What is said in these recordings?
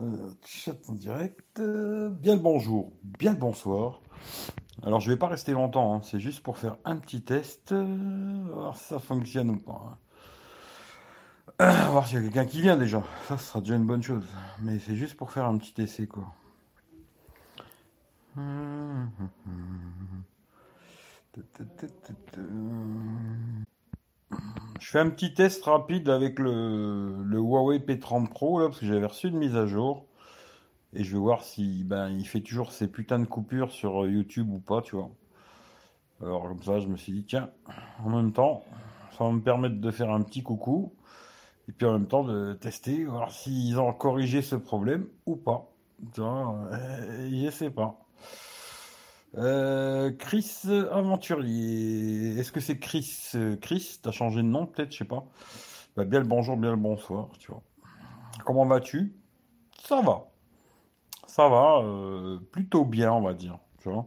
Euh, chat en direct. euh, bien le bonjour, bien le bonsoir. Alors je vais pas rester longtemps, hein, c'est juste pour faire un petit test, euh, voir si ça fonctionne ou pas. hein. Voir s'il y a quelqu'un qui vient déjà. Ça, sera déjà une bonne chose. Mais c'est juste pour faire un petit essai quoi. Je fais un petit test rapide avec le, Huawei P30 Pro là, parce que j'avais reçu une mise à jour. Et je vais voir si ben il fait toujours ces putains de coupures sur YouTube ou pas, tu vois. Alors comme ça, je me suis dit, tiens, en même temps, ça va me permettre de faire un petit coucou. Et puis en même temps de tester, voir s'ils ont corrigé ce problème ou pas. Euh, je sais pas. Euh, Chris Aventurier. Est-ce que c'est Chris euh, Chris, t'as changé de nom peut-être, je sais pas. Bah, bien le bonjour, bien le bonsoir, tu vois. Comment vas-tu? Ça va. Ça va, euh, plutôt bien, on va dire, tu vois.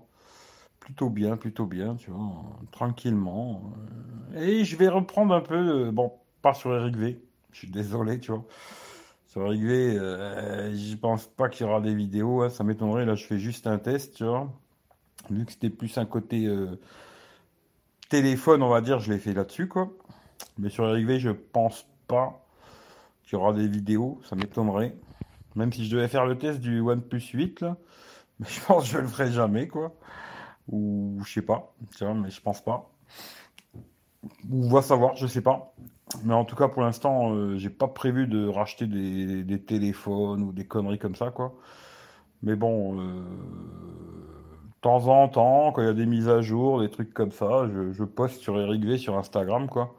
Plutôt bien, plutôt bien, tu vois, tranquillement. Et je vais reprendre un peu, bon, pas sur Eric V, je suis désolé, tu vois. Sur Eric V, euh, je pense pas qu'il y aura des vidéos, hein, ça m'étonnerait, là je fais juste un test, tu vois. Vu que c'était plus un côté euh, téléphone, on va dire, je l'ai fait là-dessus. Mais sur V, je pense pas qu'il y aura des vidéos, ça m'étonnerait. Même si je devais faire le test du OnePlus 8, là, mais je pense que je le ferai jamais, quoi. Ou je sais pas, vois, mais je pense pas. Ou va savoir, je sais pas. Mais en tout cas, pour l'instant, euh, j'ai pas prévu de racheter des, téléphones ou des conneries comme ça. Mais bon, euh, temps en temps, quand il y a des mises à jour, des trucs comme ça, je, je poste sur Eric V sur Instagram, quoi.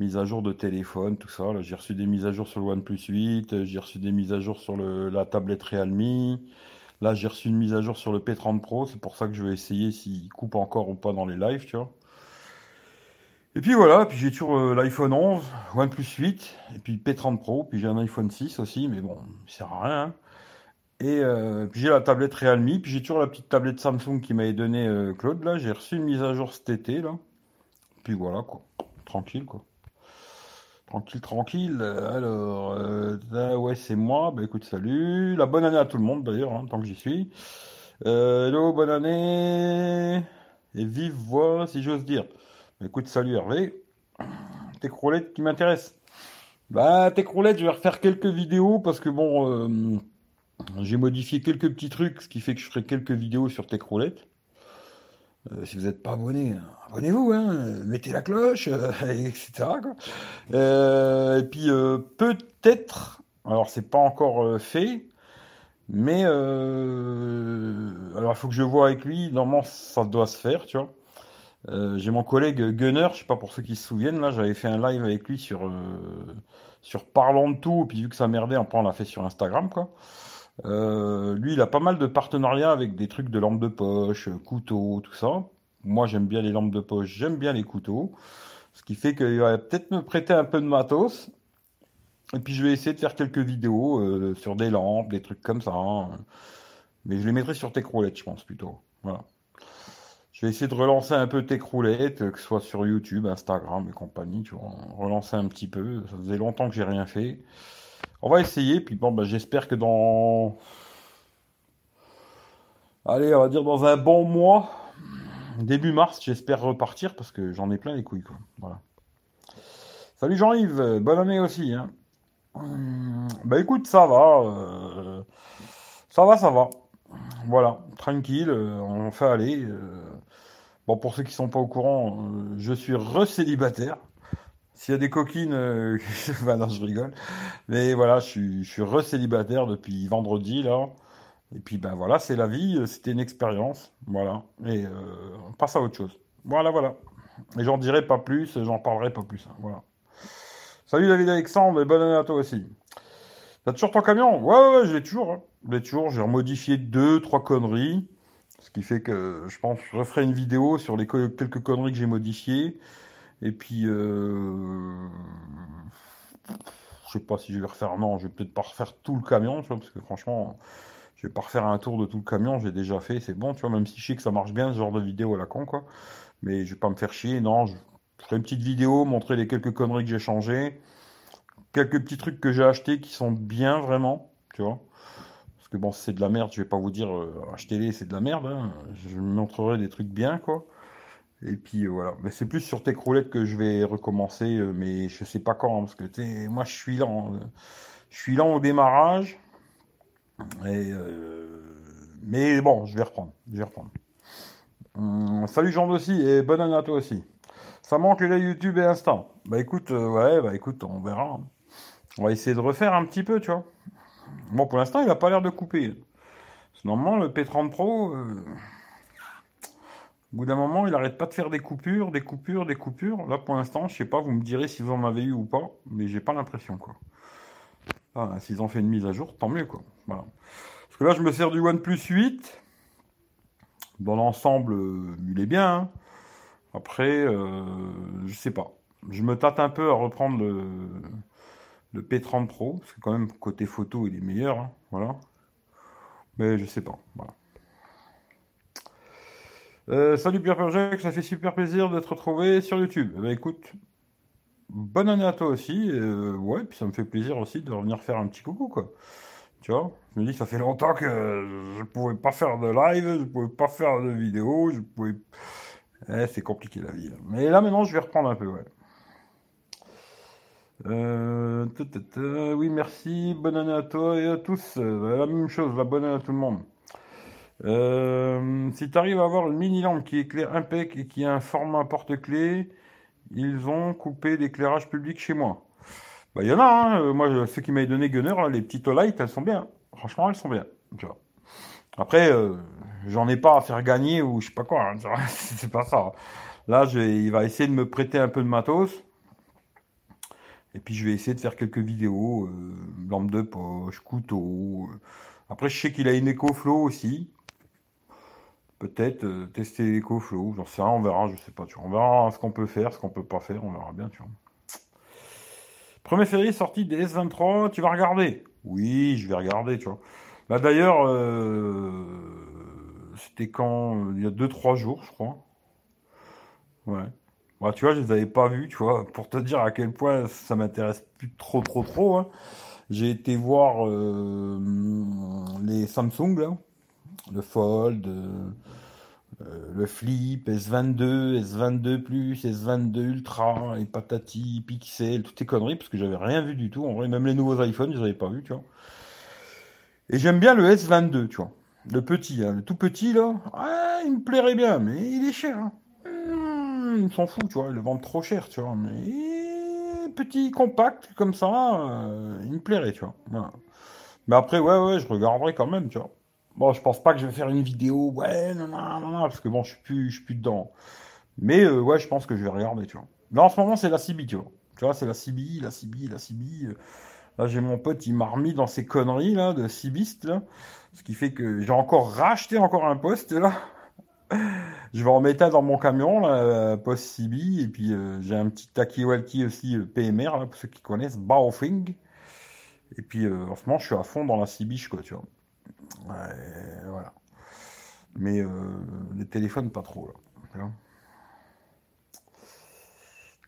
Mise à jour de téléphone, tout ça. Là, j'ai reçu des mises à jour sur le OnePlus 8, euh, j'ai reçu des mises à jour sur le, la tablette Realme. Là, j'ai reçu une mise à jour sur le P30 Pro, c'est pour ça que je vais essayer s'il coupe encore ou pas dans les lives, tu vois. Et puis voilà, puis j'ai toujours euh, l'iPhone 11, OnePlus 8, et puis le P30 Pro, puis j'ai un iPhone 6 aussi, mais bon, ça sert à rien. hein. Et euh, puis j'ai la tablette Realme, puis j'ai toujours la petite tablette Samsung qui m'avait donné euh, Claude, là. J'ai reçu une mise à jour cet été, là. Puis voilà, quoi. Tranquille, quoi. Tranquille, tranquille. Alors, euh, ouais, c'est moi. Bah écoute, salut. La bonne année à tout le monde, d'ailleurs, hein, tant que j'y suis. Hello, bonne année. Et vive voix, si j'ose dire. Bah, écoute, salut Hervé. Tes croulettes qui m'intéressent. Bah, tes croulettes, je vais refaire quelques vidéos parce que bon, j'ai modifié quelques petits trucs, ce qui fait que je ferai quelques vidéos sur tes croulettes. Euh, si vous n'êtes pas abonné, abonnez-vous, hein, mettez la cloche, euh, etc. quoi. Euh, et puis peut-être, alors c'est pas encore fait, mais alors il faut que je vois avec lui. Normalement, ça doit se faire, tu vois. J'ai mon collègue Gunner, je sais pas pour ceux qui se souviennent, là, j'avais fait un live avec lui sur sur Parlons de tout, et puis vu que ça merdait, on l'a fait sur Instagram, quoi. Euh, lui, il a pas mal de partenariats avec des trucs de lampes de poche, euh, couteaux, tout ça. Moi, j'aime bien les lampes de poche, j'aime bien les couteaux. Ce qui fait qu'il va peut-être me prêter un peu de matos. Et puis, je vais essayer de faire quelques vidéos euh, sur des lampes, des trucs comme ça. hein. Mais je les mettrai sur Techroulette, je pense, plutôt. Voilà. Je vais essayer de relancer un peu Techroulette, que ce soit sur YouTube, Instagram et compagnie, tu vois. Relancer un petit peu. Ça faisait longtemps que j'ai rien fait. On va essayer, puis bon, bah, j'espère que dans... Allez, on va dire dans un bon mois, début mars, j'espère repartir, parce que j'en ai plein les couilles. Voilà. Salut Jean-Yves, bonne année aussi, hein. Bah écoute, ça va, euh, ça va, ça va. Voilà, tranquille, euh, on fait aller. euh. Bon, pour ceux qui sont pas au courant, je suis recélibataire. S'il y a des coquines, euh, bah non, je rigole. Mais voilà, je suis, recélibataire depuis vendredi, là. Et puis, ben voilà, c'est la vie, euh, c'était une expérience. Voilà. Et euh, on passe à autre chose. Voilà, voilà. Et j'en dirai pas plus, j'en parlerai pas plus. hein, Voilà. Salut David Alexandre, et bonne année à toi aussi. T'as toujours ton camion? Ouais, ouais, ouais, je l'ai toujours. hein. L'ai toujours. J'ai remodifié deux, trois conneries. Ce qui fait que je pense que je referai une vidéo sur les quelques conneries que j'ai modifiées. Et puis, euh, je sais pas si je vais refaire. Non, je vais peut-être pas refaire tout le camion, tu vois, parce que franchement, je vais pas refaire un tour de tout le camion. J'ai déjà fait, c'est bon, tu vois, même si je sais que ça marche bien, ce genre de vidéo à la con, quoi. Mais je vais pas me faire chier. Non, je ferai une petite vidéo, montrer les quelques conneries que j'ai changées, quelques petits trucs que j'ai achetés qui sont bien vraiment, tu vois. Parce que bon, c'est de la merde, je vais pas vous dire euh, achetez-les, c'est de la merde. Hein. Je montrerai des trucs bien, quoi. Et puis euh, voilà. Mais c'est plus sur tes croulettes que je vais recommencer, euh, mais je sais pas quand, parce que moi je suis lent. Je suis lent au démarrage. Et, mais bon, je vais reprendre. Je vais reprendre. Hum, salut Jean aussi et bonne année à toi aussi. Ça manque les YouTube et Insta. Bah écoute, ouais, bah écoute, on verra. On va essayer de refaire un petit peu, tu vois. Bon, pour l'instant, il n'a pas l'air de couper. Normalement, le P30 Pro, euh, au bout d'un moment, il n'arrête pas de faire des coupures, des coupures, des coupures. Là, pour l'instant, je sais pas, vous me direz si vous en avez eu ou pas, mais j'ai pas l'impression, quoi. Ah, s'ils ont fait une mise à jour, tant mieux, quoi. Voilà. Parce que là, je me sers du OnePlus 8. Dans l'ensemble, euh, il est bien. Hein. Après, euh, je sais pas. Je me tâte un peu à reprendre le le P30 Pro, parce que quand même côté photo il est meilleur, hein, voilà. Mais je sais pas, voilà. Euh, salut Pierre Perjec, ça fait super plaisir d'être retrouvé sur YouTube. Ben, écoute, bonne année à toi aussi, euh, ouais, puis ça me fait plaisir aussi de revenir faire un petit coucou, quoi. Tu vois, je me dis, ça fait longtemps que je pouvais pas faire de live, je pouvais pas faire de vidéo, je pouvais... Eh, c'est compliqué la vie. Mais là, maintenant, je vais reprendre un peu, ouais. Euh, oui, merci. Bonne année à toi et à tous. Euh, la même chose, la bonne année à tout le monde. Euh, si tu arrives à avoir une mini lampe qui éclaire impec et qui a un format porte-clés, ils ont coupé l'éclairage public chez moi. Bah, il y en a, hein. moi, ceux qui m'avaient donné Gunner, les petites lights, elles sont bien. Franchement, elles sont bien. Après, j'en ai pas à faire gagner ou je sais pas quoi. Hein, c'est pas ça. Là, il va essayer de me prêter un peu de matos. Et puis je vais essayer de faire quelques vidéos, euh, lampe de poche, couteau. Euh. Après, je sais qu'il a une EcoFlow aussi. Peut-être euh, tester rien, on verra, je sais pas. Tu vois. On verra ce qu'on peut faire, ce qu'on peut pas faire, on verra bien, tu vois. Premier série sortie des S23, tu vas regarder Oui, je vais regarder, tu vois. Là d'ailleurs, c'était quand Il y a 2-3 jours, je crois. Ouais. Bah, tu vois, je les avais pas vus, tu vois, pour te dire à quel point ça m'intéresse plus trop, trop, trop. Hein. J'ai été voir euh, les Samsung, là, le Fold, euh, le Flip, S22, S22 Plus, S22 Ultra, et patati, Pixel, toutes ces conneries, parce que j'avais rien vu du tout. En vrai, même les nouveaux iPhones, je les pas vus, tu vois. Et j'aime bien le S22, tu vois. Le petit, hein, le tout petit, là. Ah, il me plairait bien, mais il est cher. Hein il s'en fout, tu vois, ils le vendent trop cher, tu vois. Mais petit compact comme ça, euh, il me plairait, tu vois. Mais après, ouais, ouais, je regarderai quand même, tu vois. Bon, je pense pas que je vais faire une vidéo, ouais, non, non, non, parce que bon, je suis plus, je suis plus dedans. Mais euh, ouais, je pense que je vais regarder, tu vois. Là, en ce moment, c'est la CB, tu vois. Tu vois, c'est la CB, la CB, la CB. Là, j'ai mon pote, il m'a remis dans ces conneries, là, de CBiste, là. Ce qui fait que j'ai encore racheté encore un poste, là je vais en mettre un dans mon camion, là, post CB, et puis euh, j'ai un petit Takiwalki aussi euh, PMR, là, pour ceux qui connaissent, Baofing. Et puis euh, en ce moment, je suis à fond dans la CB, quoi, tu vois. Voilà. Mais les téléphones, pas trop, là.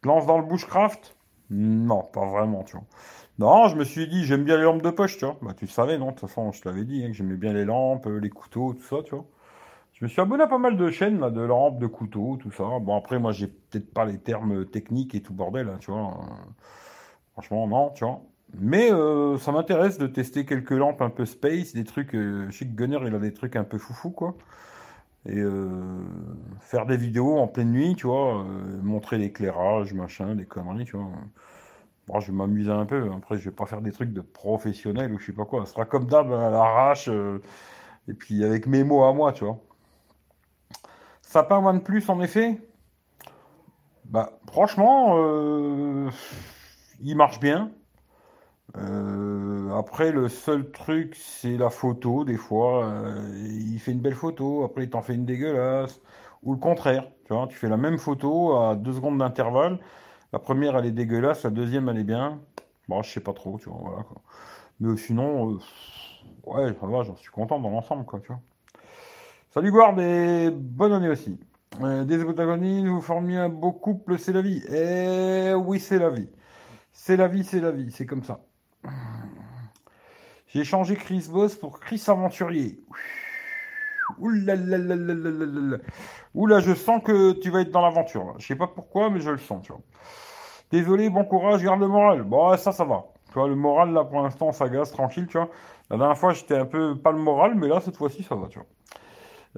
Lance dans le bushcraft? Non, pas vraiment, tu vois. Non, je me suis dit, j'aime bien les lampes de poche, tu vois. Bah, tu savais, non? De toute façon, je t'avais dit hein, que j'aimais bien les lampes, les couteaux, tout ça, tu vois. Je me suis abonné à pas mal de chaînes, là, de lampes, de couteaux, tout ça. Bon, après, moi, j'ai peut-être pas les termes techniques et tout bordel, hein, tu vois. Franchement, non, tu vois. Mais euh, ça m'intéresse de tester quelques lampes un peu space, des trucs. Euh, je sais que Gunner, il a des trucs un peu foufou, quoi. Et euh, faire des vidéos en pleine nuit, tu vois, montrer l'éclairage, machin, des conneries, tu vois. Je vais m'amuser un peu. Après, je vais pas faire des trucs de professionnel ou je sais pas quoi. Ce sera comme d'hab à l'arrache. et puis avec mes mots à moi, tu vois. Sapin OnePlus, en effet bah, Franchement, euh, il marche bien. Euh, après, le seul truc, c'est la photo. Des fois, euh, il fait une belle photo, après, il t'en fait une dégueulasse. Ou le contraire. Tu vois, tu fais la même photo à deux secondes d'intervalle. La première, elle est dégueulasse, la deuxième, elle est bien. Bon, je sais pas trop, tu vois, voilà, Mais sinon, ouais, j'en suis content dans l'ensemble, quoi, tu vois. Salut Guard et bonne année aussi. Euh, des protagonistes, vous formiez un beau couple, c'est la vie. Eh oui, c'est la vie. C'est la vie, c'est la vie, c'est comme ça. J'ai changé Chris Boss pour Chris Aventurier. Oula, Oula, je sens que tu vas être dans l'aventure. Je sais pas pourquoi, mais je le sens, tu vois. Désolé, bon courage, garde le moral. Bon, ça, ça va. Tu le moral, là, pour l'instant, ça gaze, tranquille, tu vois. La dernière fois, j'étais un peu pas le moral, mais là, cette fois-ci, ça va, tu vois.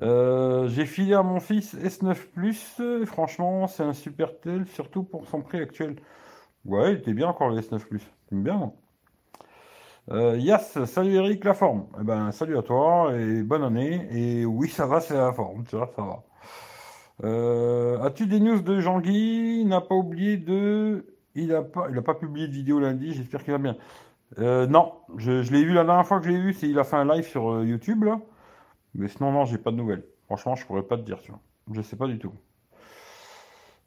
Euh, j'ai filé à mon fils S9 Plus. franchement, c'est un super tel, surtout pour son prix actuel. Ouais, il était bien encore le S9 Plus. Bien, non? Euh, salut Eric, la forme. Eh ben, salut à toi et bonne année. Et oui, ça va, c'est la forme, tu vois, ça va. Euh, as-tu des news de Jean-Guy? Il n'a pas oublié de. Il n'a pas, pas publié de vidéo lundi, j'espère qu'il va bien. Euh, non, je, l'ai vu la dernière fois que je l'ai vu, c'est il a fait un live sur YouTube là. Mais sinon, non, j'ai pas de nouvelles. Franchement, je pourrais pas te dire, tu vois. Je sais pas du tout.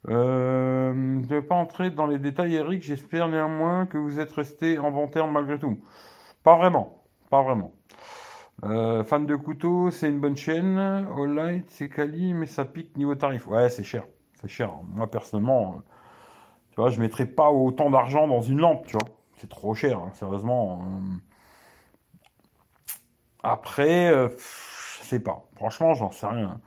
Euh, je ne vais pas entrer dans les détails, Eric. J'espère néanmoins que vous êtes resté en bon terme malgré tout. Pas vraiment. Pas vraiment. Euh, fan de couteau, c'est une bonne chaîne. All Light, c'est quali, mais ça pique niveau tarif. Ouais, c'est cher. C'est cher. Moi, personnellement, euh, tu vois, je mettrais pas autant d'argent dans une lampe, tu vois. C'est trop cher, hein, sérieusement. Après, je sais pas. Franchement, j'en sais rien.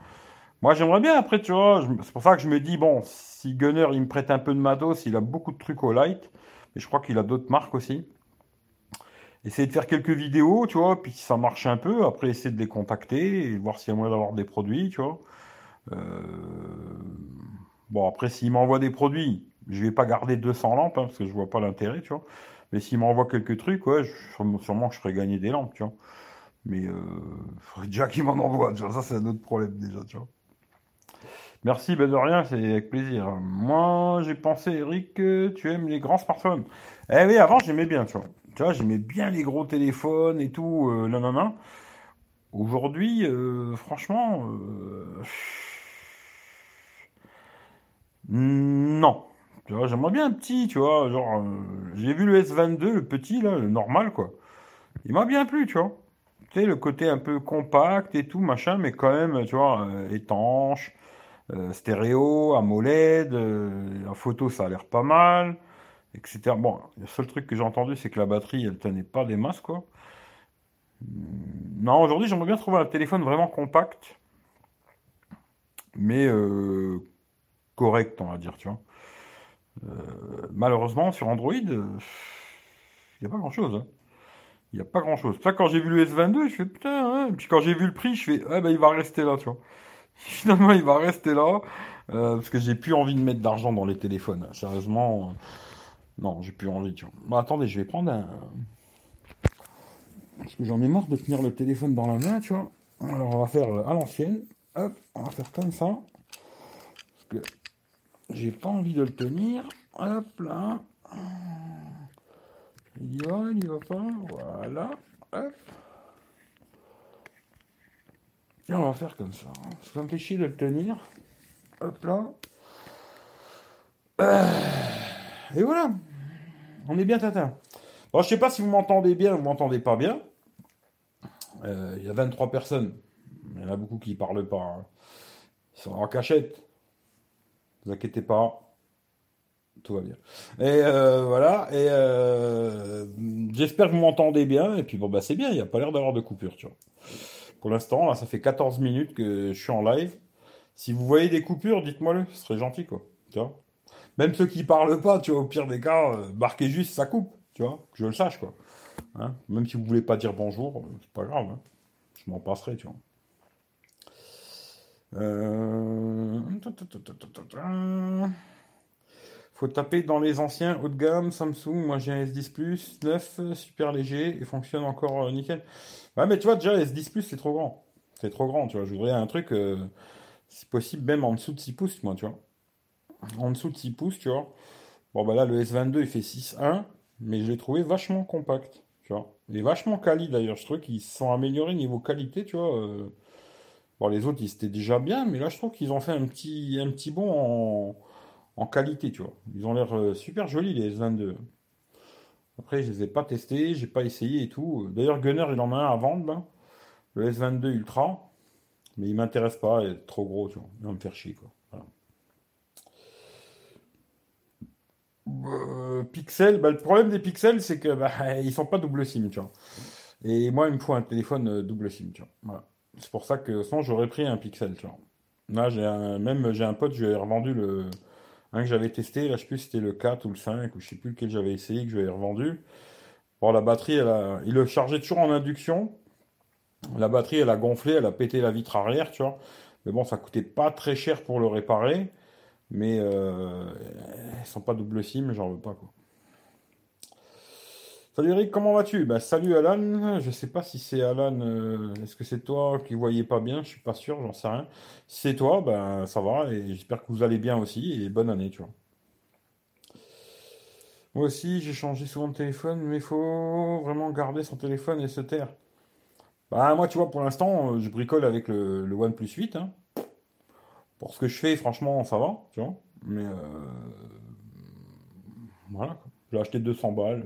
Moi, j'aimerais bien après, tu vois. C'est pour ça que je me dis, bon, si Gunner, il me prête un peu de matos, il a beaucoup de trucs au light, mais je crois qu'il a d'autres marques aussi. Essayer de faire quelques vidéos, tu vois, puis si ça marche un peu, après essayer de les contacter et voir s'il y a moyen d'avoir des produits, tu vois. Euh, bon, après, s'il m'envoie des produits, je vais pas garder 200 lampes, hein, parce que je vois pas l'intérêt, tu vois. Mais s'il m'envoie quelques trucs, ouais, sûrement que je ferai gagner des lampes, tu vois. Mais euh, faudrait déjà qu'il m'en envoie, tu vois. Ça, c'est un autre problème déjà, tu vois. Merci, ben de rien, c'est avec plaisir. Moi, j'ai pensé, Eric, que tu aimes les grands smartphones. Eh oui, avant, j'aimais bien, tu vois. Tu vois, j'aimais bien les gros téléphones et tout, euh. Aujourd'hui, euh, franchement, euh, non. Tu vois, j'aimerais bien un petit, tu vois, genre, j'ai vu le S22, le petit, là, le normal, quoi. Il m'a bien plu, tu vois. Tu sais, le côté un peu compact et tout, machin, mais quand même, tu vois, étanche euh, stéréo, AMOLED, euh, la photo ça a l'air pas mal, etc. Bon, le seul truc que j'ai entendu c'est que la batterie elle tenait pas des masses quoi. Non, aujourd'hui j'aimerais bien trouver un téléphone vraiment compact, mais euh, correct on va dire, tu vois. malheureusement sur Android, il n'y a pas grand chose. Hein. Il n'y a pas grand chose. Ça, quand j'ai vu le S22, je fais putain, puis quand j'ai vu le prix, je fais ah ben il va rester là, tu vois. Finalement, il va rester là. Euh, parce que j'ai plus envie de mettre d'argent dans les téléphones. Sérieusement, euh, non, j'ai plus envie. Tu vois. Bon, attendez, je vais prendre un. Parce que j'en ai marre de tenir le téléphone dans la main, tu vois. Alors, on va faire euh, à l'ancienne. Hop, on va faire comme ça. Parce que j'ai pas envie de le tenir. Hop là. Il y va, il y va pas. Voilà. Hop. Et on va faire comme ça. Ça fait chier de le tenir. Hop là. Euh, et voilà. On est bien tatin. Bon, je sais pas si vous m'entendez bien ou vous m'entendez pas bien. Euh, il y a 23 personnes. Il y en a beaucoup qui parlent pas. Hein. Ils sont en cachette. Ne vous inquiétez pas. Tout va bien. Et euh, voilà. Et j'espère que vous m'entendez bien. Et puis bon, bah c'est bien. Il n'y a pas l'air d'avoir de coupure, tu vois. Pour l'instant, là, ça fait 14 minutes que je suis en live. Si vous voyez des coupures, dites-moi-le, ce serait gentil, quoi. Tu vois? Même ceux qui parlent pas, tu vois, au pire des cas, euh, marquez juste ça coupe, tu vois, que je le sache, quoi. Hein? Même si vous voulez pas dire bonjour, euh, c'est pas grave, hein je m'en passerai, tu vois. Euh... Faut taper dans les anciens haut de gamme, Samsung. Moi j'ai un S10 Plus, 9, super léger et fonctionne encore euh, nickel. Ouais, mais tu vois, déjà, S10 Plus c'est trop grand. C'est trop grand, tu vois. Je voudrais un truc, euh, si possible, même en dessous de 6 pouces, moi, tu vois. En dessous de 6 pouces, tu vois. Bon, bah là, le S22 il fait 6.1, mais je l'ai trouvé vachement compact, tu vois. Il est vachement quali d'ailleurs. Je trouve qu'ils se sont améliorés niveau qualité, tu vois. Euh. Bon, les autres, ils étaient déjà bien, mais là, je trouve qu'ils ont fait un petit, un petit bond en en qualité, tu vois. Ils ont l'air euh, super jolis, les S22. Après, je les ai pas testés, j'ai pas essayé et tout. D'ailleurs, Gunner, il en a un à vendre, Le S22 Ultra. Mais il m'intéresse pas, est trop gros, tu vois. Il va me faire chier, quoi. Euh, pixels, bah, le problème des pixels, c'est que bah, ils sont pas double SIM, tu vois. Et moi, il me faut un téléphone euh, double SIM, tu vois. C'est pour ça que sinon j'aurais pris un Pixel, tu vois. Là, j'ai un, même j'ai un pote, je lui revendu le un que j'avais testé, là je sais plus si c'était le 4 ou le 5 ou je sais plus lequel j'avais essayé que ai revendu. Bon, la batterie, elle a, il le chargeait toujours en induction. La batterie, elle a gonflé, elle a pété la vitre arrière, tu vois. Mais bon, ça coûtait pas très cher pour le réparer. Mais euh, sont pas double SIM, j'en veux pas quoi. Salut Eric, comment vas-tu? Bah, Salut Alan, je sais pas si c'est Alan, euh, est-ce que c'est toi qui voyais pas bien? Je suis pas sûr, j'en sais rien. C'est toi, ben ça va et j'espère que vous allez bien aussi et bonne année, tu vois. Moi aussi, j'ai changé souvent de téléphone, mais il faut vraiment garder son téléphone et se taire. Bah moi, tu vois, pour l'instant, euh, je bricole avec le, OnePlus 8. hein. Pour ce que je fais, franchement, ça va, tu vois. Mais euh, voilà. J'ai acheté 200 balles.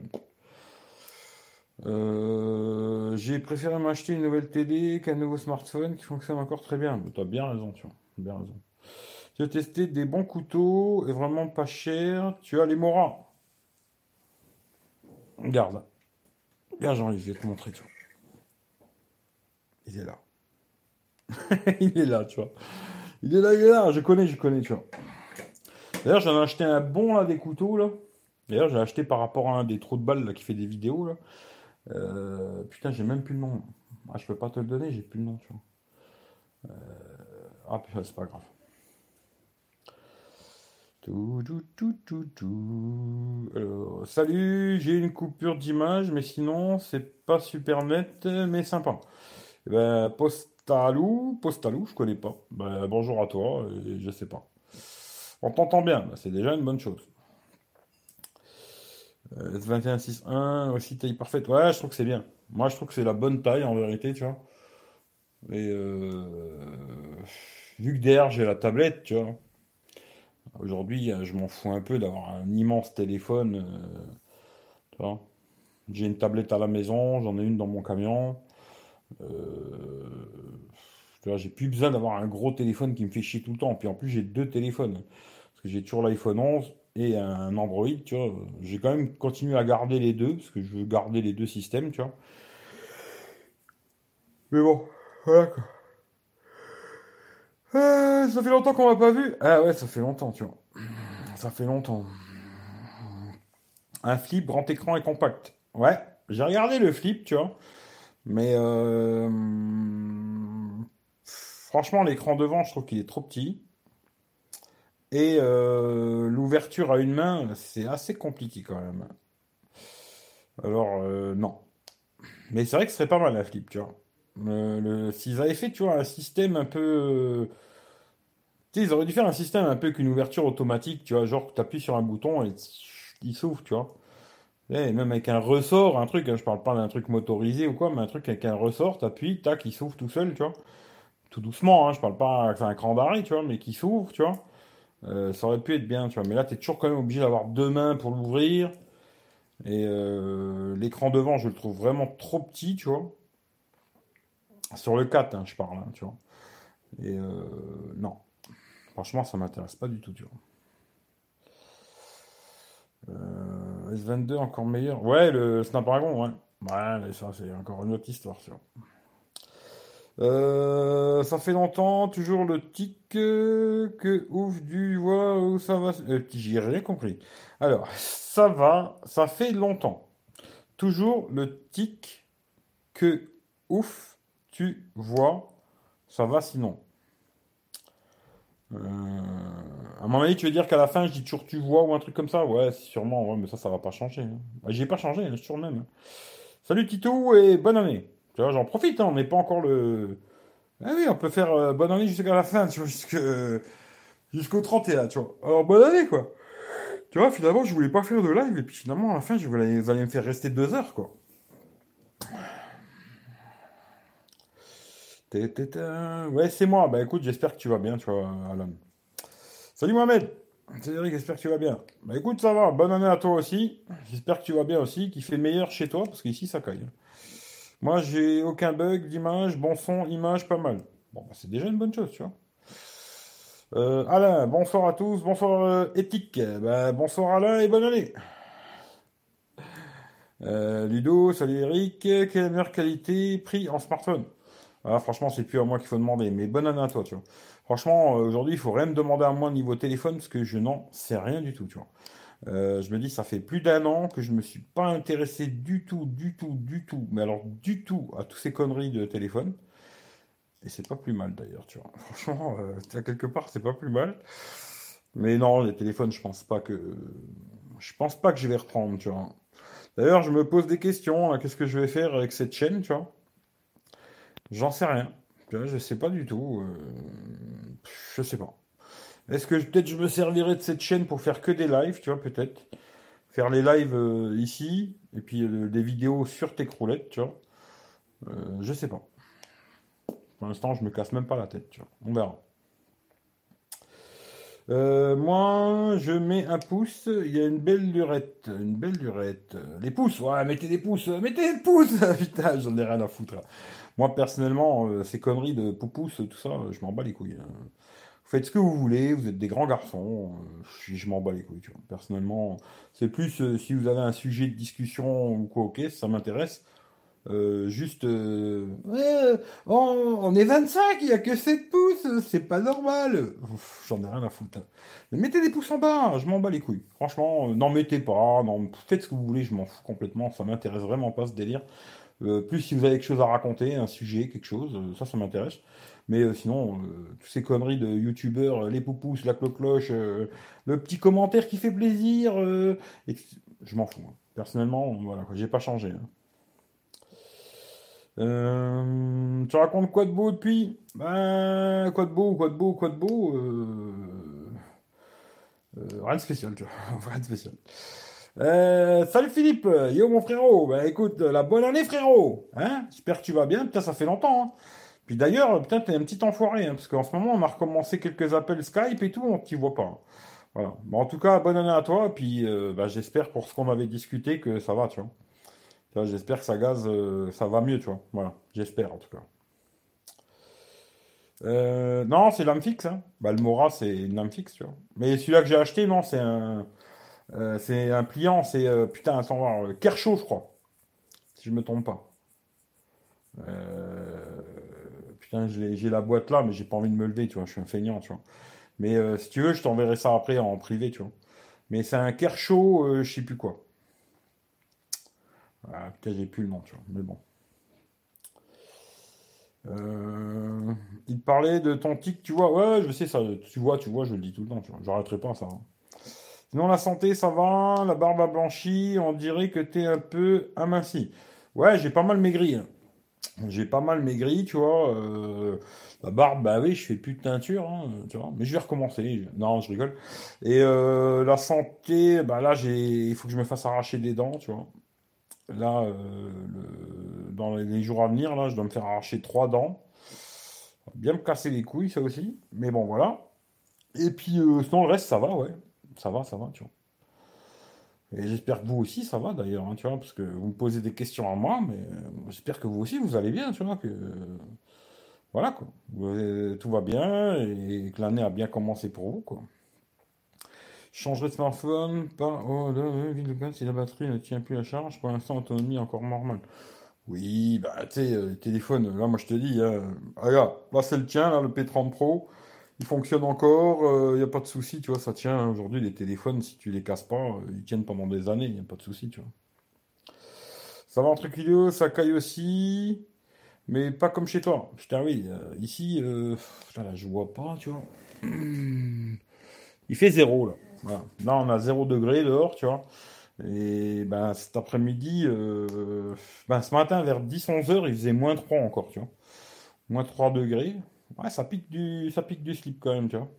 Euh, j'ai préféré m'acheter une nouvelle télé qu'un nouveau smartphone qui fonctionne encore très bien. Tu as bien raison, tu vois. Bien raison. J'ai testé des bons couteaux et vraiment pas cher. Tu as les Mora. Regarde. Regarde, Jean-Yves, je vais te montrer, tu vois. Il est là. il est là, tu vois. Il est là, il est là. Je connais, je connais, tu vois. D'ailleurs, j'en ai acheté un bon, là, des couteaux, là. D'ailleurs, j'ai acheté par rapport à un des trous de balles, là, qui fait des vidéos, là. Euh, putain, j'ai même plus le nom. Ah, je peux pas te le donner, j'ai plus le nom, tu vois. Euh, ah, putain, c'est pas grave. Tout, tout, tout, tout. Alors, salut, j'ai une coupure d'image, mais sinon, c'est pas super net, mais sympa. Eh ben, Postalou, Postalou, je connais pas. Ben, bonjour à toi, je sais pas. On t'entend bien, ben, c'est déjà une bonne chose. Euh, S21.6.1, aussi taille parfaite. Ouais, je trouve que c'est bien. Moi, je trouve que c'est la bonne taille en vérité, tu vois. Et euh, vu que derrière j'ai la tablette, tu vois. Aujourd'hui, euh, je m'en fous un peu d'avoir un immense téléphone. euh, tu vois. J'ai une tablette à la maison, j'en ai une dans mon camion. Tu vois, j'ai plus besoin d'avoir un gros téléphone qui me fait chier tout le temps. Puis en plus, j'ai deux téléphones. Parce que j'ai toujours l'iPhone 11 et un Android, tu vois. J'ai quand même continué à garder les deux, parce que je veux garder les deux systèmes, tu vois. Mais bon, voilà quoi. Euh, ça fait longtemps qu'on m'a pas vu. Ah ouais, ça fait longtemps, tu vois. Ça fait longtemps. Un flip, grand écran et compact. Ouais, j'ai regardé le flip, tu vois. Mais euh, franchement, l'écran devant, je trouve qu'il est trop petit. Et euh, l'ouverture à une main, c'est assez compliqué quand même. Alors, euh, non. Mais c'est vrai que ce serait pas mal la flip, tu vois. S'ils avaient fait, tu vois, un système un peu. euh, Tu sais, ils auraient dû faire un système un peu qu'une ouverture automatique, tu vois, genre tu appuies sur un bouton et il s'ouvre, tu vois. Et même avec un ressort, un truc, hein, je parle pas d'un truc motorisé ou quoi, mais un truc avec un ressort, t'appuies, tac, il s'ouvre tout seul, tu vois. Tout doucement, hein, je parle pas, c'est un cran d'arrêt, tu vois, mais qui s'ouvre, tu vois. Euh, ça aurait pu être bien, tu vois. Mais là, t'es toujours quand même obligé d'avoir deux mains pour l'ouvrir. Et euh, l'écran devant, je le trouve vraiment trop petit, tu vois. Sur le 4, hein, je parle, hein, tu vois. Et euh, non, franchement, ça m'intéresse pas du tout, tu vois. Euh, S22 encore meilleur. Ouais, le Snapdragon, ouais. Ouais, mais ça, c'est encore une autre histoire, tu vois. Euh, ça fait longtemps, toujours le tic euh, que ouf du vois où ça va. Euh, j'ai rien compris. Alors, ça va, ça fait longtemps. Toujours le tic que ouf tu vois, ça va sinon. Euh, à un moment donné, tu veux dire qu'à la fin, je dis toujours tu vois ou un truc comme ça? Ouais, sûrement, mais ça, ça va pas changer. hein. Bah, J'ai pas changé, hein, je suis toujours le même. hein. Salut Tito et bonne année. Tu vois, j'en profite, hein, on n'est pas encore le. Ah oui, on peut faire euh, bonne année jusqu'à la fin, tu vois, jusqu'au 31, tu vois. Alors, bonne année, quoi. Tu vois, finalement, je voulais pas faire de live, et puis finalement, à la fin, je voulais, vous allez me faire rester deux heures, quoi. Ouais, c'est moi. Bah écoute, j'espère que tu vas bien, tu vois, Alan. Salut Mohamed. Cédric, j'espère que tu vas bien. Bah écoute, ça va. Bonne année à toi aussi. J'espère que tu vas bien aussi, qu'il fait meilleur chez toi, parce qu'ici, ça caille. Moi, j'ai aucun bug d'image, bon son, image, pas mal. Bon, bah, c'est déjà une bonne chose, tu vois. Euh, Alain, bonsoir à tous, bonsoir euh. Bah, bonsoir Alain et bonne année. Euh, Ludo, salut Eric. Quelle est la meilleure qualité prix en smartphone ah, Franchement, c'est plus à moi qu'il faut demander. Mais bonne année à toi, tu vois. Franchement, euh, aujourd'hui, il faut rien me demander à moi niveau téléphone parce que je n'en sais rien du tout, tu vois. Euh, je me dis, ça fait plus d'un an que je ne me suis pas intéressé du tout, du tout, du tout, mais alors du tout à toutes ces conneries de téléphone. Et c'est pas plus mal d'ailleurs, tu vois. Franchement, euh, quelque part, c'est pas plus mal. Mais non, les téléphones, je pense pas que. Je pense pas que je vais reprendre, tu vois. D'ailleurs, je me pose des questions. Qu'est-ce que je vais faire avec cette chaîne, tu vois J'en sais rien. Je sais pas du tout. Euh, je sais pas. Est-ce que peut-être je me servirai de cette chaîne pour faire que des lives, tu vois, peut-être Faire les lives euh, ici, et puis euh, des vidéos sur tes croulettes, tu vois. je sais pas. Pour l'instant, je me casse même pas la tête, tu vois. On verra. Euh, moi, je mets un pouce. Il y a une belle lurette. Une belle lurette. Les pouces, ouais, mettez des pouces. Mettez des pouces Putain, j'en ai rien à foutre. Moi, personnellement, euh, ces conneries de poupous, tout ça, je m'en bats les couilles. Hein. Faites ce que vous voulez. Vous êtes des grands garçons. Euh, je, m'en bats les couilles. Personnellement, c'est plus si vous avez un sujet de discussion ou quoi, ok, ça m'intéresse. Euh, juste, euh, on, est 25, il n'y a que 7 pouces, c'est pas normal. J'en ai rien à foutre. mettez des pouces en bas, je m'en bats les couilles. Franchement, euh, n'en mettez pas, faites ce que vous voulez, je m'en fous complètement, ça m'intéresse vraiment pas ce délire. plus si vous avez quelque chose à raconter, un sujet, quelque chose, ça, ça m'intéresse. Mais sinon, toutes ces conneries de youtubeurs, les poupous, la cloche, le petit commentaire qui fait plaisir, je m'en fous. Hein. Personnellement, voilà, j'ai pas changé. Hein. Euh, tu racontes quoi de beau depuis? Ben, quoi de beau, quoi de beau, quoi de beau euh, euh, Rien de spécial, tu vois. rien de spécial. salut Philippe, yo mon frérot. Ben écoute, la bonne année frérot. Hein? J'espère que tu vas bien. Putain, ça fait longtemps. Hein. Puis d'ailleurs, putain, t'es un petit enfoiré, hein, parce qu'en ce moment, on a recommencé quelques appels Skype et tout, on t'y voit pas. Voilà. Bon, en tout cas, bonne année à toi. Puis ben, j'espère pour ce qu'on avait discuté que ça va, tu vois. J'espère que ça gaz, euh, ça va mieux, tu vois. Voilà, j'espère en tout cas. Euh, non, c'est l'âme fixe. Hein. Bah, le Mora, c'est une lame fixe, tu vois. Mais celui-là que j'ai acheté, non, c'est un, euh, c'est un pliant. C'est putain, attends Kershaw, je crois, si je me trompe pas. Putain, j'ai la boîte là, mais j'ai pas envie de me lever, tu vois. Je suis un feignant, tu vois. Mais si tu veux, je t'enverrai ça après en privé, tu vois. Mais c'est un Kershaw, je sais plus quoi. Ah, peut-être j'ai plus le nom, tu vois, mais bon. Euh, il parlait de ton tic, tu vois. Ouais, je sais ça. Tu vois, tu vois, je le dis tout le temps. Tu vois. J'arrêterai pas ça. Hein. Sinon, la santé, ça va. La barbe a blanchi. On dirait que tu es un peu aminci. Ouais, j'ai pas mal maigri. Hein. J'ai pas mal maigri, tu vois. Euh, la barbe, bah oui, je fais plus de teinture, hein, tu vois. Mais je vais recommencer. Non, je rigole. Et euh, la santé, bah là, il faut que je me fasse arracher des dents, tu vois. Là, euh, dans les jours à venir, là, je dois me faire arracher trois dents. Bien me casser les couilles, ça aussi. Mais bon, voilà. Et puis, sinon, le reste, ça va, ouais. Ça va, ça va, tu vois. Et j'espère que vous aussi, ça va d'ailleurs, hein, tu vois, parce que vous me posez des questions à moi, mais euh, j'espère que vous aussi, vous allez bien, tu vois, que. voilà, quoi. tout va bien et que l'année a bien commencé pour vous, quoi changerai de smartphone, pas oh là, si la batterie ne tient plus la charge, pour l'instant autonomie encore normale. Oui, bah tu sais, euh, téléphone, là moi je te dis, hein, regarde, là c'est le tien, là, le P30 Pro, il fonctionne encore, il euh, n'y a pas de souci, tu vois, ça tient aujourd'hui les téléphones, si tu les casses pas, euh, ils tiennent pendant des années, il n'y a pas de souci, tu vois. Ça va entre ça caille aussi, mais pas comme chez toi. Putain oui, ici, putain, là je vois pas, tu vois. Il fait zéro là. Là, on a 0 degré dehors, tu vois. Et ben, cet après-midi, euh, ben, ce matin, vers 10-11 heures, il faisait moins 3 encore, tu vois. Moins 3 degrés. Ouais, ça pique du, ça pique du slip quand même, tu vois.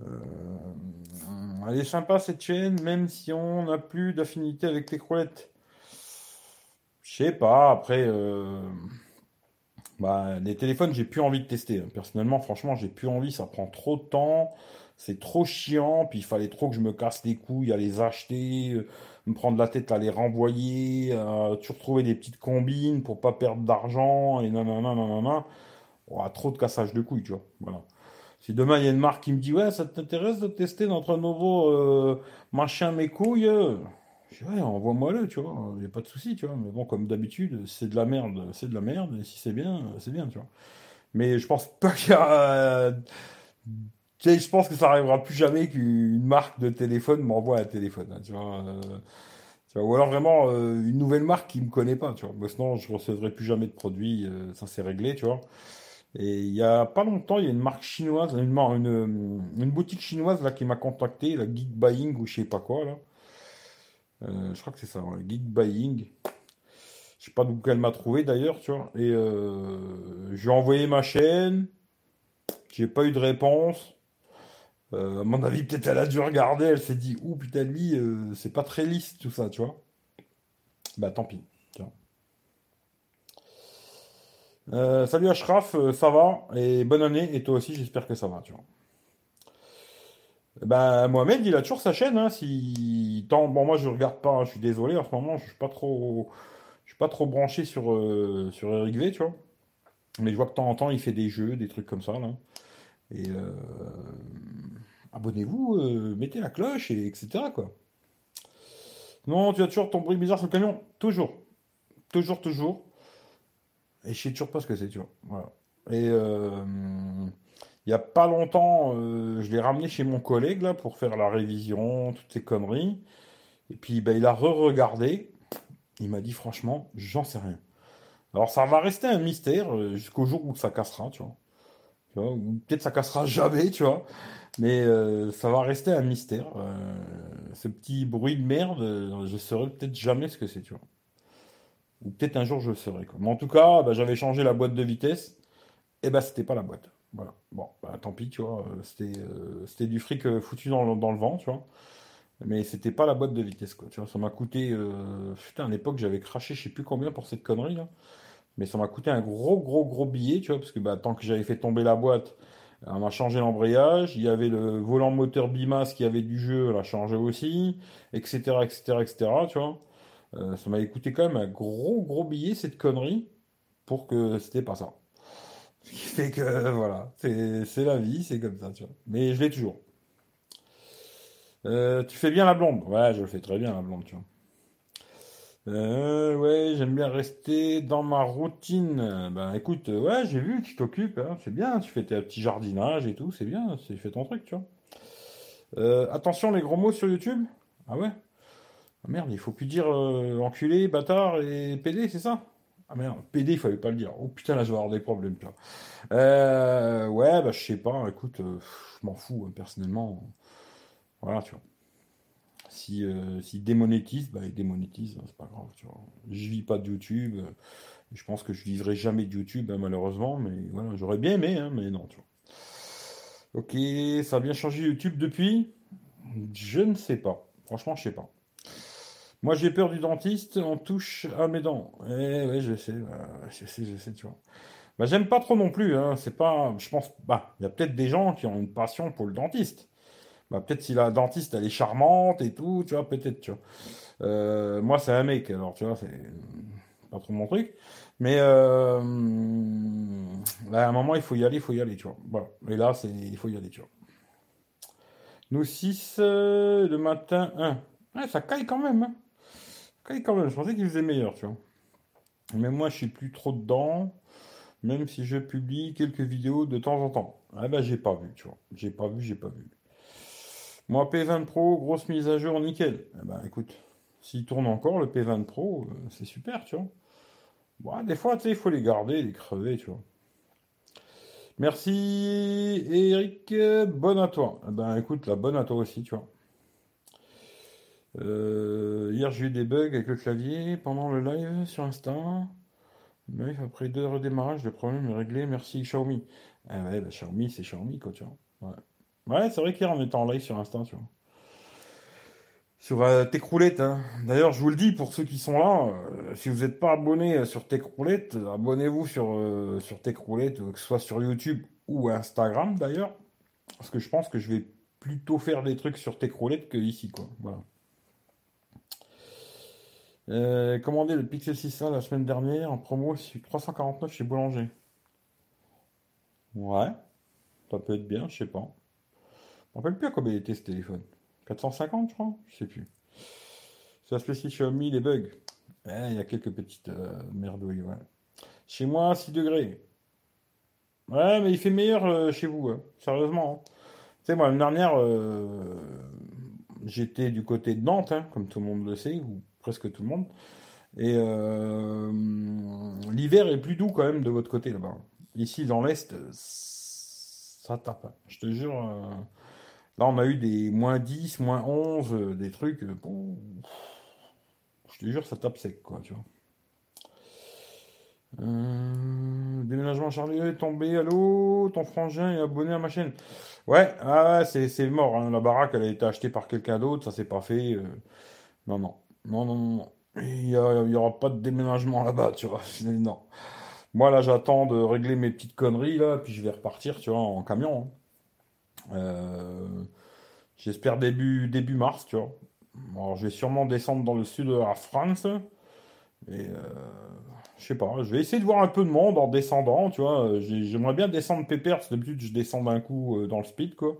Euh, elle est sympa cette chaîne, même si on n'a plus d'affinité avec les croulettes. Je sais pas, après, euh, bah, les téléphones, j'ai plus envie de tester. Personnellement, franchement, j'ai plus envie. Ça prend trop de temps. C'est trop chiant. Puis il fallait trop que je me casse les couilles à les acheter, euh, me prendre la tête à les renvoyer, euh, toujours trouver des petites combines pour pas perdre d'argent et nanana, nanana. Trop de cassage de couilles, tu vois. Voilà. Si demain il y a une marque qui me dit ouais, ça t'intéresse de tester notre nouveau euh, machin mes couilles Je dis, ouais, envoie-moi-le, tu vois, il n'y a pas de souci, tu vois. Mais bon, comme d'habitude, c'est de la merde, c'est de la merde, et si c'est bien, c'est bien, tu vois. Mais je pense pas qu'il y a. Tu je pense que ça arrivera plus jamais qu'une marque de téléphone m'envoie un téléphone, hein, tu vois. euh, tu vois, Ou alors vraiment euh, une nouvelle marque qui me connaît pas, tu vois. Sinon, je recevrai plus jamais de produits, euh, ça c'est réglé, tu vois. Et il y a pas longtemps, il y a une marque chinoise, une, une, une boutique chinoise là qui m'a contacté, la Geek Buying ou je sais pas quoi là. Je crois que c'est ça, ouais, Geek Buying. Je sais pas d'où elle m'a trouvé d'ailleurs, tu vois. Et euh, je lui ai envoyé ma chaîne, j'ai pas eu de réponse. Euh, à mon avis, peut-être elle a dû regarder, elle s'est dit, ouh putain, lui, euh, c'est pas très lisse tout ça, tu vois. Bah tant pis. Euh, salut Ashraf, ça va? Et bonne année, et toi aussi, j'espère que ça va, tu vois. Bah Mohamed, il a toujours sa chaîne, hein, si... Tant... Bon, moi je regarde pas, hein, je suis désolé, en ce moment, je suis pas trop... Je suis pas trop branché sur, sur Eric V, tu vois. Mais je vois que de temps en temps, il fait des jeux, des trucs comme ça, là. Et euh, abonnez-vous, euh, mettez la cloche, et etc. quoi. Non, tu as toujours ton bruit bizarre sur le camion? Toujours. Toujours, toujours. Et je sais toujours pas ce que c'est, tu vois. Et euh, il y a pas longtemps, euh, je l'ai ramené chez mon collègue, là, pour faire la révision, toutes ces conneries. Et puis, ben, il a re-regardé. Il m'a dit, franchement, j'en sais rien. Alors, ça va rester un mystère jusqu'au jour où ça cassera, tu vois. Peut-être ça cassera jamais, tu vois. Mais euh, ça va rester un mystère. Euh, ce petit bruit de merde, euh, je saurai peut-être jamais ce que c'est, tu vois. Ou peut-être un jour je le saurai. Mais en tout cas, bah, j'avais changé la boîte de vitesse. Et bah, c'était pas la boîte. Voilà. Bon, bah, tant pis, tu vois. C'était du fric foutu dans le, dans vent, tu vois. Mais c'était pas la boîte de vitesse, quoi. Tu vois, ça m'a coûté. Putain, à l'époque, j'avais craché, je sais plus combien pour cette connerie, là. Mais ça m'a coûté un gros, gros, gros billet, tu vois, parce que bah, tant que j'avais fait tomber la boîte, on m'a changé l'embrayage. Il y avait le volant moteur Bimas qui avait du jeu, on l'a changé aussi, etc., etc., etc., tu vois. Euh, ça m'avait coûté quand même un gros, gros billet, cette connerie, pour que c'était pas ça. Ce qui fait que, voilà, c'est c'est la vie, c'est comme ça, tu vois. Mais je l'ai toujours. Euh, tu fais bien la blonde? Ouais, je le fais très bien la blonde, tu vois. Euh, ouais, j'aime bien rester dans ma routine. Ben écoute, euh, ouais, j'ai vu, tu t'occupes, hein, c'est bien, tu fais tes petits jardinages et tout, c'est bien, c'est fais ton truc, tu vois. Euh, attention, les gros mots sur YouTube? Ah ouais? Ah merde, il faut plus dire euh, enculé, bâtard et PD, c'est ça? Ah merde, PD, il fallait pas le dire. Oh putain, là, je vais avoir des problèmes, tu vois. Ouais, bah je sais pas, écoute, je m'en fous, hein, personnellement. Voilà, tu vois. Si, euh, démonétise, bah il démonétise, hein, c'est pas grave, tu vois. Je vis pas de YouTube. euh, Je pense que je vivrai jamais de YouTube, hein, malheureusement, mais voilà, j'aurais bien aimé, hein, mais non, tu vois. Ok, ça a bien changé YouTube depuis? Je ne sais pas. Franchement, je sais pas. Moi, j'ai peur du dentiste, on touche à mes dents. Eh ouais, je sais, bah, je sais, je sais, tu vois. Bah, j'aime pas trop non plus. C'est pas, je pense, bah, il y a peut-être des gens qui ont une passion pour le dentiste. Bah, peut-être si la dentiste elle est charmante et tout, tu vois, peut-être, tu vois. Euh, moi, c'est un mec, alors tu vois, c'est pas trop mon truc. Mais euh, à un moment, il faut y aller, il faut y aller, tu vois. Voilà. Et là, c'est, il faut y aller, tu vois. Nous 6 le matin, 1. Ouais, ça caille quand même, hein. Ça caille quand même. Je pensais qu'il faisait meilleur, tu vois. Mais moi, je suis plus trop dedans, même si je publie quelques vidéos de temps en temps. Ah ben, j'ai pas vu, tu vois. J'ai pas vu, j'ai pas vu. Moi, P20 Pro, grosse mise à jour, nickel. Eh ben, écoute, s'il tourne encore, le P20 Pro, euh, c'est super, tu vois. Bon, des fois, tu sais, il faut les garder, les crever, tu vois. Merci, Eric. Bonne à toi. Eh ben, écoute, la bonne à toi aussi, tu vois. Euh, hier, j'ai eu des bugs avec le clavier pendant le live sur Insta. Mais après deux redémarrages, le problème est réglé. Merci, Xiaomi. Ah ouais, bah, Xiaomi, c'est Xiaomi, quoi, tu vois. Ouais, c'est vrai qu'hier, on était en live sur Insta, tu vois. Sur euh, Techroulette, hein. D'ailleurs, je vous le dis pour ceux qui sont là, euh, si vous n'êtes pas abonné euh, sur Techroulette, euh, abonnez-vous sur, euh, sur Techroulette, que ce soit sur YouTube ou Instagram d'ailleurs, parce que je pense que je vais plutôt faire des trucs sur Techroulette que ici, quoi. Voilà. Commandé le Pixel 6a la semaine dernière en promo sur 349 chez Boulanger. Ouais, ça peut être bien, je sais pas. Me rappelle plus à combien il était ce téléphone. 450, je crois? Je sais plus. Ça spécifie Xiaomi, les bugs. Il y a quelques petites merdouilles, ouais. Chez moi, 6 degrés. Ouais, mais il fait meilleur chez vous, hein. sérieusement. Hein. Tu sais, moi, l'année dernière, j'étais du côté de Nantes, hein, comme tout le monde le sait, ou presque tout le monde. Et euh, l'hiver est plus doux quand même de votre côté là-bas. Ici, dans l'Est, ça tape. Je te jure. Euh, là, on a eu des moins 10, moins 11, euh, des trucs. je te jure, ça tape sec, quoi, tu vois. déménagement Charlie est tombé, allô, ton frangin est abonné à ma chaîne. Ouais, ah, c'est mort, hein. la baraque elle a été achetée par quelqu'un d'autre, ça s'est pas fait. Non, non, non, non, non. Il n'y aura pas de déménagement là-bas, tu vois. Non. Moi, là, j'attends de régler mes petites conneries, là, puis je vais repartir, tu vois, en camion. Hein. Euh, j'espère début, début mars, tu vois. Alors, je vais sûrement descendre dans le sud de la France. Euh, je sais pas, je vais essayer de voir un peu de monde en descendant, tu vois. J'aimerais bien descendre pépère, parce que d'habitude, je descends d'un coup euh, dans le speed, quoi.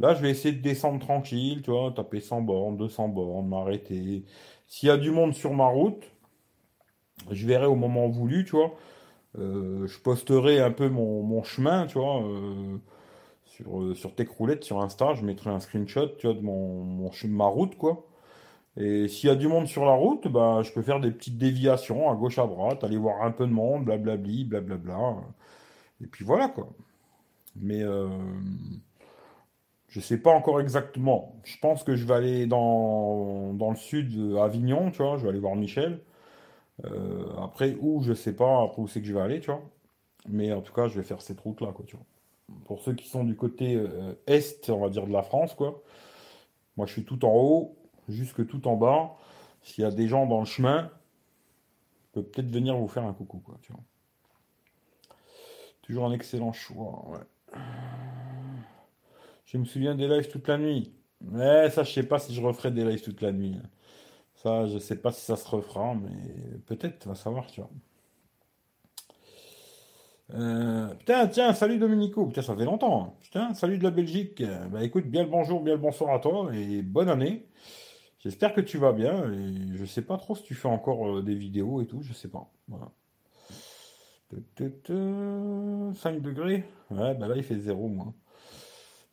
Là, je vais essayer de descendre tranquille, tu vois, taper 100 bornes, 200 bornes, m'arrêter. S'il y a du monde sur ma route, je verrai au moment voulu, tu vois. Je posterai un peu mon, chemin, tu vois, sur, euh, sur Techroulette, sur Insta. Je mettrai un screenshot, tu vois, de mon, mon ma route, quoi. Et s'il y a du monde sur la route, bah, je peux faire des petites déviations à gauche, à droite, aller voir un peu de monde, blablabli, blablabla. Et puis voilà, quoi. Mais je sais pas encore exactement. Je pense que je vais aller dans, le sud, à Avignon, tu vois. Je vais aller voir Michel. Euh, après, où, je sais pas. Après, où c'est que je vais aller, tu vois. Mais en tout cas, je vais faire cette route-là, quoi. Pour ceux qui sont du côté euh, est, on va dire, de la France, quoi. Moi, je suis tout en haut, jusque tout en bas. S'il y a des gens dans le chemin, je peux peut-être venir vous faire un coucou, quoi. Toujours un excellent choix. Je me souviens des lives toute la nuit. Mais ça, je sais pas si je referai des lives toute la nuit. Ça, je sais pas si ça se refera, mais peut-être, va savoir, tu vois. Euh, putain, tiens, salut Dominico. Putain, ça fait longtemps. Hein. Putain, salut de la Belgique. Bah écoute, bien le bonjour, bien le bonsoir à toi et bonne année. J'espère que tu vas bien et je sais pas trop si tu fais encore euh, des vidéos et tout, je sais pas. Voilà. 5 degrés Ouais, bah là il fait 0 moi.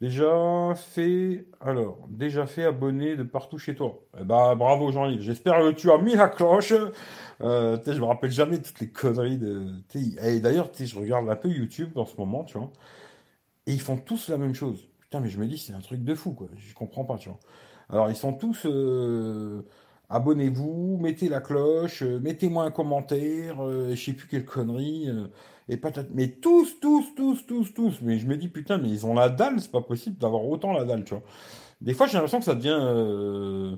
Déjà fait, alors, déjà fait abonné de partout chez toi. Eh ben, bravo Jean-Yves. J'espère que tu as mis la cloche. Euh, je me rappelle jamais toutes les conneries de. Et d'ailleurs, je regarde un peu YouTube en ce moment, tu vois. Et ils font tous la même chose. Putain, mais je me dis, c'est un truc de fou, quoi. Je comprends pas, tu vois. Alors, ils sont tous. Euh, abonnez-vous, mettez la cloche, euh, mettez-moi un commentaire, je sais plus quelle connerie. Et peut-être, mais tous, tous, tous, tous, tous. Mais je me dis, putain, mais ils ont la dalle, c'est pas possible d'avoir autant la dalle, tu vois. Des fois, j'ai l'impression que ça devient. Euh,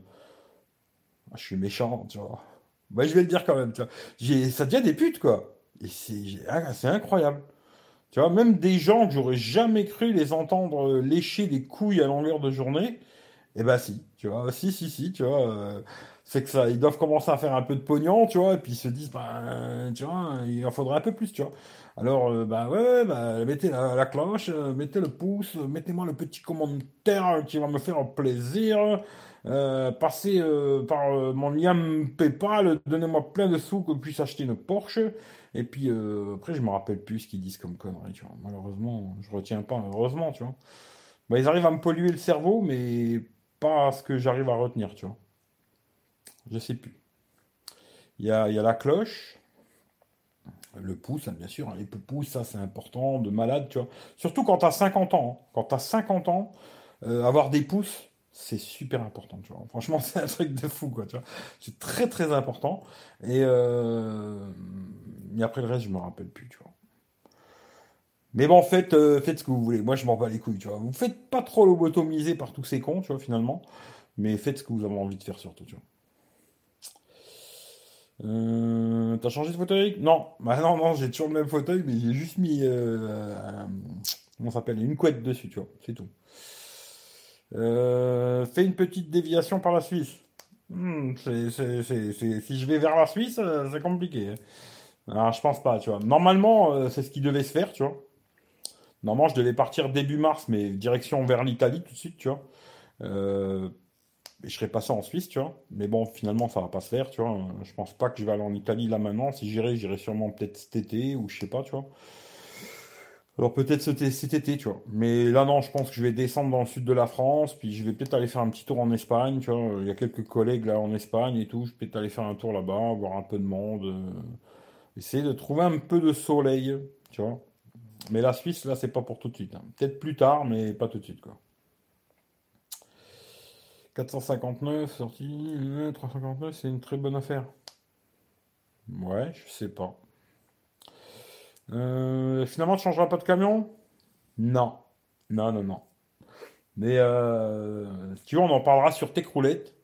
ah, je suis méchant, tu vois. Bah, je vais le dire quand même, tu vois. Ça devient des putes, quoi. Et ah, c'est incroyable. Tu vois, même des gens que j'aurais jamais cru les entendre euh, lécher des couilles à longueur de journée, eh ben si, tu vois, si, si, si, tu vois. Euh, c'est que ça, ils doivent commencer à faire un peu de pognon, tu vois, et puis ils se disent, ben, tu vois, il en faudrait un peu plus, tu vois. Alors, euh, bah ouais, bah, mettez la, cloche, euh, mettez le pouce, mettez-moi le petit commentaire qui va me faire plaisir. Euh, passez par mon lien PayPal, donnez-moi plein de sous que je puisse acheter une Porsche. Et puis après, je me rappelle plus ce qu'ils disent comme conneries, tu vois. Malheureusement, je retiens pas, heureusement, tu vois. Bah, ils arrivent à me polluer le cerveau, mais pas ce que j'arrive à retenir, tu vois. Je sais plus. Il y a, il y a la cloche, le pouce, hein, bien sûr, hein, les pouces, ça c'est important, de malade, tu vois. Surtout quand tu as 50 ans. Hein. Quand tu as 50 ans, euh, avoir des pouces, c'est super important, tu vois. Franchement, c'est un truc de fou, quoi, tu vois. C'est très très important. Et, euh... après le reste, je me rappelle plus, tu vois. Mais bon, faites, euh, faites ce que vous voulez. Moi, je m'en bats les couilles, tu vois. Vous faites pas trop lobotomiser par tous ces cons, tu vois, finalement. Mais faites ce que vous avez envie de faire, surtout, tu vois. Euh, T'as changé de fauteuil? Non, bah non, non, j'ai toujours le même fauteuil, mais j'ai juste mis, euh, comment s'appelle, une couette dessus, tu vois, c'est tout. Euh, fais une petite déviation par la Suisse. Hmm, si je vais vers la Suisse, c'est compliqué. Hein. Alors, je pense pas, tu vois. Normalement, c'est ce qui devait se faire, tu vois. Normalement, je devais partir début mars, mais direction vers l'Italie tout de suite, tu vois. Je serais passé en Suisse, tu vois. Mais bon, finalement, ça va pas se faire, tu vois. Je pense pas que je vais aller en Italie là maintenant. Si j'irai, j'irai sûrement peut-être cet été ou je sais pas, tu vois. Alors peut-être cet été, tu vois. Mais là, non, je pense que je vais descendre dans le sud de la France, puis je vais peut-être aller faire un petit tour en Espagne, tu vois. Il y a quelques collègues là en Espagne et tout. Je vais peut-être aller faire un tour là-bas, voir un peu de monde. Euh, essayer de trouver un peu de soleil, tu vois. Mais la Suisse, là, c'est pas pour tout de suite. Hein. Peut-être plus tard, mais pas tout de suite, quoi. 459 sorti, 359, c'est une très bonne affaire. Ouais, je sais pas. Euh, finalement, tu changeras pas de camion? Non. Non, non, non. Mais euh, tu vois, on en parlera sur tes croulettes.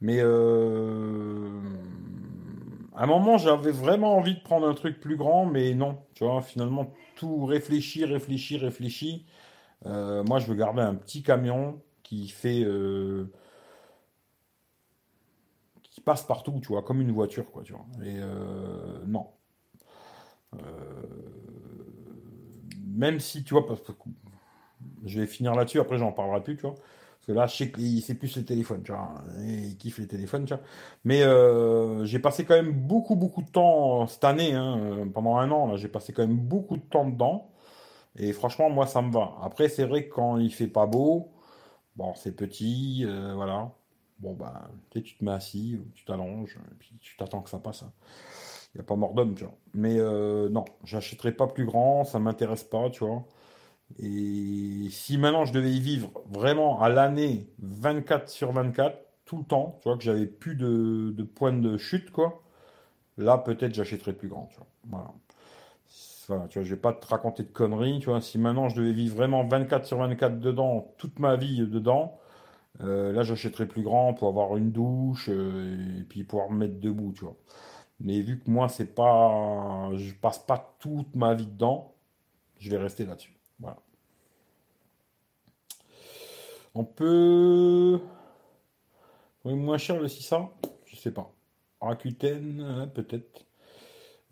Mais euh, à un moment, j'avais vraiment envie de prendre un truc plus grand, mais non. Tu vois, finalement, tout réfléchi, réfléchi, réfléchi. moi, je veux garder un petit camion qui fait. qui passe partout, tu vois, comme une voiture, quoi, tu vois. Et non. Euh, même si, tu vois, parce que je vais finir là-dessus, après j'en parlerai plus, tu vois. Parce que là, je sais qu'il sait plus les téléphones, tu vois. Il kiffe les téléphones, tu vois. Mais euh, j'ai passé quand même beaucoup, beaucoup de temps cette année, hein, pendant un an, là, j'ai passé quand même beaucoup de temps dedans. Et franchement, moi, ça me va. Après, c'est vrai que quand il fait pas beau, bon, c'est petit, euh, voilà. Bon, ben, tu, te mets assis, tu t'allonges, puis tu t'attends que ça passe. Hein. Il n'y a pas mort d'homme, tu vois. Mais euh, non, j'achèterai pas plus grand, ça m'intéresse pas, tu vois. Et si maintenant je devais y vivre vraiment à l'année 24 sur 24, tout le temps, tu vois, que j'avais plus de, de point de chute, quoi, là peut-être j'achèterais plus grand, tu vois. Voilà. Tu je vais pas te raconter de conneries, tu vois. Si maintenant je devais vivre vraiment 24 sur 24 dedans, toute ma vie dedans, euh, là j'achèterais plus grand pour avoir une douche euh, et puis pouvoir me mettre debout, tu vois. Mais vu que moi, c'est pas, je passe pas toute ma vie dedans, je vais rester là-dessus. Voilà. On peut. Oui, moins cher le 600 Je sais pas. Rakuten, hein, peut-être.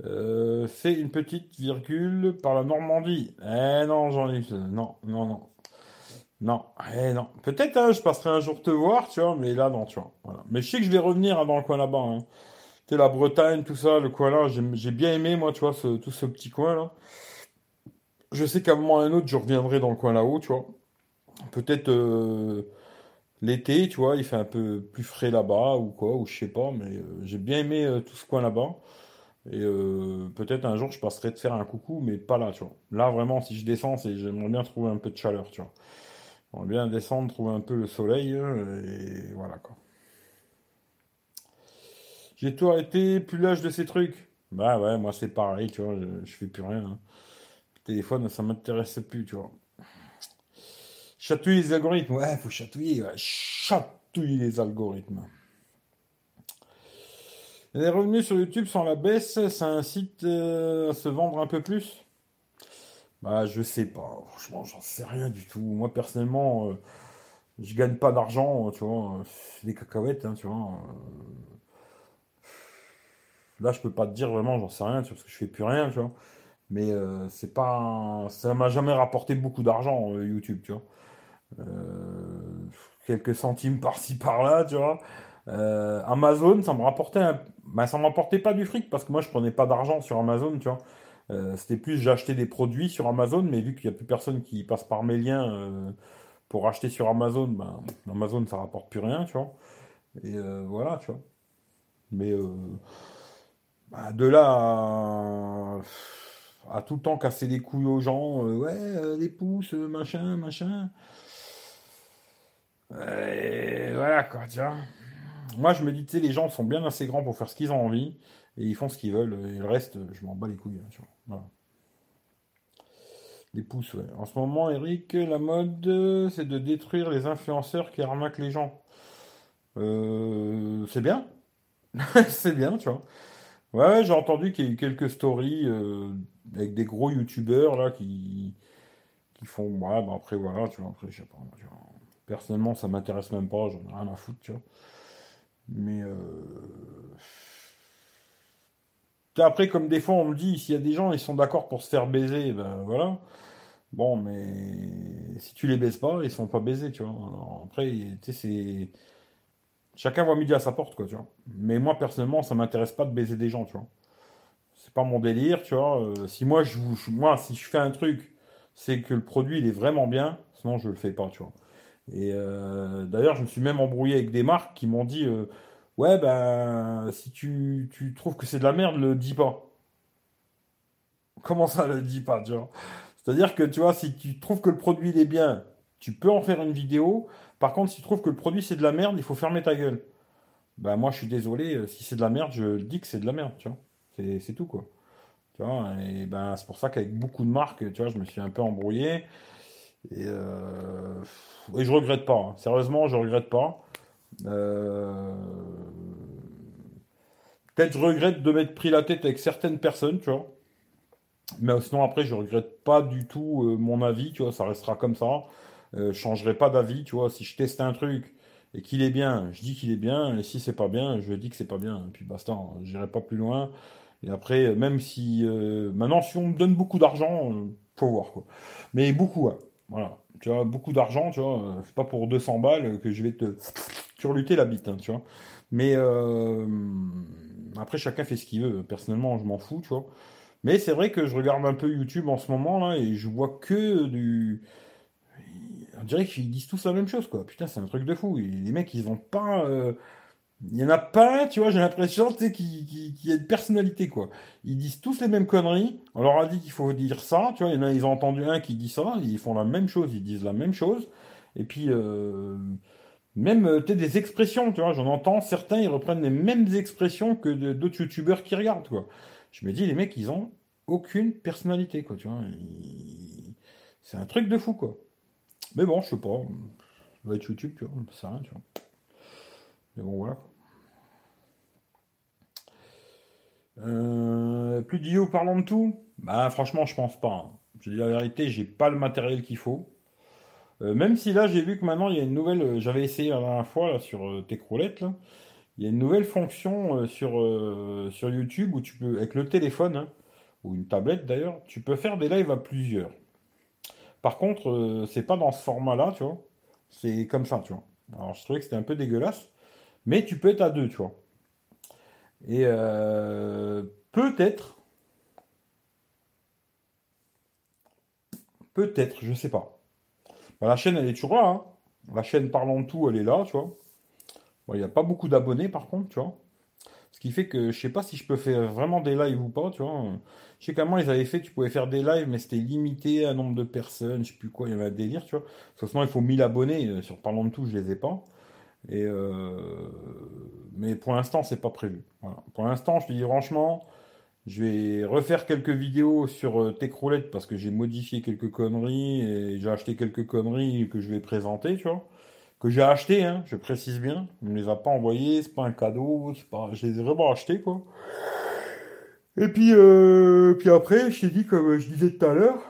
Euh, fait une petite virgule par la Normandie. Eh non, jean ai Non, non, non. Non, eh non. Peut-être, hein, je passerai un jour te voir, tu vois, mais là, non, tu vois. Mais je sais que je vais revenir hein, dans le coin là-bas. Hein la Bretagne, tout ça, le coin là, j'ai bien aimé, moi, tu vois, tout ce petit coin là. Je sais qu'à un moment ou à un autre, je reviendrai dans le coin là-haut, tu vois. Peut-être euh, l'été, tu vois, il fait un peu plus frais là-bas ou quoi, ou je sais pas, mais euh, j'ai bien aimé tout ce coin là-bas. Et peut-être un jour, je passerai de faire un coucou, mais pas là, tu vois. Là, vraiment, si je descends, c'est j'aimerais bien trouver un peu de chaleur, tu vois. J'aimerais bien descendre, trouver un peu le soleil, et voilà, quoi. J'ai tout arrêté, plus l'âge de ces trucs. Bah ouais, moi c'est pareil, tu vois, je, fais plus rien. Hein. Le téléphone, ça m'intéresse plus, tu vois. Chatouiller les algorithmes, ouais, faut chatouiller, ouais. chatouiller les algorithmes. Les revenus sur YouTube sont la baisse, ça incite euh, à se vendre un peu plus? Bah je sais pas, franchement j'en sais rien du tout. Moi personnellement, euh, je gagne pas d'argent, tu vois, c'est des cacahuètes, hein, tu vois. Là, je peux pas te dire vraiment, j'en sais rien, parce que je fais plus rien, tu vois. Mais euh, c'est pas, ça m'a jamais rapporté beaucoup d'argent euh, YouTube, tu vois. Euh, quelques centimes par-ci par-là, tu vois. Amazon, ça me rapportait, un... ben, ça me rapportait pas du fric parce que moi je prenais pas d'argent sur Amazon, tu vois. C'était plus j'achetais des produits sur Amazon, mais vu qu'il n'y a plus personne qui passe par mes liens pour acheter sur Amazon, ben, Amazon ça rapporte plus rien, tu vois. Et voilà, tu vois. Mais bah, de là à, tout le temps casser les couilles aux gens, euh, ouais, euh, les pouces, euh, machin, machin. Et voilà quoi, tu vois. Moi je me dis, tu sais, les gens sont bien assez grands pour faire ce qu'ils ont envie et ils font ce qu'ils veulent. Et le reste, je m'en bats les couilles. Hein, tu vois. Les pouces, ouais. En ce moment, Eric, la mode, c'est de détruire les influenceurs qui arnaquent les gens. c'est bien. c'est bien, tu vois. Ouais, j'ai entendu qu'il y a eu quelques stories euh, avec des gros youtubeurs là qui, qui font. Ouais, bah après voilà, tu vois, après je sais pas. Personnellement, ça m'intéresse même pas, j'en ai rien à foutre, tu vois. Mais euh... après, comme des fois on me dit, s'il y a des gens, ils sont d'accord pour se faire baiser, ben voilà. Bon, mais si tu les baises pas, ils sont pas baisés, tu vois. Après, tu sais, c'est. Chacun voit midi à sa porte, quoi, tu vois. Mais moi, personnellement, ça m'intéresse pas de baiser des gens, tu vois. C'est pas mon délire, tu vois. Euh, si moi, je, moi, si je fais un truc, c'est que le produit, il est vraiment bien, sinon, je le fais pas, tu vois. Et euh, d'ailleurs, je me suis même embrouillé avec des marques qui m'ont dit euh, Ouais, ben, si tu, trouves que c'est de la merde, le dis pas. Comment ça, le dis pas, tu vois? C'est-à-dire que, tu vois, si tu trouves que le produit, il est bien, tu peux en faire une vidéo. Par contre, si tu trouves que le produit, c'est de la merde, il faut fermer ta gueule. Ben, moi, je suis désolé, euh, si c'est de la merde, je dis que c'est de la merde, tu vois? C'est tout, quoi. Tu vois, et ben, c'est pour ça qu'avec beaucoup de marques, tu vois, je me suis un peu embrouillé. Et, euh, et je regrette pas. Hein. Sérieusement, je regrette pas. Euh, peut-être je regrette de m'être pris la tête avec certaines personnes, tu vois. Mais sinon, après, je regrette pas du tout euh, mon avis, tu vois. Ça restera comme ça. je changerai pas d'avis, tu vois. Si je teste un truc et qu'il est bien, je dis qu'il est bien. Et si c'est pas bien, je dis que c'est pas bien. Et puis basta, hein. j'irai pas plus loin. Et après, même si. maintenant, si on me donne beaucoup d'argent, faut voir, quoi. Mais beaucoup, ouais. Voilà. Tu vois, beaucoup d'argent, tu vois. C'est pas pour 200 balles que je vais te surlutter la bite, hein, tu vois. Mais euh, après, chacun fait ce qu'il veut. Personnellement, je m'en fous, tu vois. Mais c'est vrai que je regarde un peu YouTube en ce moment, là, et je vois que du. On dirait qu'ils disent tous la même chose, quoi. Putain, c'est un truc de fou. Les mecs, ils ont pas. Euh, il y en a pas, tu vois, j'ai l'impression, qu'il y a une personnalité, quoi. Ils disent tous les mêmes conneries. On leur a dit qu'il faut dire ça, tu vois. Il y en a, ils ont entendu un qui dit ça, ils font la même chose, ils disent la même chose. Et puis, euh, même, euh, tu des expressions, tu vois. J'en entends certains, ils reprennent les mêmes expressions que d'autres youtubeurs qui regardent, quoi. Je me dis, les mecs, ils ont aucune personnalité, quoi, tu vois. C'est un truc de fou, quoi. Mais bon, je sais pas. Ça va être YouTube, tu vois, ça rien, tu vois. Mais bon, voilà. Euh, plus d'IO parlant de tout Bah franchement je pense pas. Hein. Je dis la vérité, j'ai pas le matériel qu'il faut. Euh, même si là j'ai vu que maintenant il y a une nouvelle, euh, j'avais essayé la dernière fois sur euh, il y a une nouvelle fonction sur, sur YouTube où tu peux, avec le téléphone, hein, ou une tablette d'ailleurs, tu peux faire des lives à plusieurs. Par contre, c'est pas dans ce format-là, tu vois. C'est comme ça, tu vois. Alors je trouvais que c'était un peu dégueulasse, mais tu peux être à deux, tu vois. Et euh, peut-être, peut-être, je sais pas. Bah, la chaîne, elle est toujours là. Hein. La chaîne Parlant de tout, elle est là, tu vois. Il n'y a pas beaucoup d'abonnés, par contre, tu vois. Ce qui fait que je sais pas si je peux faire vraiment des lives ou pas, tu vois. Je sais qu'à moi, ils avaient fait, tu pouvais faire des lives, mais c'était limité à un nombre de personnes, je sais plus quoi, il y avait un délire, tu vois. Parce il faut 1000 abonnés. Euh, sur Parlant de tout, je les ai pas. Et euh, mais pour l'instant, c'est pas prévu. Pour l'instant, je te dis franchement, je vais refaire quelques vidéos sur euh, Techroulette parce que j'ai modifié quelques conneries et j'ai acheté quelques conneries que je vais présenter, tu vois. Que j'ai acheté, hein, je précise bien. On ne les a pas envoyés, c'est pas un cadeau, pas... je les ai vraiment achetés, quoi. Et puis, euh, puis après, je t'ai dit, comme je disais tout à l'heure,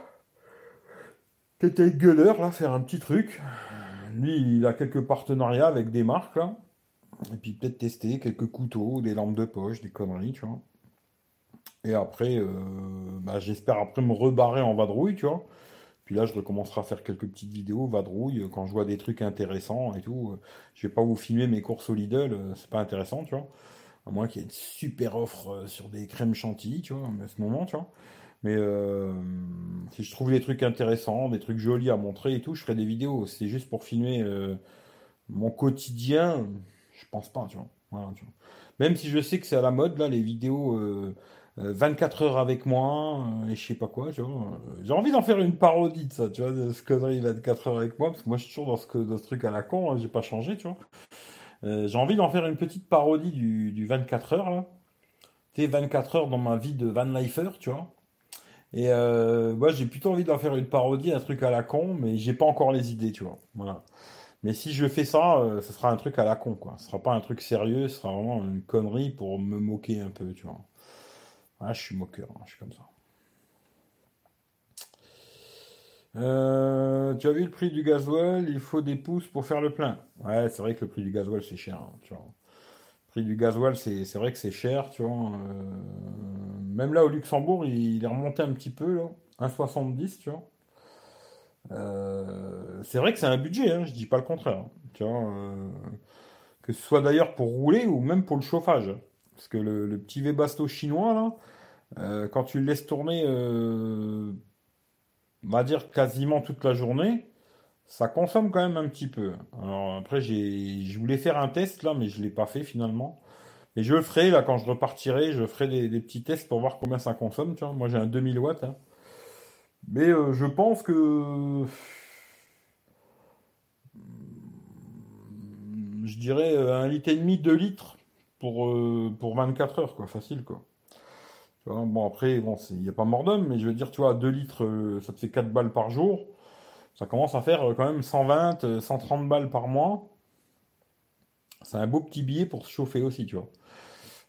t'étais gueuleur, là, faire un petit truc. Lui, il a quelques partenariats avec des marques. Et puis peut-être tester quelques couteaux, des lampes de poche, des conneries, tu vois. Et après, euh, bah, j'espère après me rebarrer en vadrouille, tu vois. Puis là, je recommencerai à faire quelques petites vidéos vadrouille quand je vois des trucs intéressants et tout. Je vais pas vous filmer mes courses au Lidl, euh, c'est pas intéressant, tu vois. À moins qu'il y ait une super offre euh, sur des crèmes chantilly, tu vois, à ce moment, tu vois. Mais si je trouve des trucs intéressants, des trucs jolis à montrer et tout, je ferai des vidéos. C'est juste pour filmer mon quotidien. Je pense pas, tu vois. Même si je sais que c'est à la mode, là, les vidéos 24 euh, euh, heures avec moi, euh, et je sais pas quoi, tu vois. J'ai envie d'en faire une parodie de ça, tu vois, de ce connerie 24 heures avec moi, parce que moi je suis toujours dans ce, dans ce truc à la con, hein, j'ai pas changé, tu vois. j'ai envie d'en faire une petite parodie du, du 24 heures, là. Tu sais, 24 heures dans ma vie de van lifer, tu vois. Et moi, j'ai plutôt envie d'en faire une parodie, un truc à la con, mais j'ai pas encore les idées, tu vois. Voilà. Mais si je fais ça, euh, ce sera un truc à la con, quoi. Ce sera pas un truc sérieux, ce sera vraiment une connerie pour me moquer un peu, tu vois. Ah, je suis moqueur, hein, je suis comme ça. Euh, tu as vu le prix du gasoil, il faut des pouces pour faire le plein. Ouais, c'est vrai que le prix du gasoil, c'est cher, hein, tu vois. Prix du gasoil, c'est vrai que c'est cher, tu vois. Euh, même là, au Luxembourg, il, est remonté un petit peu, là. 1,70, tu vois. Euh, c'est vrai que c'est un budget, hein, je dis pas le contraire. Tu vois, euh, que ce soit d'ailleurs pour rouler ou même pour le chauffage. Parce que le, petit Webasto chinois, là, quand tu le laisses tourner, on va dire quasiment toute la journée, ça consomme quand même un petit peu. Alors après, je voulais faire un test là, mais je l'ai pas fait finalement. Et je le ferai là quand je repartirai, je ferai des, petits tests pour voir combien ça consomme. Tu vois. Moi j'ai un 2000 watts. hein. Mais euh, je pense que je dirais euh, un litre et demi, deux litres pour, euh, pour 24 heures, quoi, facile, quoi. Bon, après, bon, il n'y a pas mort d'homme, mais je veux dire, tu vois, 2 litres, euh, ça te fait 4 balles par jour. Ça commence à faire euh, quand même 120, euh, 130 balles par mois. C'est un beau petit billet pour se chauffer aussi, tu vois.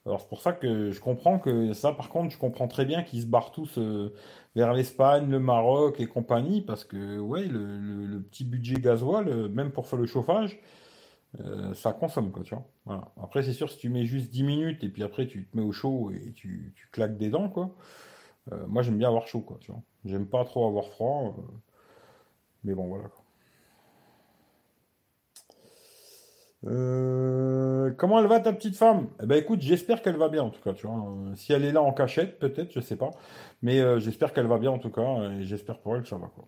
Alors, c'est pour ça que je comprends que ça, par contre, je comprends très bien qu'ils se barrent tous euh, vers l'Espagne, le Maroc et compagnie, parce que, ouais, le, petit budget gasoil, euh, même pour faire le chauffage, euh, ça consomme, quoi, tu vois. Voilà. Après, c'est sûr, si tu mets juste 10 minutes et puis après tu te mets au chaud et tu, tu claques des dents, quoi. euh, moi, j'aime bien avoir chaud, quoi, tu vois. J'aime pas trop avoir froid, euh, mais bon, voilà. Euh, comment elle va, ta petite femme? Eh ben, écoute, j'espère qu'elle va bien, en tout cas, tu vois. Euh, Si elle est là en cachette, peut-être, je sais pas. Mais euh, j'espère qu'elle va bien, en tout cas, et j'espère pour elle que ça va, quoi.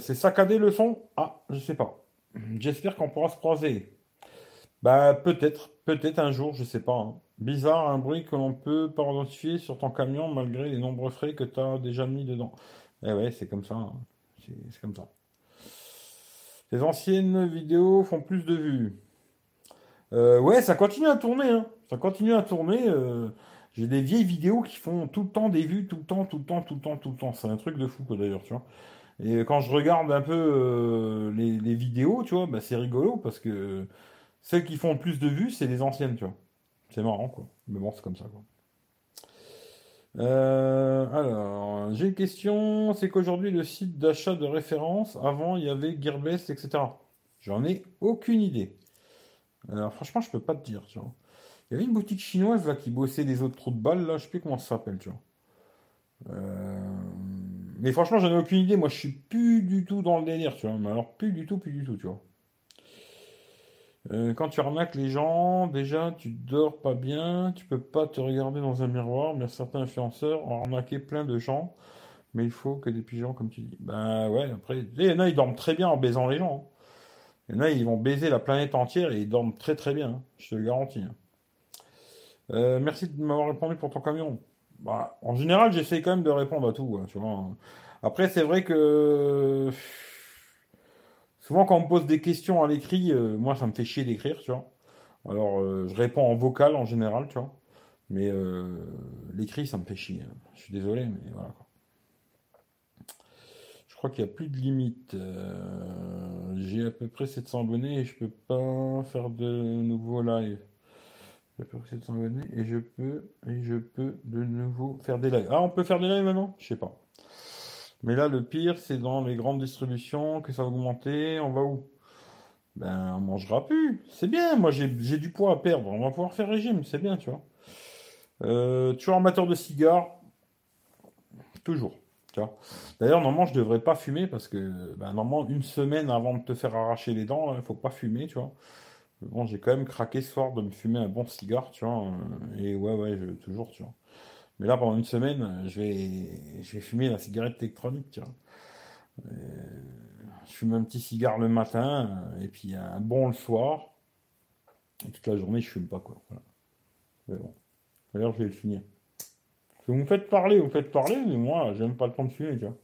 C'est saccadé le son? Ah, je sais pas. J'espère qu'on pourra se croiser. Bah peut-être, peut-être un jour, je sais pas. hein. Bizarre, un bruit que l'on peut pas identifier sur ton camion malgré les nombreux frais que tu as déjà mis dedans. Eh ouais, c'est comme ça. hein. C'est comme ça. Les anciennes vidéos font plus de vues. Euh, ouais, ça continue à tourner, hein. Ça continue à tourner. euh, J'ai des vieilles vidéos qui font tout le temps des vues, tout le temps, tout le temps, tout le temps, tout le temps. C'est un truc de fou, d'ailleurs, tu vois. Et quand je regarde un peu euh, les, les vidéos, tu vois, bah, c'est rigolo parce que celles qui font le plus de vues, c'est les anciennes, tu vois. C'est marrant, quoi. Mais bon, c'est comme ça, quoi. Euh, alors, j'ai une question. C'est qu'aujourd'hui, le site d'achat de référence, avant, il y avait Gearbest, etc. J'en ai aucune idée. Alors, franchement, je peux pas te dire, tu vois. Il y avait une boutique chinoise, là, qui bossait des autres trous de balles, là, je sais plus comment ça s'appelle, tu vois. Euh, Mais franchement, j'en ai aucune idée. Moi, je suis plus du tout dans le délire, tu vois. Mais alors, plus du tout, plus du tout, tu vois. Euh, quand tu arnaques les gens, déjà, tu dors pas bien, tu peux pas te regarder dans un miroir, mais certains influenceurs ont arnaqué plein de gens, mais il faut que des pigeons, comme tu dis. Ben ouais, après, il y en a, ils dorment très bien en baisant les gens. hein. Il y en a, ils vont baiser la planète entière et ils dorment très très bien, hein. Je te le garantis. hein. Euh, merci de m'avoir répondu pour ton camion. Bah, en général, j'essaie quand même de répondre à tout, tu vois. Après, c'est vrai que souvent quand on me pose des questions à l'écrit, euh, moi, ça me fait chier d'écrire, tu vois. Alors, euh, je réponds en vocal en général, tu vois. Mais euh, l'écrit, ça me fait chier. Je suis désolé, mais voilà. Je crois qu'il n'y a plus de limite. J'ai à peu près 700 abonnés et je peux pas faire de nouveaux lives. J'ai à peu près 700 abonnés et je peux et je peux de nouveau faire des lives. Ah, on peut faire des lives maintenant? Je sais pas. Mais là, le pire, c'est dans les grandes distributions que ça va augmenter. On va où? Ben, on mangera plus. C'est bien. Moi, j'ai du poids à perdre. On va pouvoir faire régime. C'est bien, tu vois. Euh, toujours amateur de cigares, toujours. D'ailleurs, normalement, je devrais pas fumer parce que, ben, normalement, une semaine avant de te faire arracher les dents, il faut pas fumer, tu vois. Bon, j'ai quand même craqué ce soir de me fumer un bon cigare, tu vois. Et ouais, ouais, toujours, tu vois. Mais là, pendant une semaine, euh, je vais, je vais fumer la cigarette électronique, tu vois. Je fume un petit cigare le matin euh, et puis un bon le soir. Et toute la journée, je fume pas, quoi. Voilà. Mais bon. D'ailleurs, je vais le finir. Vous me faites parler, vous me faites parler, mais moi, j'aime pas le temps de fumer, tu vois.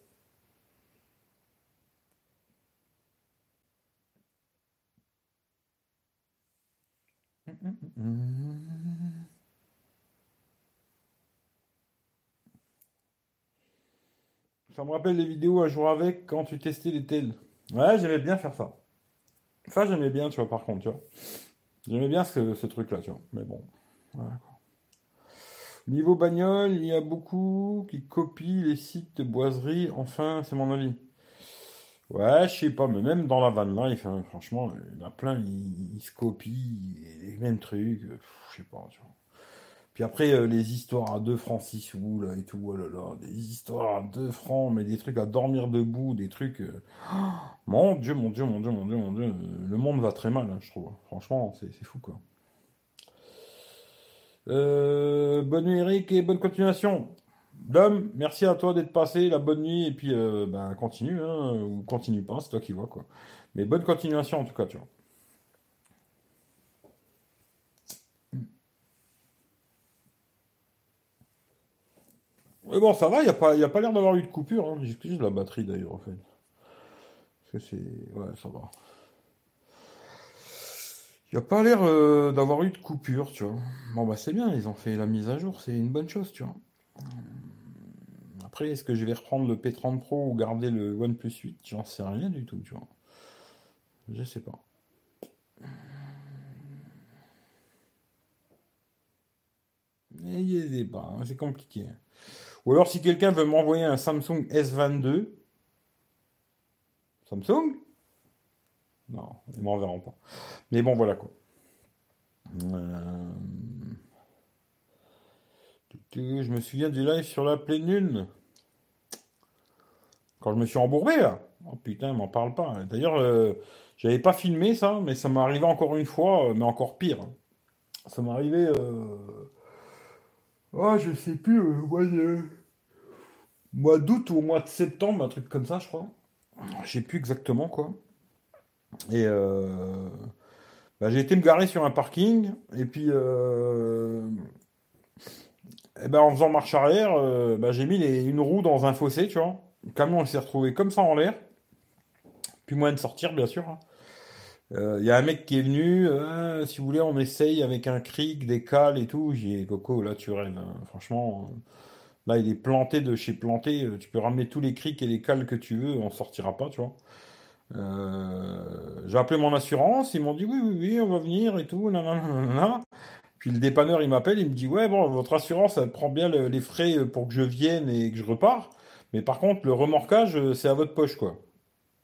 Ça me rappelle les vidéos à jouer avec quand tu testais les tels. Ouais, j'aimais bien faire ça. Ça, j'aimais bien, tu vois, par contre, tu vois. J'aimais bien ce, truc-là, tu vois. Mais bon. voilà. Niveau bagnole, il y a beaucoup qui copient les sites de boiserie. Enfin, c'est mon avis. Ouais, je sais pas, mais même dans la van life, hein, franchement, il y en a plein, ils, ils se copient les mêmes trucs. Je sais pas, tu vois. Puis après, euh, les histoires à 2 francs 6 sous, là, et tout, oh là là, des histoires à 2 francs, mais des trucs à dormir debout, des trucs... euh, Mon Dieu, mon Dieu, mon Dieu, mon Dieu, mon Dieu, le monde va très mal, hein, je trouve. Franchement, c'est fou, quoi. Euh, bonne nuit Eric et bonne continuation. Dom, merci à toi d'être passé, la bonne nuit, et puis euh, ben, continue, hein, ou continue pas, c'est toi qui vois quoi. Mais bonne continuation en tout cas, tu vois. Mais bon, ça va, il n'y a pas, a pas l'air d'avoir eu de coupure, hein. Juste la batterie d'ailleurs en fait. Parce que c'est. Ouais, ça va. Il n'y a pas l'air euh, d'avoir eu de coupure, tu vois. Bon bah c'est bien, ils ont fait la mise à jour, c'est une bonne chose, tu vois. Après, est-ce que je vais reprendre le P30 Pro ou garder le OnePlus 8? J'en sais rien du tout, tu vois. Je sais pas. Il y hein, c'est compliqué. Ou alors si quelqu'un veut m'envoyer un Samsung S22, Samsung? Non, ils m'enverront pas. Mais bon, voilà quoi. Euh, Je me souviens du live sur la pleine lune, quand je me suis embourbé là. Oh putain, m'en parle pas. D'ailleurs, euh, j'avais pas filmé ça, mais ça m'est arrivé encore une fois, euh, mais encore pire. Ça m'est arrivé, euh... oh, je sais plus, euh, mois mois d'août ou mois de septembre, un truc comme ça, je crois. Je sais plus exactement quoi. Et euh, bah, j'ai été me garer sur un parking, et puis euh, eh ben, en faisant marche arrière, euh, bah, j'ai mis une roue dans un fossé, tu vois. Le camion s'est retrouvé comme ça en l'air, puis moyen de sortir, bien sûr. hein. Euh, Il y a un mec qui est venu, euh, si vous voulez, on essaye avec un cric, des cales et tout. J'ai dit, Coco, là tu rêves. hein. Franchement, euh, là il est planté de chez planté. Tu peux ramener tous les crics et les cales que tu veux, on sortira pas, tu vois. J'ai appelé mon assurance, ils m'ont dit oui, oui, oui, on va venir et tout. nanana. Puis le dépanneur, il m'appelle, il me dit, ouais, bon, votre assurance, elle prend bien le- les frais pour que je vienne et que je repars. Mais par contre, le remorquage, c'est à votre poche, quoi.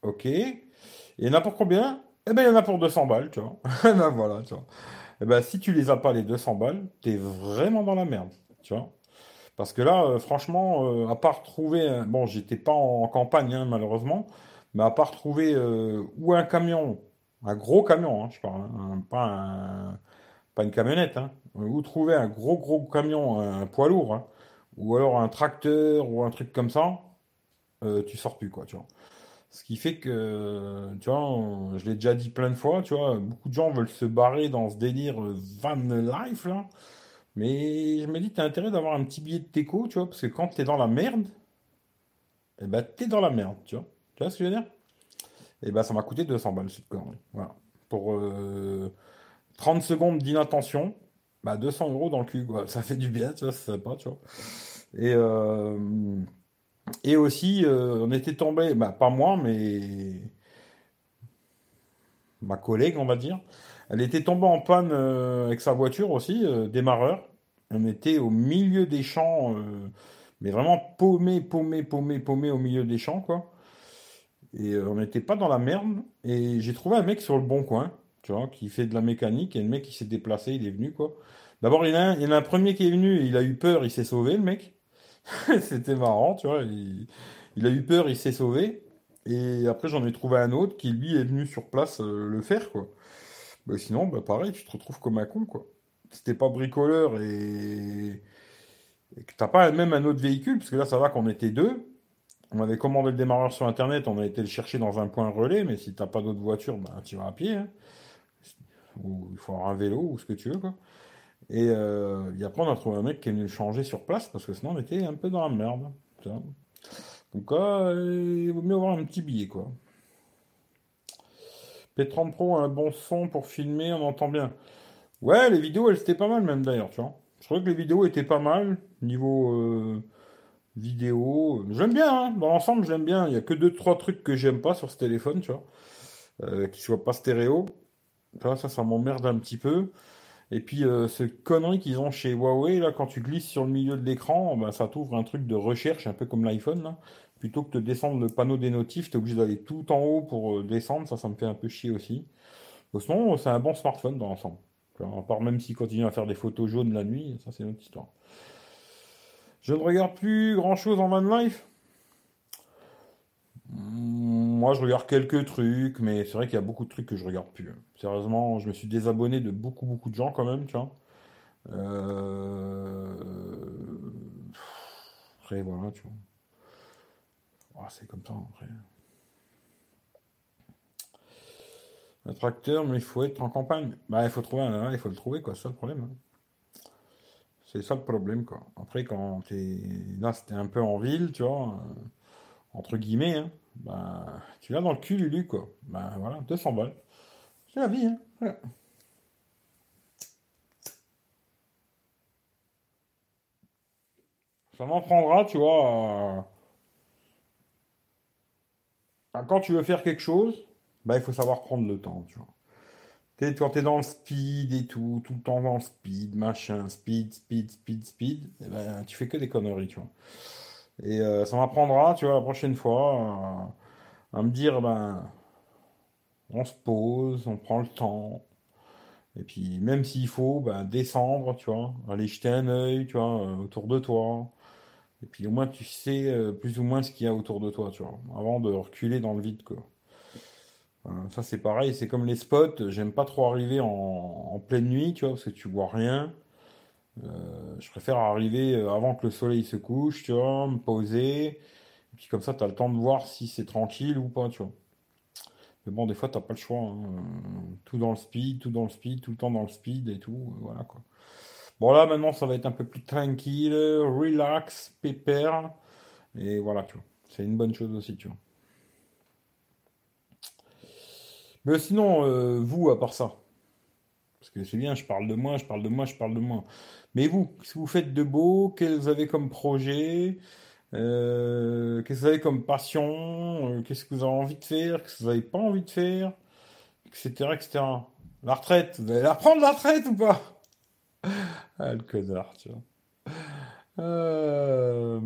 Ok. Et pour combien? Eh ben, il y en a pour 200 balles, tu vois. Eh Ben voilà, tu vois. Eh ben, si tu les as pas, les 200 balles, t'es vraiment dans la merde, tu vois. Parce que là, euh, franchement, euh, à part trouver, un- bon, j'étais pas en campagne, hein, malheureusement, mais à part trouver euh, ou un camion, un gros camion, hein, je parle, hein, pas pas une camionnette, hein. Ou trouver un gros gros camion, un poids lourd. Ou alors un tracteur ou un truc comme ça, tu sors plus quoi, tu vois. Ce qui fait que, tu vois, je l'ai déjà dit plein de fois, tu vois, beaucoup de gens veulent se barrer dans ce délire euh, van life là, mais je me dis, t'as intérêt d'avoir un petit billet de teco, tu vois, parce que quand t'es dans la merde, eh ben t'es dans la merde, tu vois. Tu vois ce que je veux dire? Eh ben ça m'a coûté 200 balles cette connerie. Voilà. Pour euh, 30 secondes d'inattention, bah 200 euros dans le cul, quoi. Ça fait du bien, tu vois, c'est sympa, tu vois. Et, euh, et aussi, euh, on était tombé, bah pas moi, mais ma collègue, on va dire. Elle était tombée en panne euh, avec sa voiture aussi, euh, démarreur. On était au milieu des champs, mais vraiment paumé, paumé, paumé, paumé au milieu des champs, quoi. Et on n'était pas dans la merde. Et j'ai trouvé un mec sur le bon coin, tu vois, qui fait de la mécanique. Et le mec, il s'est déplacé, il est venu, quoi. D'abord, il y en a un premier qui est venu, il a eu peur, il s'est sauvé, le mec. C'était marrant, tu vois. Il, a eu peur, il s'est sauvé. Et après, j'en ai trouvé un autre qui, lui, est venu sur place euh, le faire, quoi. Bah, sinon, bah, pareil, tu te retrouves comme un con, quoi. Si t'es pas bricoleur et, et que t'as pas même un autre véhicule, parce que là, ça va qu'on était deux. On avait commandé le démarreur sur Internet, on a été le chercher dans un point relais, mais si t'as pas d'autre voiture, bah, tu vas à pied, hein. Ou il faut avoir un vélo, ou ce que tu veux, quoi. Et, euh, et après, on a trouvé un mec qui est venu le changer sur place, parce que sinon, on était un peu dans la merde. Donc, euh, il vaut mieux avoir un petit billet, quoi. P30 Pro a un bon son pour filmer, on entend bien. Ouais, les vidéos, elles étaient pas mal même d'ailleurs, tu vois. Je trouvais que les vidéos étaient pas mal, niveau euh, vidéo. J'aime bien, hein. Dans l'ensemble, j'aime bien. Il y a que deux, trois trucs que j'aime pas sur ce téléphone, tu vois. Euh, qui soient pas stéréo. Ça, ça m'emmerde un petit peu. Et puis, euh, cette connerie qu'ils ont chez Huawei, là, quand tu glisses sur le milieu de l'écran, ben, ça t'ouvre un truc de recherche, un peu comme l'iPhone. Plutôt que de descendre le panneau des notifs, t'es obligé d'aller tout en haut pour euh, descendre. Ça, ça me fait un peu chier aussi. Sinon, c'est un bon smartphone dans l'ensemble. À part même s'il continue à faire des photos jaunes la nuit, ça c'est une autre histoire. Je ne regarde plus grand chose en van life. Moi, je regarde quelques trucs, mais c'est vrai qu'il y a beaucoup de trucs que je regarde plus. Sérieusement, je me suis désabonné de beaucoup, beaucoup de gens quand même, tu vois. Euh, après, voilà, tu vois. Ah, c'est comme ça, après. Un tracteur, mais il faut être en campagne. Bah, il faut trouver un, il faut le trouver, quoi. C'est ça le problème. Hein. C'est ça le problème, quoi. Après, quand t'es là, c'était un peu en ville, tu vois, euh, entre guillemets, hein, bah, tu vas dans le cul, Lulu, quoi. Bah, voilà, 200 balles. C'est la vie, hein. Ça m'en prendra, tu vois. Quand tu veux faire quelque chose, bah, il faut savoir prendre le temps, tu vois. Es, quand tu es dans le speed et tout, tout le temps dans le speed, machin, speed, speed, speed, speed, eh ben, tu fais que des conneries, tu vois. Et euh, ça m'apprendra, tu vois, la prochaine fois, à me dire, ben, on se pose, on prend le temps. Et puis, même s'il faut, ben, descendre, tu vois, aller jeter un œil, tu vois, euh, autour de toi. Et puis, au moins, tu sais euh, plus ou moins ce qu'il y a autour de toi, tu vois, avant de reculer dans le vide, quoi. ça, c'est pareil, c'est comme les spots. J'aime pas trop arriver en, pleine nuit, tu vois, parce que tu vois rien. Euh, je préfère arriver avant que le soleil se couche, tu vois, me poser. Puis, comme ça, tu as le temps de voir si c'est tranquille ou pas, tu vois. Mais bon, des fois, t'as pas le choix. Hein. Tout dans le speed, tout dans le speed, tout le temps dans le speed et tout. Voilà quoi. Bon, là, maintenant, ça va être un peu plus tranquille, relax, pépère. Et voilà, tu vois. C'est une bonne chose aussi, tu vois. Mais sinon, euh, vous, à part ça, parce que c'est bien, je parle de moi, je parle de moi, je parle de moi. Mais vous, qu'est-ce que vous faites de beau? Qu'est-ce que vous avez comme projet? Euh, qu'est-ce que vous avez comme passion? Euh, Qu'est-ce que vous avez envie de faire? Qu'est-ce que vous n'avez pas envie de faire? Etc. etc. La retraite, vous allez la reprendre la retraite ou pas? Ah, le connard, tu vois. Euh...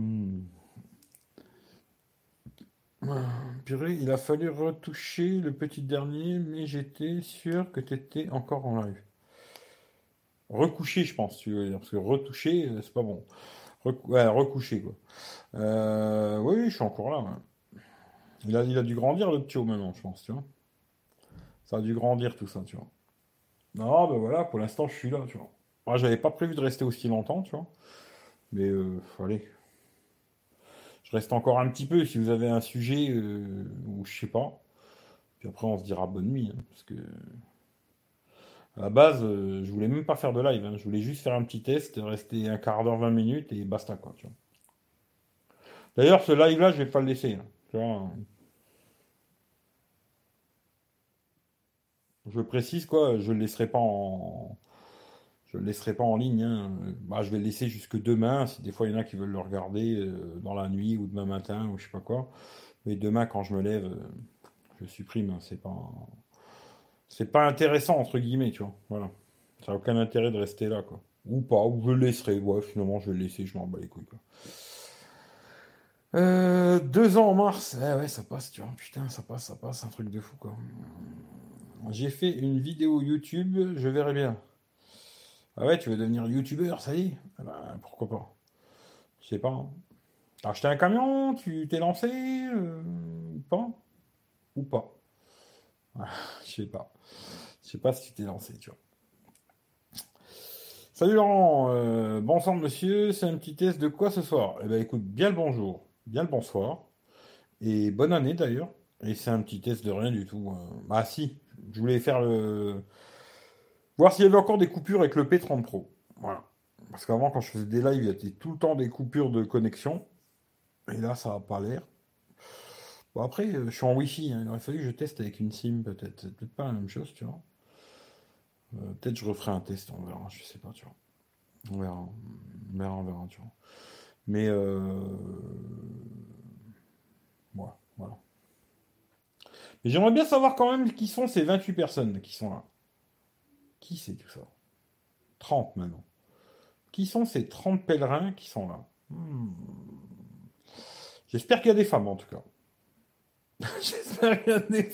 Purée, il a fallu retoucher le petit dernier, mais j'étais sûr que tu étais encore en live. Recoucher, je pense, tu veux dire, parce que retoucher, c'est pas bon. ouais, recoucher, quoi. Euh, oui, je suis encore là. Il, a, il a dû grandir le petit maintenant, je pense, tu vois. Ça a dû grandir tout ça, tu vois. Non, ben voilà, pour l'instant, je suis là, tu vois. Moi, j'avais pas prévu de rester aussi longtemps, tu vois. Mais, euh, allez. Je reste encore un petit peu si vous avez un sujet euh, ou je sais pas. Puis après, on se dira bonne nuit, hein, parce que. À la base, euh, je voulais même pas faire de live, hein. je voulais juste faire un petit test, rester un quart d'heure, 20 minutes et basta. D'ailleurs, ce live-là, je vais pas le laisser. Hein. Je précise quoi, je le laisserai pas en, le laisserai pas en ligne. Hein. Bah, je vais le laisser jusque demain. Si des fois il y en a qui veulent le regarder euh, dans la nuit ou demain matin ou je sais pas quoi. Mais demain, quand je me lève, euh, je supprime. C'est pas, c'est pas intéressant entre guillemets, tu vois. Voilà. Ça n'a aucun intérêt de rester là, quoi. Ou pas, ou je le laisserai. Ouais, finalement, je vais le laisser. Je m'en bats les couilles, quoi. Euh, deux ans en mars. Eh ouais, ça passe, tu vois. Putain, ça passe, ça passe. Un truc de fou, quoi. J'ai fait une vidéo YouTube, je verrai bien. Ah ouais, tu veux devenir youtubeur, ça y est eh ben, Pourquoi pas Je sais pas. Hein. T'as acheté un camion? Tu t'es lancé euh, pas? Ou pas Je sais pas. Je sais pas si tu t'es lancé, tu vois. Salut Laurent, euh, bon sang monsieur, c'est un petit test de quoi ce soir? Eh ben écoute, bien le bonjour bien le bonsoir. Et bonne année d'ailleurs. Et c'est un petit test de rien du tout. Hein. Bah si, je voulais faire le... Voir s'il y avait encore des coupures avec le P30 Pro. Parce qu'avant, quand je faisais des lives, il y avait tout le temps des coupures de connexion. Et là, ça n'a pas l'air. Bon, après, euh, je suis en Wi-Fi. Hein. Il aurait fallu que je teste avec une SIM, peut-être. C'est peut-être pas la même chose, tu vois. Euh, peut-être je referai un test, on verra. Je sais pas, tu vois. On verra. On verra, on verra, tu vois. Mais euh... voilà. Mais j'aimerais bien savoir quand même qui sont ces 28 personnes qui sont là. Qui c'est tout ça? 30 maintenant. Qui sont ces 30 pèlerins qui sont là? Hmm. J'espère qu'il y a des femmes en tout cas. J'espère qu'il y a des.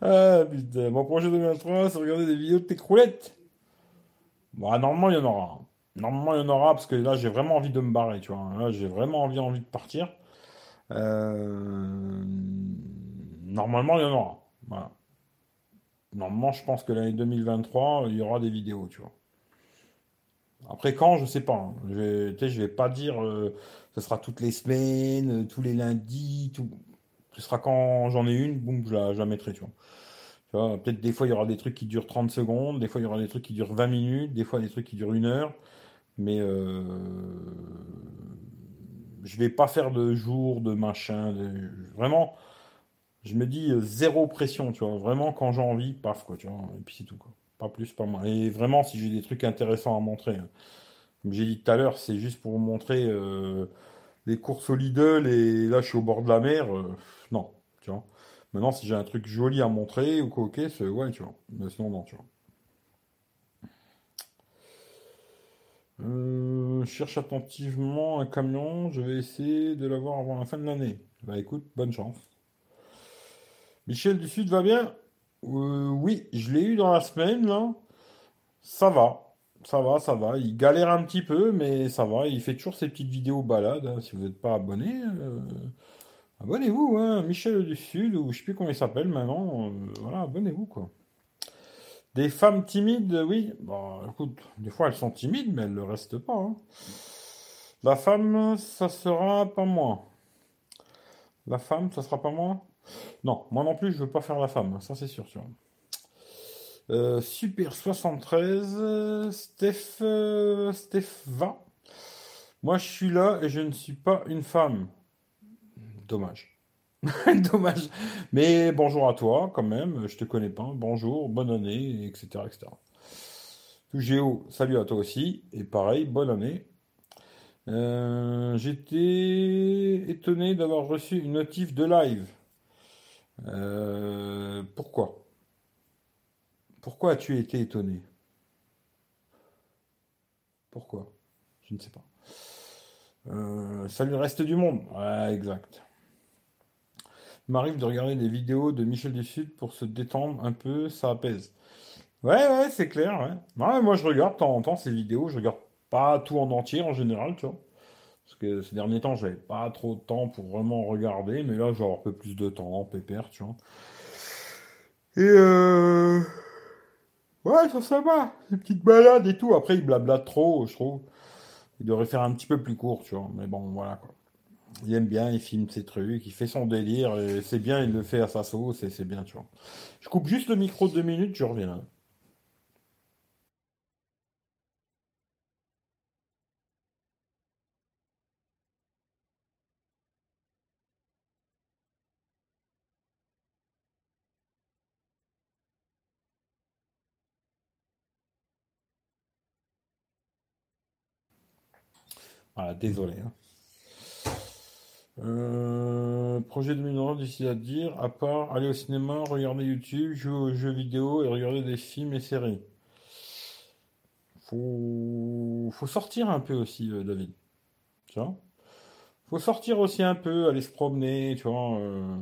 Ah putain, mon projet 2023, c'est regarder des vidéos de tes croulettes. Bon, ah, normalement, il y en aura. Normalement, il y en aura parce que là, j'ai vraiment envie de me barrer, tu vois. Là, j'ai vraiment envie, envie de partir. Euh, Normalement, il y en aura. Voilà. Normalement, je pense que l'année 2023, il y aura des vidéos, tu vois. Après quand, je sais pas. hein. Je vais, je vais pas dire euh, ce sera toutes les semaines, euh, tous les lundis, tout. Ce sera quand j'en ai une, boum, je la, mettrai, tu vois. Peut-être des fois il y aura des trucs qui durent 30 secondes, des fois il y aura des trucs qui durent 20 minutes, des fois des trucs qui durent une heure, mais euh, je vais pas faire de jour, de machin, vraiment, je me dis euh, zéro pression, tu vois. Vraiment quand j'ai envie, paf, quoi, tu vois. Et puis c'est tout, quoi. Pas plus, pas moins. Et vraiment, si j'ai des trucs intéressants à montrer, hein. Comme j'ai dit tout à l'heure, c'est juste pour montrer euh, les courses au Lidl et là je suis au bord de la mer. euh, non, tu vois. Maintenant, si j'ai un truc joli à montrer ou quoi, ok, c'est ouais, tu vois. Mais sinon, non, tu vois. Euh, je cherche attentivement un camion. Je vais essayer de l'avoir avant la fin de l'année. Bah écoute, bonne chance. Michel du Sud va bien? Oui, je l'ai eu dans la semaine, là. Ça va. Ça va, ça va. Il galère un petit peu, mais ça va. Il fait toujours ses petites vidéos balades. hein. Si vous n'êtes pas abonné, euh, abonnez-vous, hein. Michel du Sud, ou je sais plus comment il s'appelle maintenant. euh, voilà, abonnez-vous, quoi. Des femmes timides, oui. Bah, écoute, des fois elles sont timides, mais elles le restent pas. hein. La femme, ça sera pas moi. La femme, ça sera pas moi? Non, moi non plus, je veux pas faire la femme. Ça, c'est sûr, tu. Euh, Super 73, euh, Steph, euh, Steph va. Moi, je suis là et je ne suis pas une femme. Dommage. Dommage. Mais bonjour à toi, quand même. Je te connais pas. Bonjour, bonne année, etc., etc. Géo, salut à toi aussi. Et pareil, bonne année. Euh, j'étais étonné d'avoir reçu une notif de live. Pourquoi? Pourquoi as-tu été étonné? Pourquoi? Je ne sais pas. Euh, salut le reste du monde. Ouais, exact. Il m'arrive de regarder des vidéos de Michel Dessud pour se détendre un peu, ça apaise. Ouais, ouais, c'est clair, moi, je regarde de temps en temps ces vidéos, je regarde pas tout en entier en général, tu vois. Parce que ces derniers temps, j'avais pas trop de temps pour vraiment regarder, mais là, j'ai un peu plus de temps, pépère, tu vois. Et euh... Ouais, ça, ça va, ces petites balades et tout. Après, il blablate trop, je trouve. Il devrait faire un petit peu plus court, tu vois. Mais bon, voilà, quoi. Il aime bien, il filme ses trucs, il fait son délire, et c'est bien, il le fait à sa sauce, et c'est bien, tu vois. Je coupe juste le micro de deux minutes, je reviens. Voilà, désolé. hein. Euh, projet 2009, difficile à dire, à part aller au cinéma, regarder YouTube, jouer aux jeux vidéo et regarder des films et séries. Faut, faut sortir un peu aussi, euh, David. Tu vois? Faut sortir aussi un peu, aller se promener, tu vois, euh,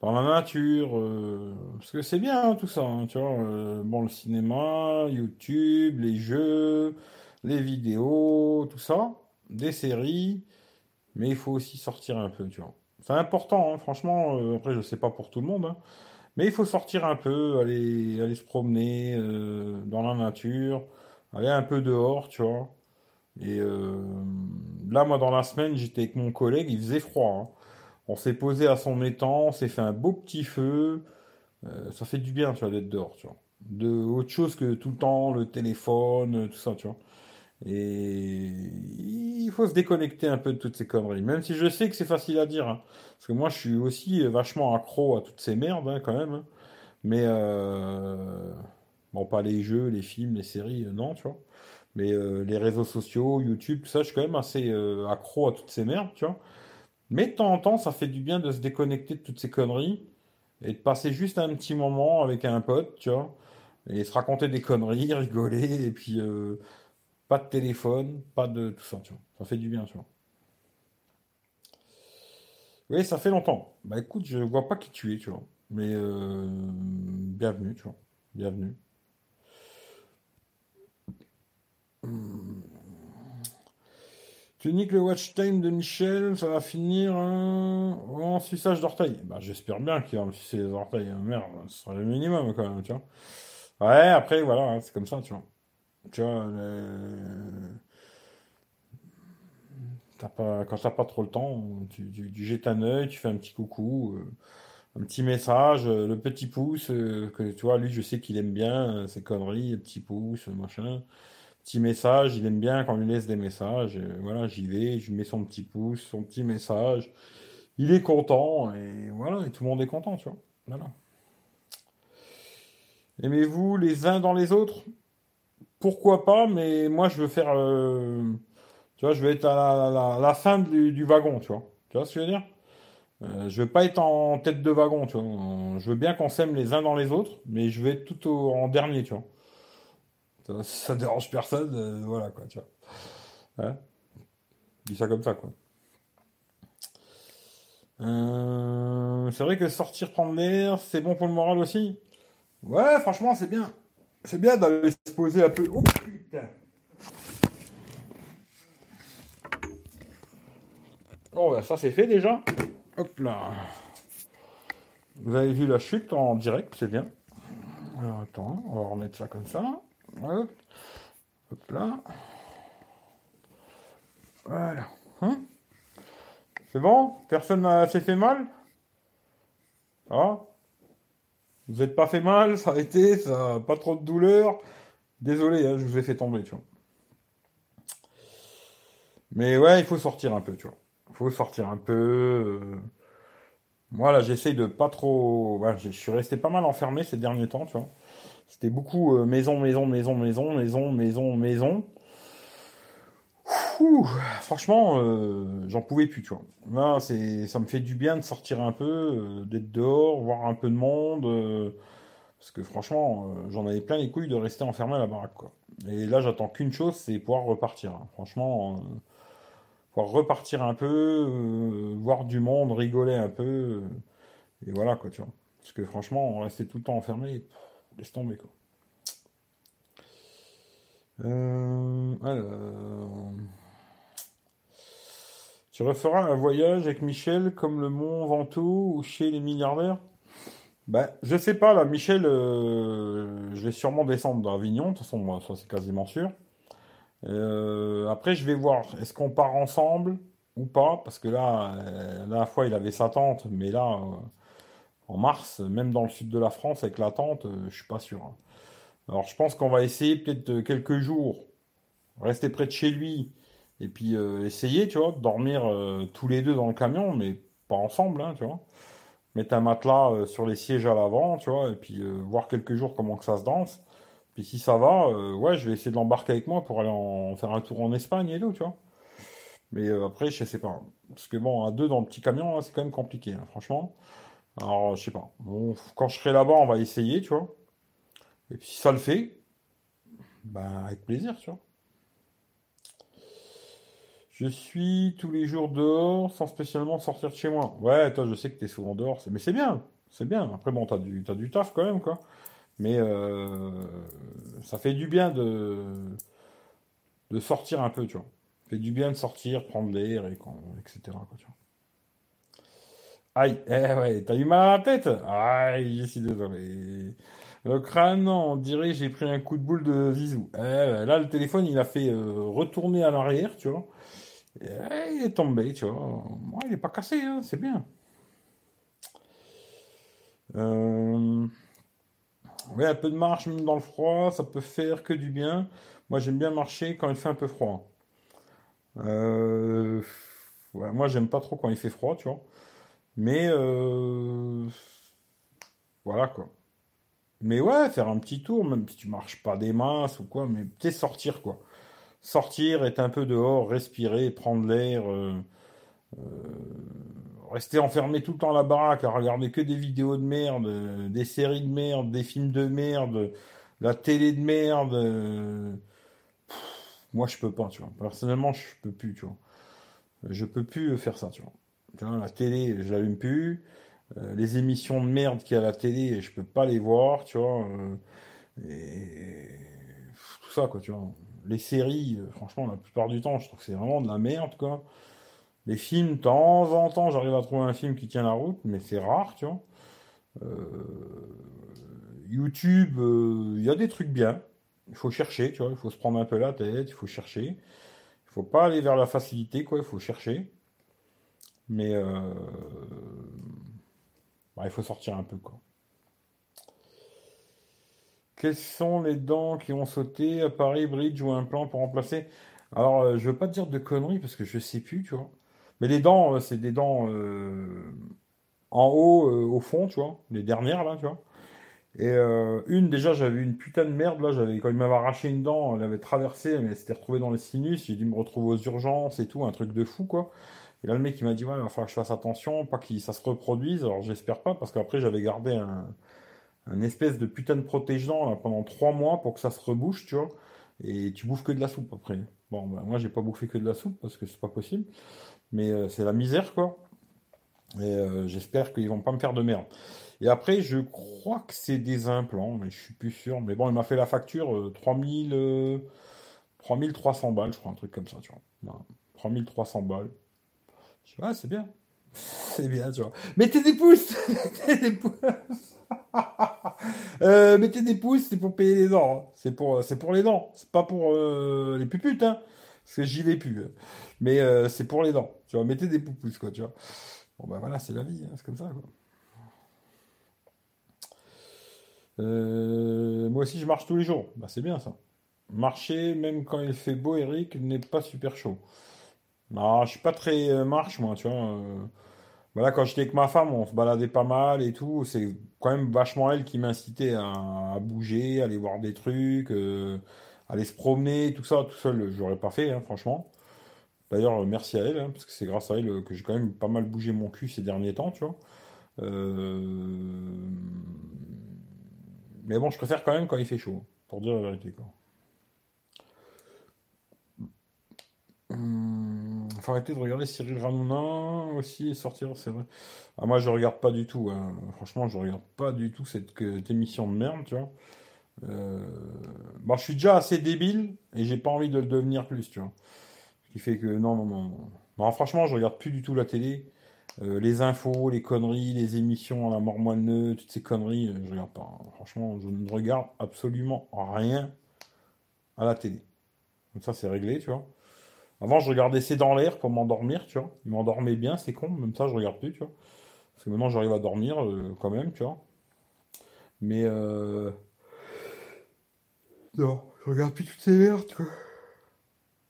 dans la nature, euh, parce que c'est bien hein, tout ça, hein, tu vois. euh, bon, le cinéma, YouTube, les jeux, les vidéos, tout ça, des séries, mais il faut aussi sortir un peu, tu vois. C'est important, hein, franchement. euh, après, je sais pas pour tout le monde, hein, mais il faut sortir un peu, aller, se promener euh, dans la nature, aller un peu dehors, tu vois. Et euh, là, moi, dans la semaine, j'étais avec mon collègue, il faisait froid. hein. On s'est posé à son étang, on s'est fait un beau petit feu. Ça fait du bien, tu vois, d'être dehors, tu vois. De autre chose que tout le temps, le téléphone, tout ça, tu vois. Et il faut se déconnecter un peu de toutes ces conneries. Même si je sais que c'est facile à dire, hein. Parce que moi, je suis aussi vachement accro à toutes ces merdes, hein, quand même. hein. Mais, euh, bon, pas les jeux, les films, les séries, euh, non, tu vois. Mais euh, les réseaux sociaux, YouTube, tout ça, je suis quand même assez euh, accro à toutes ces merdes, tu vois. Mais de temps en temps, ça fait du bien de se déconnecter de toutes ces conneries et de passer juste un petit moment avec un pote, tu vois, et se raconter des conneries, rigoler, et puis pas de téléphone, pas de tout ça, tu vois. Ça fait du bien, tu vois. Oui, ça fait longtemps. Bah écoute, je vois pas qui tu es, tu vois. Mais euh, bienvenue, tu vois. Bienvenue. Tu niques le watch time de Michel, ça va finir en suçage d'orteil. Bah, j'espère bien qu'il va me sucer les orteils. Merde, ce sera le minimum quand même, tu vois. Ouais, après, voilà, hein, c'est comme ça, tu vois. Tu vois, pas, quand t'as pas trop le temps, tu, jettes un œil, tu fais un petit coucou, euh, un petit message, euh, le petit pouce, euh, que tu vois, lui, je sais qu'il aime bien ses conneries, petit pouce, machin. Petit message, il aime bien quand on lui laisse des messages. voilà, j'y vais, je mets son petit pouce, son petit message. Il est content, et voilà, et tout le monde est content, tu vois. Voilà. Aimez-vous les uns dans les autres? Pourquoi pas, mais moi je veux faire. Euh, tu vois, je veux être à la, fin du, wagon, tu vois. Tu vois ce que je veux dire? Euh, Je veux pas être en tête de wagon, tu vois. Je veux bien qu'on s'aime les uns dans les autres, mais je veux être tout en dernier, tu vois. Ça, ça dérange personne, euh, voilà quoi, tu vois. Ouais. dis ça comme ça, quoi. c'est vrai que sortir prendre l'air, c'est bon pour le moral aussi? Ouais, franchement, c'est bien. C'est bien d'aller se poser un peu. Oh putain. Oh, ben ça c'est fait déjà. Hop là. Vous avez vu la chute en direct, c'est bien. Alors attends, on va remettre ça comme ça. Hop, Hop là. Voilà. Hein c'est bon? Personne s'est fait mal? Ah vous n'êtes pas fait mal, ça a été, ça pas trop de douleur. Désolé, hein, je vous ai fait tomber, tu vois. Mais ouais, il faut sortir un peu, tu vois. Il faut sortir un peu. Euh. Moi, là, j'essaye de pas trop. je suis resté pas mal enfermé ces derniers temps, tu vois. C'était beaucoup euh, maison, maison, maison, maison, maison, maison, franchement, euh, j'en pouvais plus, tu vois. Là, c'est, ça me fait du bien de sortir un peu, euh, d'être dehors, voir un peu de monde. Euh, parce que franchement, j'en avais plein les couilles de rester enfermé à la baraque, quoi. Et là, j'attends qu'une chose, c'est pouvoir repartir. Hein. Franchement, pouvoir repartir un peu, voir du monde, rigoler un peu. et voilà, quoi, tu vois. Parce que franchement, rester tout le temps enfermé, laisse tomber, quoi. Tu referas un voyage avec Michel comme le Mont Ventoux ou chez les milliardaires? Ben, je sais pas, là, Michel, euh, je vais sûrement descendre dans Avignon, de toute façon, moi, ça c'est quasiment sûr. Euh, après, je vais voir, est-ce qu'on part ensemble ou pas? Parce que là, euh, la dernière fois, il avait sa tante, mais là, en mars, même dans le sud de la France, avec la tante, je suis pas sûr. Hein. Alors, je pense qu'on va essayer peut-être quelques jours, rester près de chez lui, et puis euh, essayer, tu vois, de dormir euh, tous les deux dans le camion, mais pas ensemble, hein, tu vois. Mettre un matelas euh, sur les sièges à l'avant, tu vois, et puis voir quelques jours comment que ça se danse. Puis si ça va, ouais, je vais essayer de l'embarquer avec moi pour aller en faire un tour en Espagne et tout, tu vois. Mais après, je sais pas. Parce que bon, à deux dans le petit camion, c'est quand même compliqué, hein, franchement. Alors, je sais pas. Bon, quand je serai là-bas, on va essayer, tu vois. Et puis si ça le fait, ben avec plaisir, tu vois. Je suis tous les jours dehors sans spécialement sortir de chez moi. Ouais, toi, je sais que tu es souvent dehors, mais c'est bien, c'est bien. Après, bon, t'as du, du taf quand même, quoi. Mais euh, ça fait du bien de, de sortir un peu, tu vois. Ça fait du bien de sortir, prendre l'air, et etc. Aïe, eh ouais, t'as eu mal à la tête? Aïe, je suis désolé. Le crâne, on dirait j'ai pris un coup de boule de zizou. Eh, là, le téléphone, il a fait euh, retourner à l'arrière, tu vois. Eh, il est tombé, tu vois. Il n'est pas cassé, hein, c'est bien. Euh... Un peu de marche, même dans le froid, ça peut faire que du bien. Moi, j'aime bien marcher quand il fait un peu froid. Euh... Moi, j'aime pas trop quand il fait froid, tu vois. Mais euh... voilà quoi. Mais ouais, faire un petit tour, même si tu marches pas des masses ou quoi, mais peut-être sortir quoi sortir, être un peu dehors, respirer, prendre l'air, euh, euh, rester enfermé tout le temps à la baraque, à regarder que des vidéos de merde, des séries de merde, des films de merde, la télé de merde. moi, je peux pas, tu vois. Personnellement, je peux plus, tu vois. Je peux plus faire ça, tu vois. la télé, je l'allume plus. les émissions de merde qu'il y a à la télé, je peux pas les voir, tu vois. et tout ça, quoi, tu vois. Les séries, franchement, la plupart du temps, je trouve que c'est vraiment de la merde, quoi. Les films, de temps en temps, j'arrive à trouver un film qui tient la route, mais c'est rare, tu vois. YouTube, il y a des trucs bien. Il faut chercher, tu vois. Il faut se prendre un peu la tête, il faut chercher. Il faut pas aller vers la facilité, quoi. Il faut chercher. Mais euh, bah, il faut sortir un peu, quoi. Quelles sont les dents qui ont sauté à Paris, Bridge ou un plan pour remplacer? Alors, euh, je veux pas te dire de conneries parce que je sais plus, tu vois. Mais les dents, euh, c'est des dents en haut, au fond, tu vois. Les dernières, là, tu vois. Et une, déjà, j'avais une putain de merde, là. J'avais, quand il m'avait arraché une dent, elle avait traversé, mais elle s'était retrouvée dans les sinus. J'ai dû me retrouver aux urgences et tout, un truc de fou, quoi. Et là, le mec, il m'a dit, ouais, il va falloir que je fasse attention, pas que ça se reproduise. Alors, j'espère pas, parce qu'après, j'avais gardé un, espèce de putain de protège-dents pendant trois mois pour que ça se rebouche, tu vois. Et tu bouffes que de la soupe après. Bon, ben, moi, j'ai pas bouffé que de la soupe parce que c'est pas possible. Mais euh, c'est la misère, quoi. Et euh, j'espère qu'ils vont pas me faire de merde. Et après, je crois que c'est des implants, mais je suis plus sûr. Mais bon, il m'a fait la facture 3000, 3300 balles, je crois, un truc comme ça, tu vois. 3300 balles. Ah, c'est bien. C'est bien, tu vois. Mettez des pouces Mettez des pouces euh, Mettez des pouces, c'est pour payer les dents. Hein. C'est pour, pour les dents. C'est pas pour euh, les puputes, hein. Parce que j'y vais plus. Hein. Mais euh, c'est pour les dents. Tu vois, mettez des pouces, quoi, tu vois. Bon, ben voilà, c'est la vie, hein. c'est comme ça, quoi. moi aussi, je marche tous les jours. Bah, c'est bien, ça. Marcher, même quand il fait beau, Eric, n'est pas super chaud. Non, je suis pas très euh, marche, moi, tu vois. Euh. voilà, quand j'étais avec ma femme, on se baladait pas mal et tout. C'est quand même vachement elle qui m'incitait à, à, bouger, aller voir des trucs, euh, aller se promener, tout ça, tout seul, j'aurais pas fait, hein, franchement. D'ailleurs, merci à elle, hein, parce que c'est grâce à elle que j'ai quand même pas mal bougé mon cul ces derniers temps, tu vois. Mais bon, je préfère quand même quand il fait chaud, pour dire la vérité, quoi. Hum, faut arrêter de regarder Cyril Hanouna aussi et sortir, c'est vrai. Ah, moi, je regarde pas du tout. Hein. Franchement, je regarde pas du tout cette, émission de merde, tu vois. Euh, je suis déjà assez débile et j'ai pas envie de le devenir plus, tu vois. Ce qui fait que non, non, non. non. franchement, je regarde plus du tout la télé. Euh, les infos, les conneries, les émissions à la mort moelleux, toutes ces conneries, euh, je regarde pas. Hein. Franchement, je ne regarde absolument rien à la télé. Comme ça, c'est réglé, tu vois. Avant, je regardais C'est dans l'air pour m'endormir, tu vois. Il m'endormait bien, c'est con, même ça, je regarde plus, tu vois. Parce que maintenant, j'arrive à dormir euh, quand même, tu vois. Mais, euh... Non, je regarde plus toutes ces merdes, tu vois.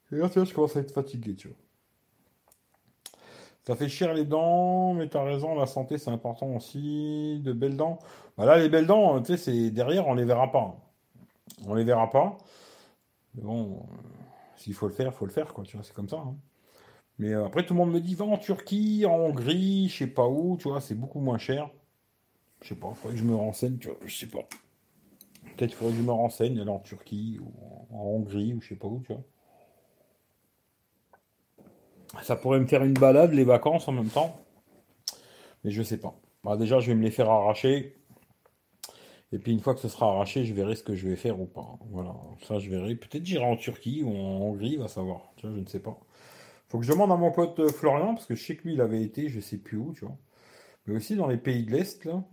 Tu vois, je commence à être fatigué, tu vois. Ça fait chier les dents, mais t'as raison, la santé c'est important aussi. De belles dents. Bah là, les belles dents, tu sais, c'est derrière, on les verra pas. On les verra pas. Mais bon, s'il faut le faire, faut le faire, quoi, tu vois, c'est comme ça. Hein. Mais euh, après, tout le monde me dit, va en Turquie, en Hongrie, je sais pas où, tu vois, c'est beaucoup moins cher. Je sais pas, faudrait que je me renseigne, tu vois, je sais pas. Peut-être faudrait que je me renseigne, aller en Turquie, ou en Hongrie, ou je sais pas où, tu vois. Ça pourrait me faire une balade, les vacances en même temps. Mais je sais pas. Bah, déjà, je vais me les faire arracher. Et puis une fois que ce sera arraché, je verrai ce que je vais faire ou pas. Voilà, ça je verrai. Peut-être j'irai en Turquie ou en Hongrie, va savoir. Tu vois, je ne sais pas. Faut que je demande à mon pote euh, Florian, parce que je sais que lui, il avait été, je sais plus où, tu vois. Mais aussi dans les pays de l'Est, là.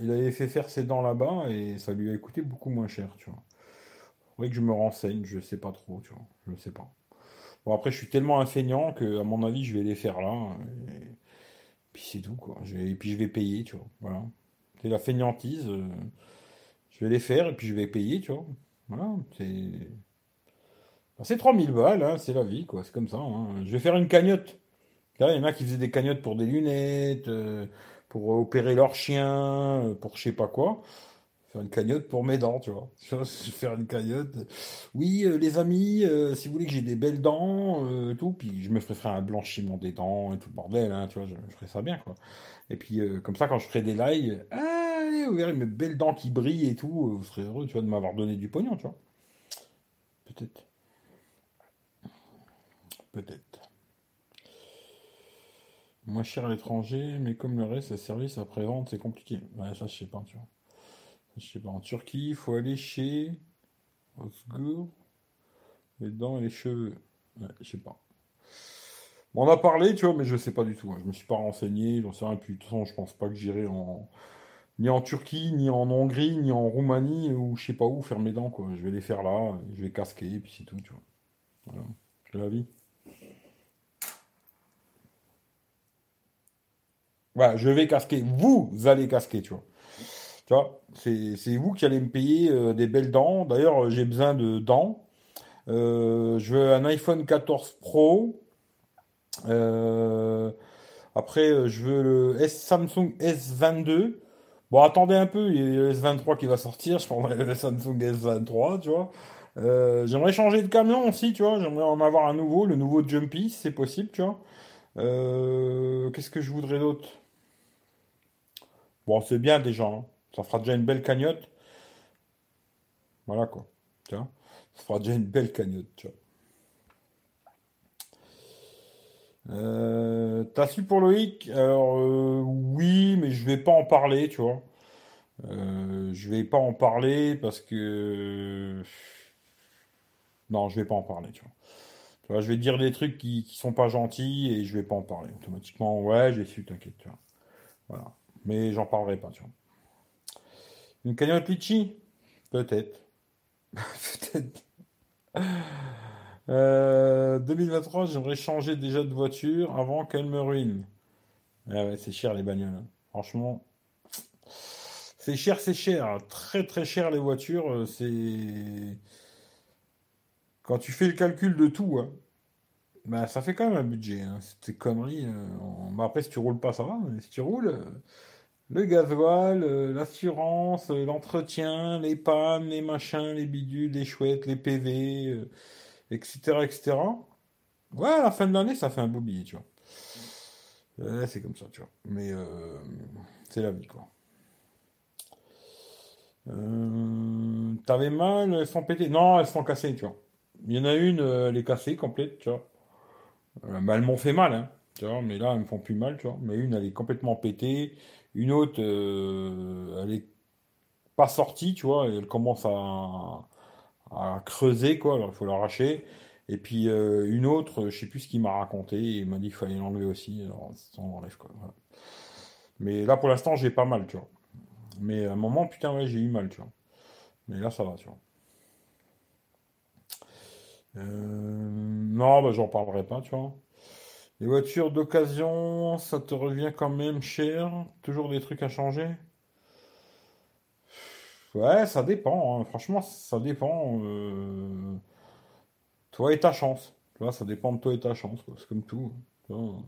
Il avait fait faire ses dents là-bas et ça lui a coûté beaucoup moins cher, tu vois. Faudrait que je me renseigne, je sais pas trop, tu vois. Je ne sais pas. Bon, après, je suis tellement infeignant que, à mon avis, je vais les faire là. Et puis c'est tout, quoi. Et puis je vais payer, tu vois. Voilà. C'est la fainéantise. Euh, je vais les faire et puis je vais payer, tu vois. Voilà, c'est. c'est 3000 balles, hein, c'est la vie, quoi. C'est comme ça. Hein. Je vais faire une cagnotte. Là, il y en a qui faisaient des cagnottes pour des lunettes, euh, pour opérer leur chien, euh, pour je sais pas quoi. Faire une cagnotte pour mes dents, tu vois. Je vais faire une cagnotte. Oui, les amis, si vous voulez que j'ai des belles dents, tout, puis je me ferai un blanchiment des dents et tout le bordel, hein, tu vois, je, ferai ça bien, quoi. Et puis, euh, comme ça, quand je ferai des lives, allez, vous verrez mes belles dents qui brillent et tout, euh, vous serez heureux, tu vois, de m'avoir donné du pognon, tu vois. Peut-être. Peut-être. moins cher à l'étranger, mais comme le reste, le service après-vente, c'est compliqué. Ouais, ça, je sais pas, tu vois. Je sais pas. En Turquie, il faut aller chez Osgur, les dents et les cheveux. Ouais, je sais pas. On a parlé, tu vois, mais je sais pas du tout. hein. Je me suis pas renseigné, j'en sais rien. Puis de toute façon, je pense pas que j'irai en ni en Turquie, ni en Hongrie, ni en Roumanie, ou je sais pas où faire mes dents, quoi. Je vais les faire là, je vais casquer, et puis c'est tout, tu vois. Voilà. C'est la vie. Voilà, je vais casquer. Vous allez casquer, tu vois. C'est vous qui allez me payer euh, des belles dents. D'ailleurs, euh, j'ai besoin de dents. Euh, je veux un iPhone 14 Pro. Après, je veux le S Samsung S22. Bon, attendez un peu, il y a le S23 qui va sortir. Je prendrai le Samsung S23, tu vois. J'aimerais changer de camion aussi, tu vois. J'aimerais en avoir un nouveau, le nouveau Jumpy, c'est possible, tu vois. Qu'est-ce que je voudrais d'autre? Bon, c'est bien déjà. hein. Ça fera déjà une belle cagnotte. Voilà quoi. Ça fera déjà une belle cagnotte, tu vois. Euh, t'as su pour Loïc? Alors euh, oui, mais je vais pas en parler, tu vois. Euh, je vais pas en parler parce que non, je vais pas en parler, tu vois. Je vais dire des trucs qui, qui sont pas gentils et je vais pas en parler. Automatiquement, ouais, j'ai su, t'inquiète, tu. Voilà. Mais j'en parlerai pas, tu vois. Une cagnotte litchi? Peut-être. Peut-être. Euh, 2023, j'aimerais changer déjà de voiture avant qu'elle me ruine. Ah c'est cher les bagnoles. hein. Franchement, c'est cher, c'est cher. Très très cher les voitures. euh, C'est quand tu fais le calcul de tout, hein, bah, ça fait quand même un budget. Hein. Ces conneries. euh, bah, après, si tu roules pas, ça va. Mais si tu roules, euh, le gasoil, euh, l'assurance, euh, l'entretien, les pannes, les machins, les bidules, les chouettes, les PV, etc., etc. Ouais, à la fin de l'année, ça fait un beau billet, tu vois. C'est comme ça, tu vois. Mais euh, c'est la vie, quoi. T'avais mal, elles sont pétées. Non, elles sont cassées, tu vois. Il y en a une, elle est cassée, complète, tu vois. Bah, elles m'ont fait mal, hein, tu vois, mais là, elles me font plus mal, tu vois. Mais une, elle est complètement pétée. Une autre, euh, elle est pas sortie, tu vois, elle commence à, creuser, quoi. Alors, il faut l'arracher. Et puis, euh, une autre, je sais plus ce qu'il m'a raconté, il m'a dit qu'il fallait l'enlever aussi. Alors, on l'enlève, quoi. Mais là, pour l'instant, j'ai pas mal, tu vois. Mais à un moment, putain, ouais, j'ai eu mal, tu vois. Mais là, ça va, tu vois. Euh, non, bah, j'en parlerai pas, tu vois. Les voitures d'occasion, ça te revient quand même cher? Toujours des trucs à changer? Ouais, ça dépend. hein. Franchement, ça dépend. euh, Toi et ta chance. Vois, ça dépend de toi et ta chance. C'est comme tout. vois.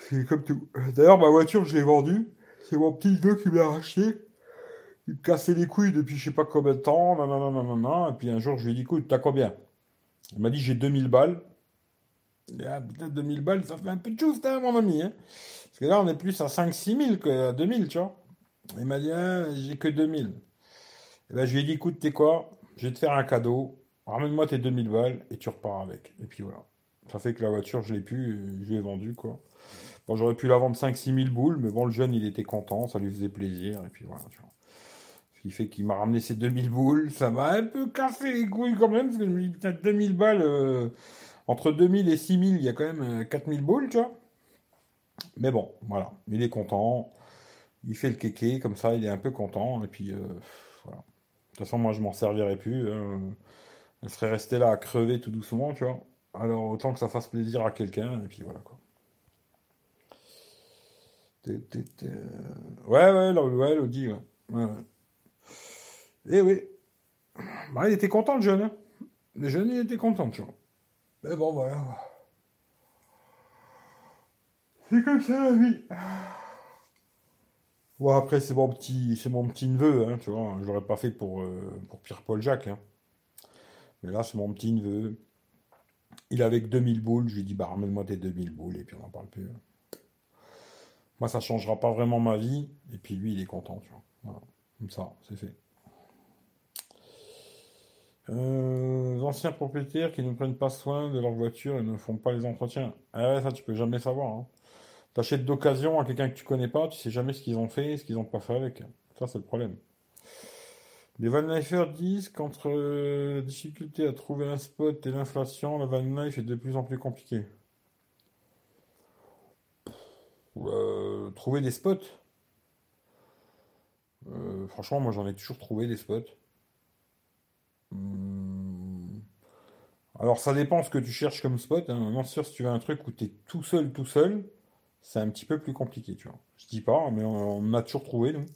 C'est comme tout. D'ailleurs, ma voiture, je l'ai vendue. C'est mon petit neveu qui me l'a racheté. Il me cassait les couilles depuis je sais pas combien de temps. Et puis un jour, je lui ai dit, écoute, t'as combien? Il m'a dit, j'ai 2000 balles. Ah, putain, 2000 balles, ça fait un peu de chose, hein, mon ami. hein. Parce que là, on est plus à cinq six mille que à 2000, tu vois. Il m'a dit, ah, j'ai que 2000. Et ben, je lui ai dit, écoute, t'es quoi? Je vais te faire un cadeau. Ramène-moi tes 2000 balles et tu repars avec. Et puis voilà. Ça fait que la voiture, je l'ai pu, je l'ai vendue, quoi. Bon, j'aurais pu la vendre cinq six mille boules, mais bon, le jeune, il était content, ça lui faisait plaisir, et puis voilà, tu vois. Ce qui fait qu'il m'a ramené ses 2000 boules, ça m'a un peu cassé les couilles quand même, parce que je me dis, putain, 2000 balles, euh, entre 2000 et 6000, il y a quand même euh, 4000 boules, tu vois. Mais bon, voilà, il est content, il fait le kéké, comme ça, il est un peu content, et puis euh, voilà. De toute façon, moi, je m'en servirais plus, hein. Elle serait restée là à crever tout doucement, tu vois. Alors, autant que ça fasse plaisir à quelqu'un, et puis voilà, quoi. Té- Ouais, ouais, ouais, ouais. Eh oui. Bah, il était content, le jeune. hein. Le jeune, il était content, tu vois. Mais bon, voilà. C'est comme ça, la vie. Bon, après, c'est mon petit, c'est mon petit neveu, hein, tu vois. Je l'aurais pas fait pour, euh, Pierre-Paul Jacques, hein. Mais là, c'est mon petit neveu. Il avait que 2000 boules. Je lui dit, bah, ramène-moi tes 2000 boules, et puis on n'en parle plus. hein. Moi, ça changera pas vraiment ma vie. Et puis lui, il est content, tu vois. Comme ça, c'est fait. Euh, anciens propriétaires qui ne prennent pas soin de leur voiture et ne font pas les entretiens. Ah ça tu peux jamais savoir. Hein. T'achètes d'occasion à quelqu'un que tu connais pas, tu sais jamais ce qu'ils ont fait, ce qu'ils ont pas fait avec. Ça c'est le problème. Les van disent qu'entre euh, la difficulté à trouver un spot et l'inflation, la van life est de plus en plus compliqué. Euh, trouver des spots. franchement, moi j'en ai toujours trouvé des spots. Hmm. Alors ça dépend ce que tu cherches comme spot. Hein. Sûr, si tu veux un truc où tu es tout seul, tout seul, c'est un petit peu plus compliqué, tu vois. Je dis pas, mais on, a toujours trouvé, nous.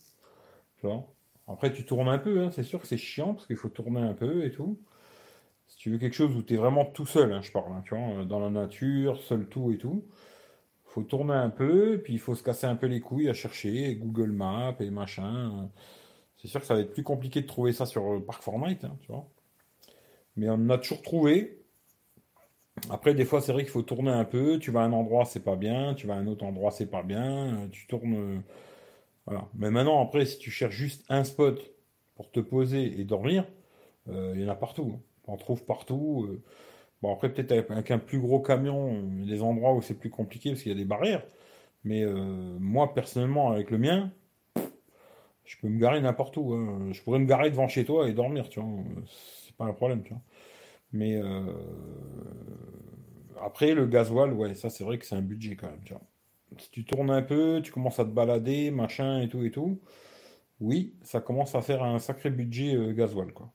Après, tu tournes un peu, hein. c'est sûr que c'est chiant parce qu'il faut tourner un peu et tout. Si tu veux quelque chose où tu es vraiment tout seul, hein, je parle, tu vois, dans la nature, seul tout et tout, faut tourner un peu, puis il faut se casser un peu les couilles à chercher, Google Maps et machin. C'est sûr que ça va être plus compliqué de trouver ça sur euh, Park Fortnite, hein. Mais on a toujours trouvé. Après, des fois, c'est vrai qu'il faut tourner un peu. Tu vas à un endroit, c'est pas bien. Tu vas à un autre endroit, c'est pas bien. Euh, tu tournes. Euh, voilà. Mais maintenant, après, si tu cherches juste un spot pour te poser et dormir, il y en a partout. Hein. On en trouve partout. Bon, après, peut-être avec un plus gros camion, des endroits où c'est plus compliqué parce qu'il y a des barrières. Mais moi, personnellement, avec le mien, je peux me garer n'importe où. Hein. Je pourrais me garer devant chez toi et dormir, tu vois. C'est pas un problème, tu vois. Mais euh, après, le gasoil, ouais, ça c'est vrai que c'est un budget quand même, tu vois. Si tu tournes un peu, tu commences à te balader, machin et tout et tout, oui, ça commence à faire un sacré budget euh, gasoil, quoi.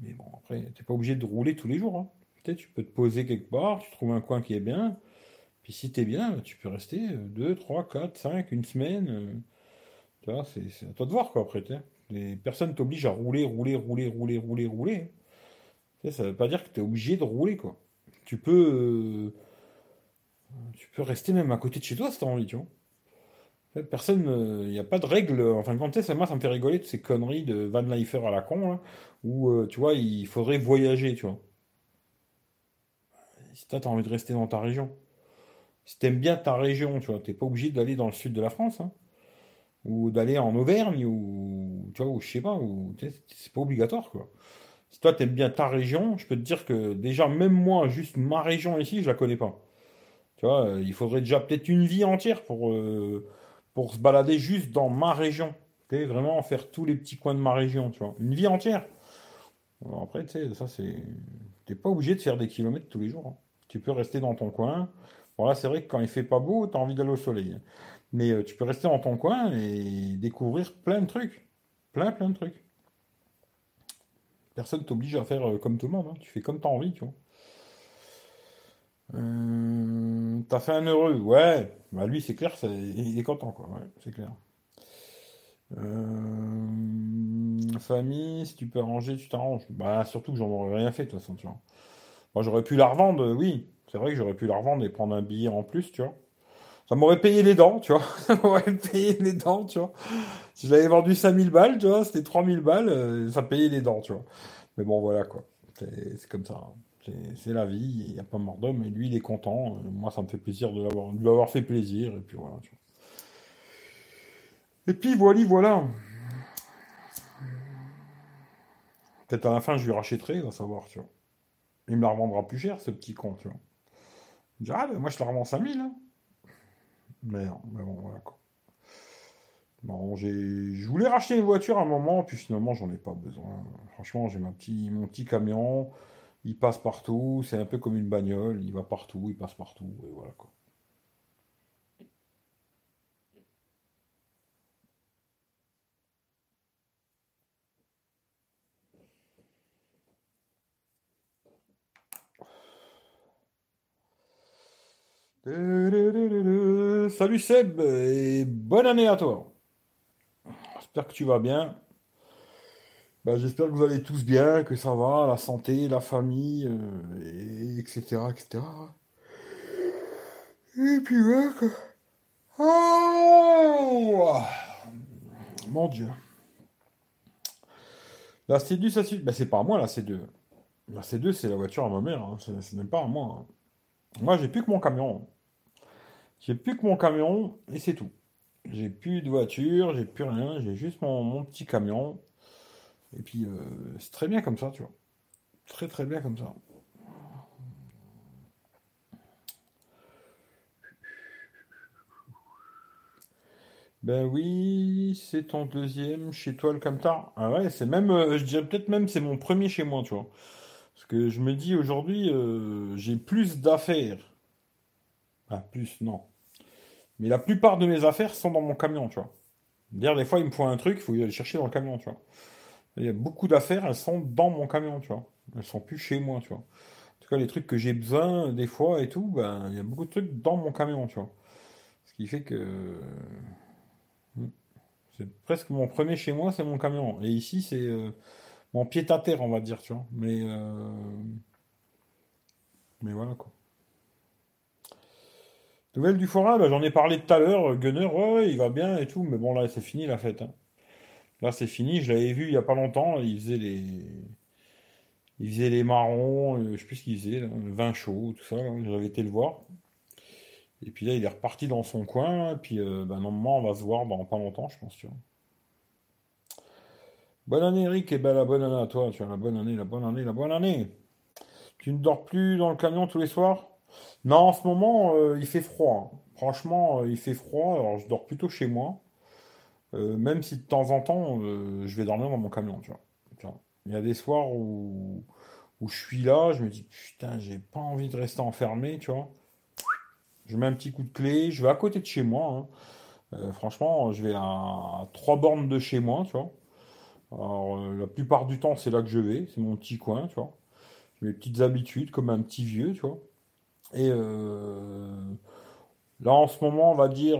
Mais bon, après, t'es pas obligé de rouler tous les jours. Hein. Tu peux te poser quelque part, tu trouves un coin qui est bien, puis si t'es bien, tu peux rester 2, 3, 4, 5, une semaine. Euh, c'est à toi de voir, quoi, après. Les personnes t'obligent à rouler, rouler, rouler, rouler, rouler, rouler. ça veut pas dire que tu es obligé de rouler, quoi. Tu peux. Euh, tu peux rester même à côté de chez toi si tu as envie, tu vois. Personne, il n'y a pas de règle. Enfin, quand tu sais, moi, ça me fait rigoler toutes ces conneries de Van Leifer à la con, où, euh, tu vois, il faudrait voyager, tu vois. Si toi, tu as envie de rester dans ta région. Si tu aimes bien ta région, tu vois, t'es pas obligé d'aller dans le sud de la France. Hein ou d'aller en Auvergne, ou tu vois, ou je sais pas, ou c'est pas obligatoire quoi. Si toi t'aimes bien ta région, je peux te dire que déjà même moi, juste ma région ici, je la connais pas. Tu vois, euh, il faudrait déjà peut-être une vie entière pour, euh, pour se balader juste dans ma région. Tu vraiment faire tous les petits coins de ma région, tu vois. Une vie entière. après, tu sais, ça c'est. T'es pas obligé de faire des kilomètres tous les jours. Hein. Tu peux rester dans ton coin. Voilà, c'est vrai que quand il fait pas beau, tu as envie d'aller au soleil. Mais euh, tu peux rester dans ton coin et découvrir plein de trucs. Plein, plein de trucs. Personne t'oblige à faire euh, comme tout le monde. Hein. Tu fais comme tu as envie, tu vois. Euh, t'as fait un heureux, ouais. Bah lui, c'est clair, il est content, quoi. Ouais, c'est clair. Famille, si tu peux arranger, tu t'arranges. Bah surtout que j'en aurais rien fait de toute façon, tu vois. Moi, j'aurais pu la revendre, oui. C'est vrai que j'aurais pu la revendre et prendre un billet en plus, tu vois. Ça m'aurait payé les dents, tu vois. Ça m'aurait payé les dents, tu vois. Si je l'avais vendu 5000 balles, tu vois, c'était 3000 balles, euh, ça payait les dents, tu vois. Mais bon, voilà, quoi. C'est comme ça. Hein. C'est la vie, il n'y a pas mort d'homme, et lui, il est content. Euh, moi, ça me fait plaisir de l'avoir, lui avoir fait plaisir, et puis voilà, tu vois. Et puis, voilà, voilà. Peut-être à la fin, je lui rachèterai, il va savoir, tu vois. Il me la revendra plus cher, ce petit con, tu vois. Je dis, ah, ben, moi, je la revends 5000, hein. Mais mais bon, voilà quoi. Bon, je voulais racheter une voiture à un moment, puis finalement, j'en ai pas besoin. Franchement, j'ai petit, mon petit camion, il passe partout, c'est un peu comme une bagnole, il va partout, il passe partout, et voilà quoi. Salut Seb et bonne année à toi. J'espère que tu vas bien. Bah, j'espère que vous allez tous bien, que ça va, la santé, la famille, euh, etc., etc. Et puis voilà Oh Mon Dieu. La C2, ça suit. Bah, c'est pas à moi la C2. La C2, c'est la voiture à ma mère. Hein. C'est même pas à moi. Hein. Moi, j'ai plus que mon camion. J'ai plus que mon camion et c'est tout. J'ai plus de voiture, j'ai plus rien, j'ai juste mon, petit camion. Et puis, euh, c'est très bien comme ça, tu vois. Très très bien comme ça. Ben oui, c'est ton deuxième chez toi le Camtar. Ah ouais, c'est même, euh, je dirais peut-être même c'est mon premier chez moi, tu vois. Parce que je me dis aujourd'hui, euh, j'ai plus d'affaires. Ah, plus, non. Mais la plupart de mes affaires sont dans mon camion, tu vois. Dire des fois, il me faut un truc, il faut aller chercher dans le camion, tu vois. Il y a beaucoup d'affaires, elles sont dans mon camion, tu vois. Elles sont plus chez moi, tu vois. En tout cas, les trucs que j'ai besoin des fois et tout, ben, il y a beaucoup de trucs dans mon camion, tu vois. Ce qui fait que c'est presque mon premier chez moi, c'est mon camion. Et ici, c'est euh, mon pied à terre, on va dire, tu vois. Mais, euh, mais voilà quoi. Nouvelle du forum, bah, j'en ai parlé tout à l'heure. Gunner, il va bien et tout. Mais bon, là, c'est fini la fête. Hein. Là, c'est fini. Je l'avais vu il y a pas longtemps. Il faisait les. Il faisait les marrons, euh, je sais plus ce qu'il faisait, le vin chaud, tout ça. J'avais été le voir. Et puis là, il est reparti dans son coin. Et puis, euh, bah, normalement, on va se voir dans pas longtemps, je pense. Bonne année, Eric. Et ben, la bonne année à toi. Tu as la bonne année, la bonne année, la bonne année. Tu ne dors plus dans le camion tous les soirs? Non, en ce moment, euh, il fait froid. Hein. Franchement, euh, il fait froid. Alors, je dors plutôt chez moi. même si de temps en temps, je vais dormir dans mon camion. Tu vois. Il y a des soirs où, je suis là, je me dis putain, j'ai pas envie de rester enfermé, tu vois. Je mets un petit coup de clé, je vais à côté de chez moi. Hein. Euh, franchement, je vais à, trois bornes de chez moi, tu vois. Alors, euh, la plupart du temps, c'est là que je vais, c'est mon petit coin, tu vois. Mes petites habitudes, comme un petit vieux, tu vois. Et euh, là, en ce moment, on va dire.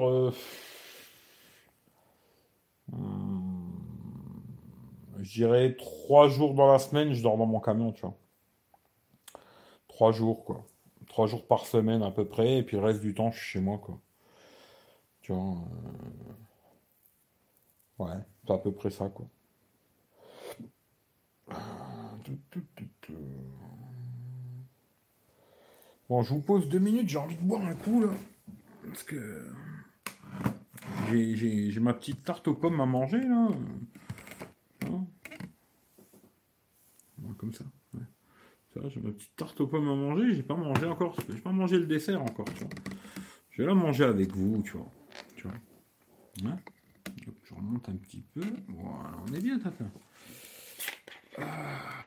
Hmm, je dirais trois jours dans la semaine, je dors dans mon camion, tu vois. Trois jours, quoi trois jours par semaine à peu près, et puis le reste du temps, je suis chez moi, quoi. Tu vois. Euh, ouais, c'est à peu près ça, quoi. Bon, je vous pose deux minutes, j'ai envie de boire un coup, là. Parce que. J'ai ma petite tarte aux pommes à manger, là. Hein comme ça j'ai ma petite tarte aux pommes à manger, j'ai pas mangé encore, j'ai pas mangé le dessert encore, Je vais la manger avec vous, tu vois. Tu vois. Hein je remonte un petit peu. Voilà, on est bien, Tata. Ah.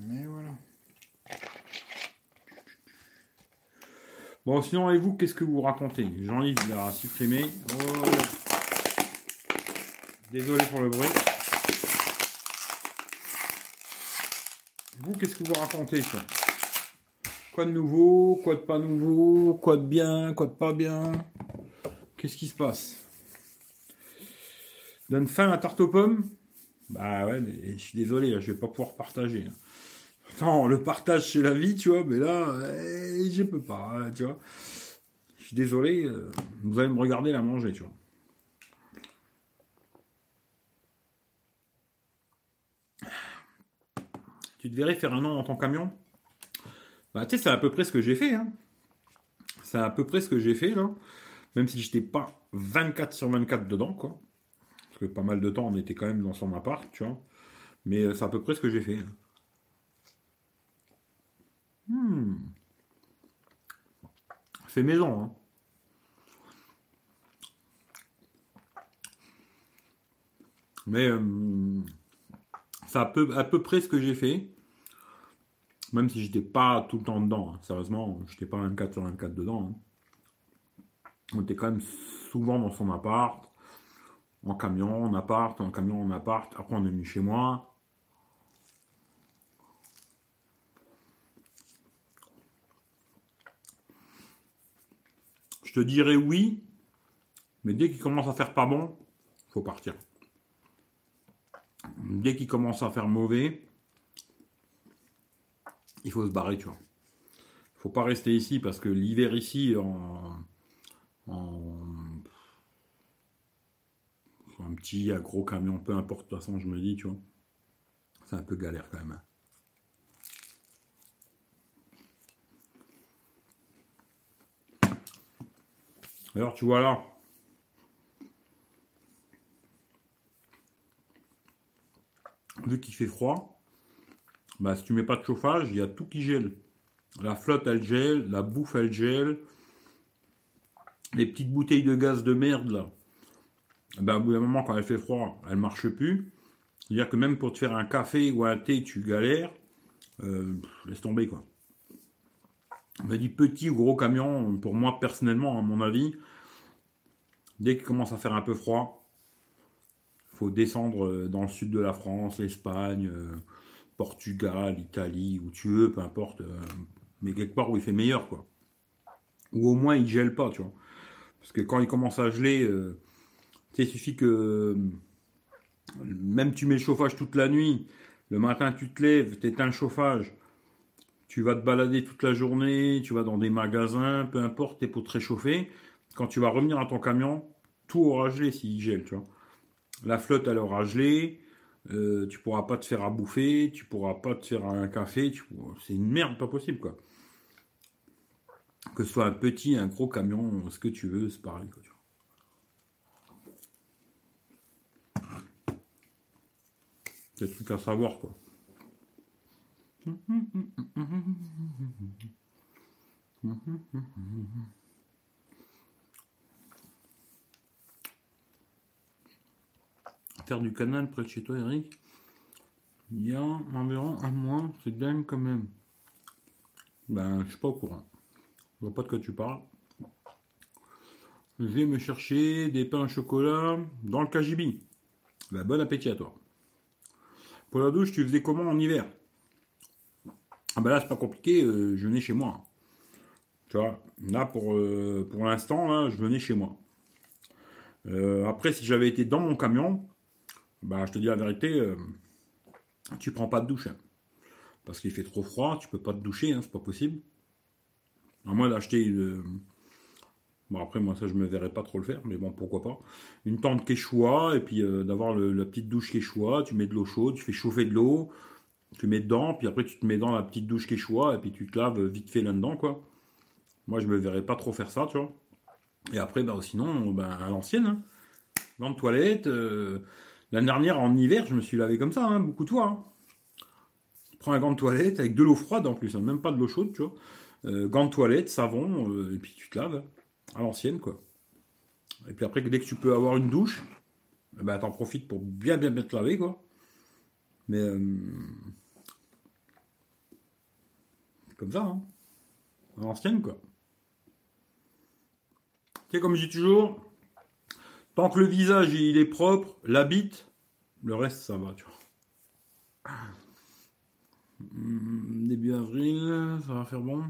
Mais voilà. Bon, sinon, et vous, qu'est-ce que vous racontez Jean-Yves l'a supprimé. Oh. Désolé pour le bruit. Vous, qu'est-ce que vous racontez Quoi de nouveau Quoi de pas nouveau Quoi de bien Quoi de pas bien Qu'est-ce qui se passe Donne fin à la tarte aux pommes Bah ouais, mais je suis désolé, je vais pas pouvoir partager. Non, le partage c'est la vie, tu vois, mais là, eh, je peux pas, hein, tu vois. Je suis désolé, euh, vous allez me regarder la manger, tu vois. tu te verrais faire un an dans ton camion Bah, tu sais, c'est à peu près ce que j'ai fait. Hein. C'est à peu près ce que j'ai fait, là. Même si j'étais pas 24 sur 24 dedans, quoi. Parce que pas mal de temps, on était quand même dans son appart, tu vois. Mais euh, c'est à peu près ce que j'ai fait. Hein. Hmm. C'est maison, hein. Mais euh, c'est à peu, à peu près ce que j'ai fait. Même si j'étais pas tout le temps dedans, hein. sérieusement, j'étais pas 24 sur 24 dedans. Hein. On était quand même souvent dans son appart, en camion, en appart, en camion, en appart. Après, on est venu chez moi. Te dirais oui, mais dès qu'il commence à faire pas bon, faut partir. Dès qu'il commence à faire mauvais, il faut se barrer, tu vois. Faut pas rester ici parce que l'hiver ici, en, un petit, un gros camion, peu importe, de toute façon, je me dis, tu vois, c'est un peu galère quand même. Alors tu vois là, vu qu'il fait froid, bah, si tu mets pas de chauffage, il y a tout qui gèle. La flotte, elle gèle, la bouffe, elle gèle. Les petites bouteilles de gaz de merde, là. Ben, au bout d'un moment, quand elle fait froid, elle marche plus. C'est-à-dire que même pour te faire un café ou un thé, tu galères. Euh, laisse tomber, quoi. On m'a dit petit ou gros camion, pour moi, personnellement, à mon avis, dès qu'il commence à faire un peu froid, il faut descendre euh, dans le sud de la France, l'Espagne, euh, Portugal, Italie, où tu veux, peu importe mais quelque part où il fait meilleur, quoi. Ou au moins il gèle pas, tu vois. Parce que quand il commence à geler, euh, il suffit que même tu mets le chauffage toute la nuit, le matin tu te lèves, tu éteins le chauffage, tu vas te balader toute la journée, tu vas dans des magasins, peu importe, t'es pour te réchauffer. Quand tu vas revenir à ton camion, tout aura gelé s'il gèle, tu vois. La flotte, elle aura gelé, euh, tu pourras pas te faire à bouffer, tu pourras pas te faire un café, c'est une merde, pas possible, quoi que ce soit un petit, un gros camion, ce que tu veux, c'est pareil. Quoi. C'est tout à savoir, quoi. Faire du canal près de chez toi, Eric Il y a environ un mois, c'est dingue quand même. Ben, je suis pas au courant. Je vois pas de quoi tu parles. Je vais me chercher des pains au chocolat dans le KGB. Ben, bon appétit à toi. Pour la douche, tu faisais comment en hiver? Ah ben là, c'est pas compliqué, euh, je venais chez moi. Tu vois, là, pour, euh, l'instant, je venais chez moi. Euh, après, si j'avais été dans mon camion, bah, je te dis la vérité, tu prends pas de douche. Hein. parce qu'il fait trop froid, tu peux pas te doucher, hein, c'est pas possible. À moins d'acheter Bon, après, moi, ça, je me verrais pas trop le faire, mais bon, pourquoi pas. Une tente Quechua, et puis d'avoir la petite douche Quechua, tu mets de l'eau chaude, tu fais chauffer de l'eau, tu mets dedans, puis après, tu te mets dans la petite douche Quechua, et puis tu te laves vite fait là-dedans, quoi. Moi, je me verrais pas trop faire ça, tu vois. Et après, bah, sinon, ben, à l'ancienne, hein. de toilette. Euh, l'année dernière, en hiver, je me suis lavé comme ça, hein, beaucoup de fois. Hein. prends un gant de toilette avec de l'eau froide en plus, même pas de l'eau chaude, tu vois. Euh, gants de toilette, savon, euh, et puis tu te laves à l'ancienne, quoi. Et puis après, dès que tu peux avoir une douche, ben, t'en profites pour bien, bien, bien te laver, quoi. Mais comme ça, hein. à l'ancienne, quoi. Tu sais, comme je dis toujours, tant que le visage il est propre, la bite, le reste ça va, tu vois. Hmm, début avril, ça va faire bon.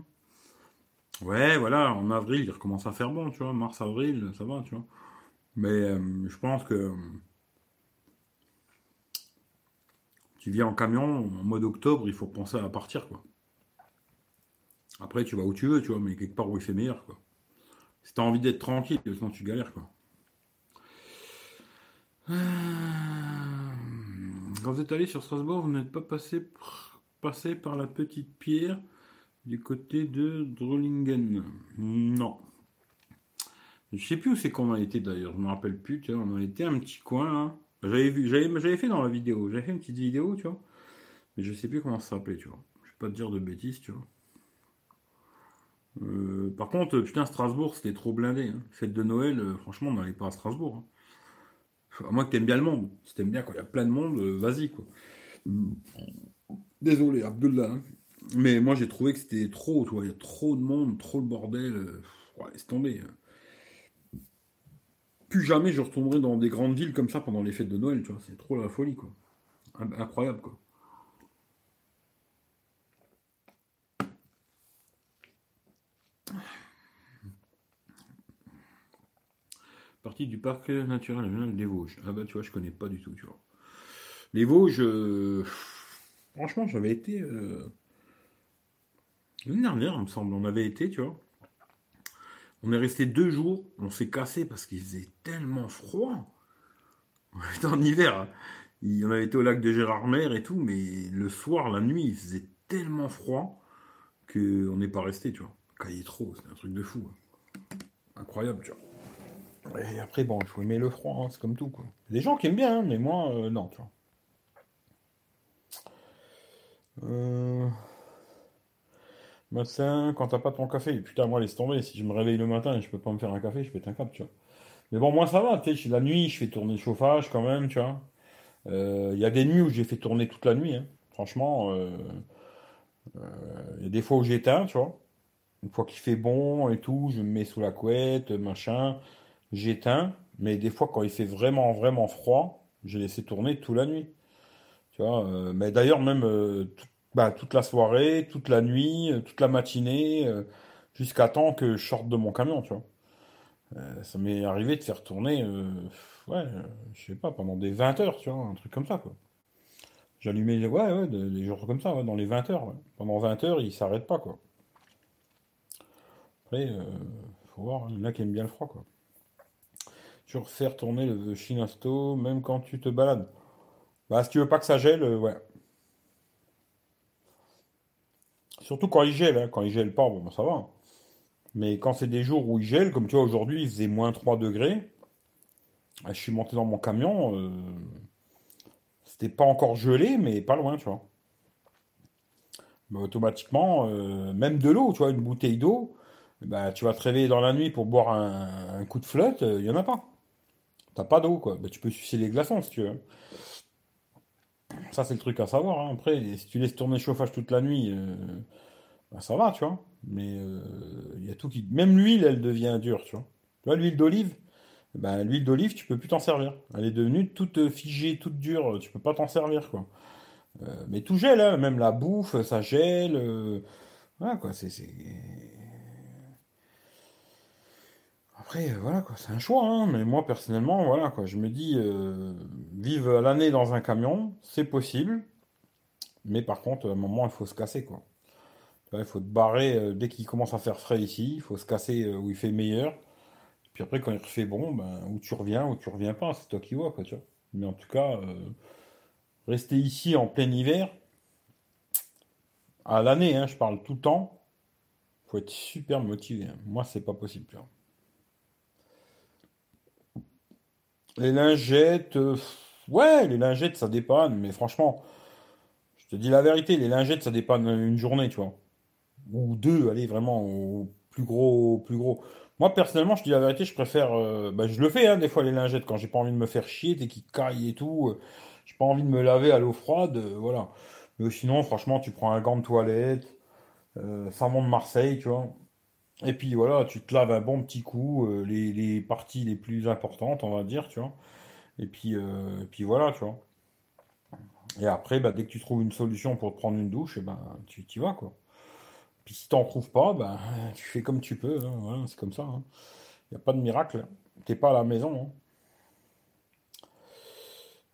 Ouais, voilà, en avril, il recommence à faire bon, tu vois. Mars, avril, ça va, tu vois. Mais euh, je pense que tu viens en camion, en mode octobre, il faut penser à partir, quoi. Après, tu vas où tu veux, tu vois, mais quelque part où il fait meilleur, quoi. Si t'as envie d'être tranquille, sinon tu galères, quoi. Euh, quand vous êtes allé sur Strasbourg, vous n'êtes pas passé, passé par la petite pierre du côté de Drollingen. Non. Je sais plus où c'est qu'on a été d'ailleurs, je me rappelle plus, tu vois, on a été un petit coin J'avais vu, j'avais fait dans la vidéo, j'avais fait une petite vidéo, tu vois. Mais je sais plus comment ça s'appelait, tu vois. Je vais pas te dire de bêtises, tu vois. Euh, par contre, putain, Strasbourg, c'était trop blindé. Hein. Fête de Noël, euh, franchement, on n'allait pas à Strasbourg. Hein. À moins que t'aimes bien le monde. Si t'aimes bien quand il y a plein de monde, euh, vas-y, quoi. Désolé, Abdullah. Hein. Mais moi, j'ai trouvé que c'était trop, tu vois. Il y a trop de monde, trop de bordel. Ouais, laisse tomber. Plus jamais je retournerai dans des grandes villes comme ça pendant les fêtes de Noël, tu vois. C'est trop la folie, quoi. Incroyable, quoi. Partie du parc naturel des Vosges. Ah bah tu vois, je connais pas du tout, tu vois. Les Vosges, euh, franchement, j'avais été euh, L'année dernière, il me semble, on avait été, tu vois. On est resté deux jours, on s'est cassé parce qu'il faisait tellement froid. On était en hiver. Hein. On avait été au lac de Gérardmer et tout, mais le soir, la nuit, il faisait tellement froid qu'on n'est pas resté, tu vois. Cahier trop, c'est un truc de fou. Hein. Incroyable, tu vois. Et après, bon, il faut aimer le froid, hein, c'est comme tout, quoi. Des gens qui aiment bien, hein, mais moi, euh, non, tu vois. Euh... Quand t'as pas ton café, putain, moi, laisse tomber. Si je me réveille le matin et je peux pas me faire un café, je pète un câble, tu vois. Mais bon, moi, ça va, tu sais, la nuit, je fais tourner le chauffage quand même, tu vois. Euh, Il y a des nuits où j'ai fait tourner toute la nuit, hein. Franchement, euh, il y a des fois où j'éteins, tu vois. Une fois qu'il fait bon et tout, je me mets sous la couette, machin, j'éteins. Mais des fois, quand il fait vraiment, vraiment froid, j'ai laissé tourner toute la nuit. Tu vois, euh, mais d'ailleurs, même euh, bah, toute la soirée, toute la nuit, euh, toute la matinée, jusqu'à temps que je sorte de mon camion, tu vois. Ça m'est arrivé de faire tourner, ouais, je sais pas, pendant des 20 heures, tu vois, un truc comme ça, quoi. J'allumais, ouais, ouais, de- des jours comme ça, dans les 20 heures. Pendant 20 heures, il s'arrête pas, quoi. Après, faut voir, il y en a qui aiment bien le froid, quoi. Tu refais tourner le Shinasto, même quand tu te balades. Bah, si tu veux pas que ça gèle, euh, ouais. Surtout quand il gèle, hein. Quand il gèle pas, bon, bah, ça va. Mais quand c'est des jours où il gèle, comme tu vois, aujourd'hui, il faisait moins 3 degrés, ah, je suis monté dans mon camion, euh, c'était pas encore gelé, mais pas loin, tu vois. Bah, automatiquement, euh, même de l'eau, tu vois, une bouteille d'eau, bah, tu vas te réveiller dans la nuit pour boire un, coup de flotte, il y en a pas. T'as pas d'eau, quoi. Bah, tu peux sucer les glaçons, si tu veux. Ça, c'est le truc à savoir, hein. Après, si tu laisses tourner le chauffage toute la nuit, euh, bah, ça va, tu vois. Mais euh, il y a tout qui... Même l'huile, elle devient dure, tu vois. Tu l'huile d'olive, ben, l'huile d'olive, tu peux plus t'en servir. Elle est devenue toute euh, figée, toute dure, tu peux pas t'en servir, quoi. Euh, mais tout gèle, hein. Même la bouffe, ça gèle. euh, Voilà, quoi. C'est, c'est... Après, euh, voilà, quoi. C'est un choix, hein. Mais moi, personnellement, voilà, quoi. Je me dis, euh, vivre l'année dans un camion, c'est possible. Mais par contre, à un moment, il faut se casser, quoi. Il faut te barrer euh, dès qu'il commence à faire frais ici, il faut se casser où il fait meilleur. Puis après, quand il refait bon, ben, où tu reviens, où tu reviens pas, c'est toi qui vois, quoi. Mais en tout cas, rester ici en plein hiver, à l'année, hein, je parle tout le temps, faut être super motivé. hein. Moi, c'est pas possible. Les lingettes, euh, ouais, les lingettes, ça dépanne, mais franchement, je te dis la vérité, les lingettes, ça dépanne une journée, tu vois. Ou deux, allez, vraiment, au plus gros, plus gros. Moi, personnellement, je te dis la vérité, je préfère. euh, bah, je le fais, hein, des fois, les lingettes, quand j'ai pas envie de me faire chier, dès qu'ils caillent et tout. euh, j'ai pas envie de me laver à l'eau froide, voilà. Mais sinon, franchement, tu prends un gant de toilette, savon de Marseille, tu vois. Et puis voilà, tu te laves un bon petit coup, euh, les, parties les plus importantes, on va dire, tu vois. Et puis, euh, et puis voilà, tu vois. Et après, bah, dès que tu trouves une solution pour prendre une douche, eh ben, tu y vas, quoi. Puis si t'en trouves pas, ben, tu fais comme tu peux, hein, c'est comme ça. Il n'y a pas de miracle. T'es pas à la maison. hein.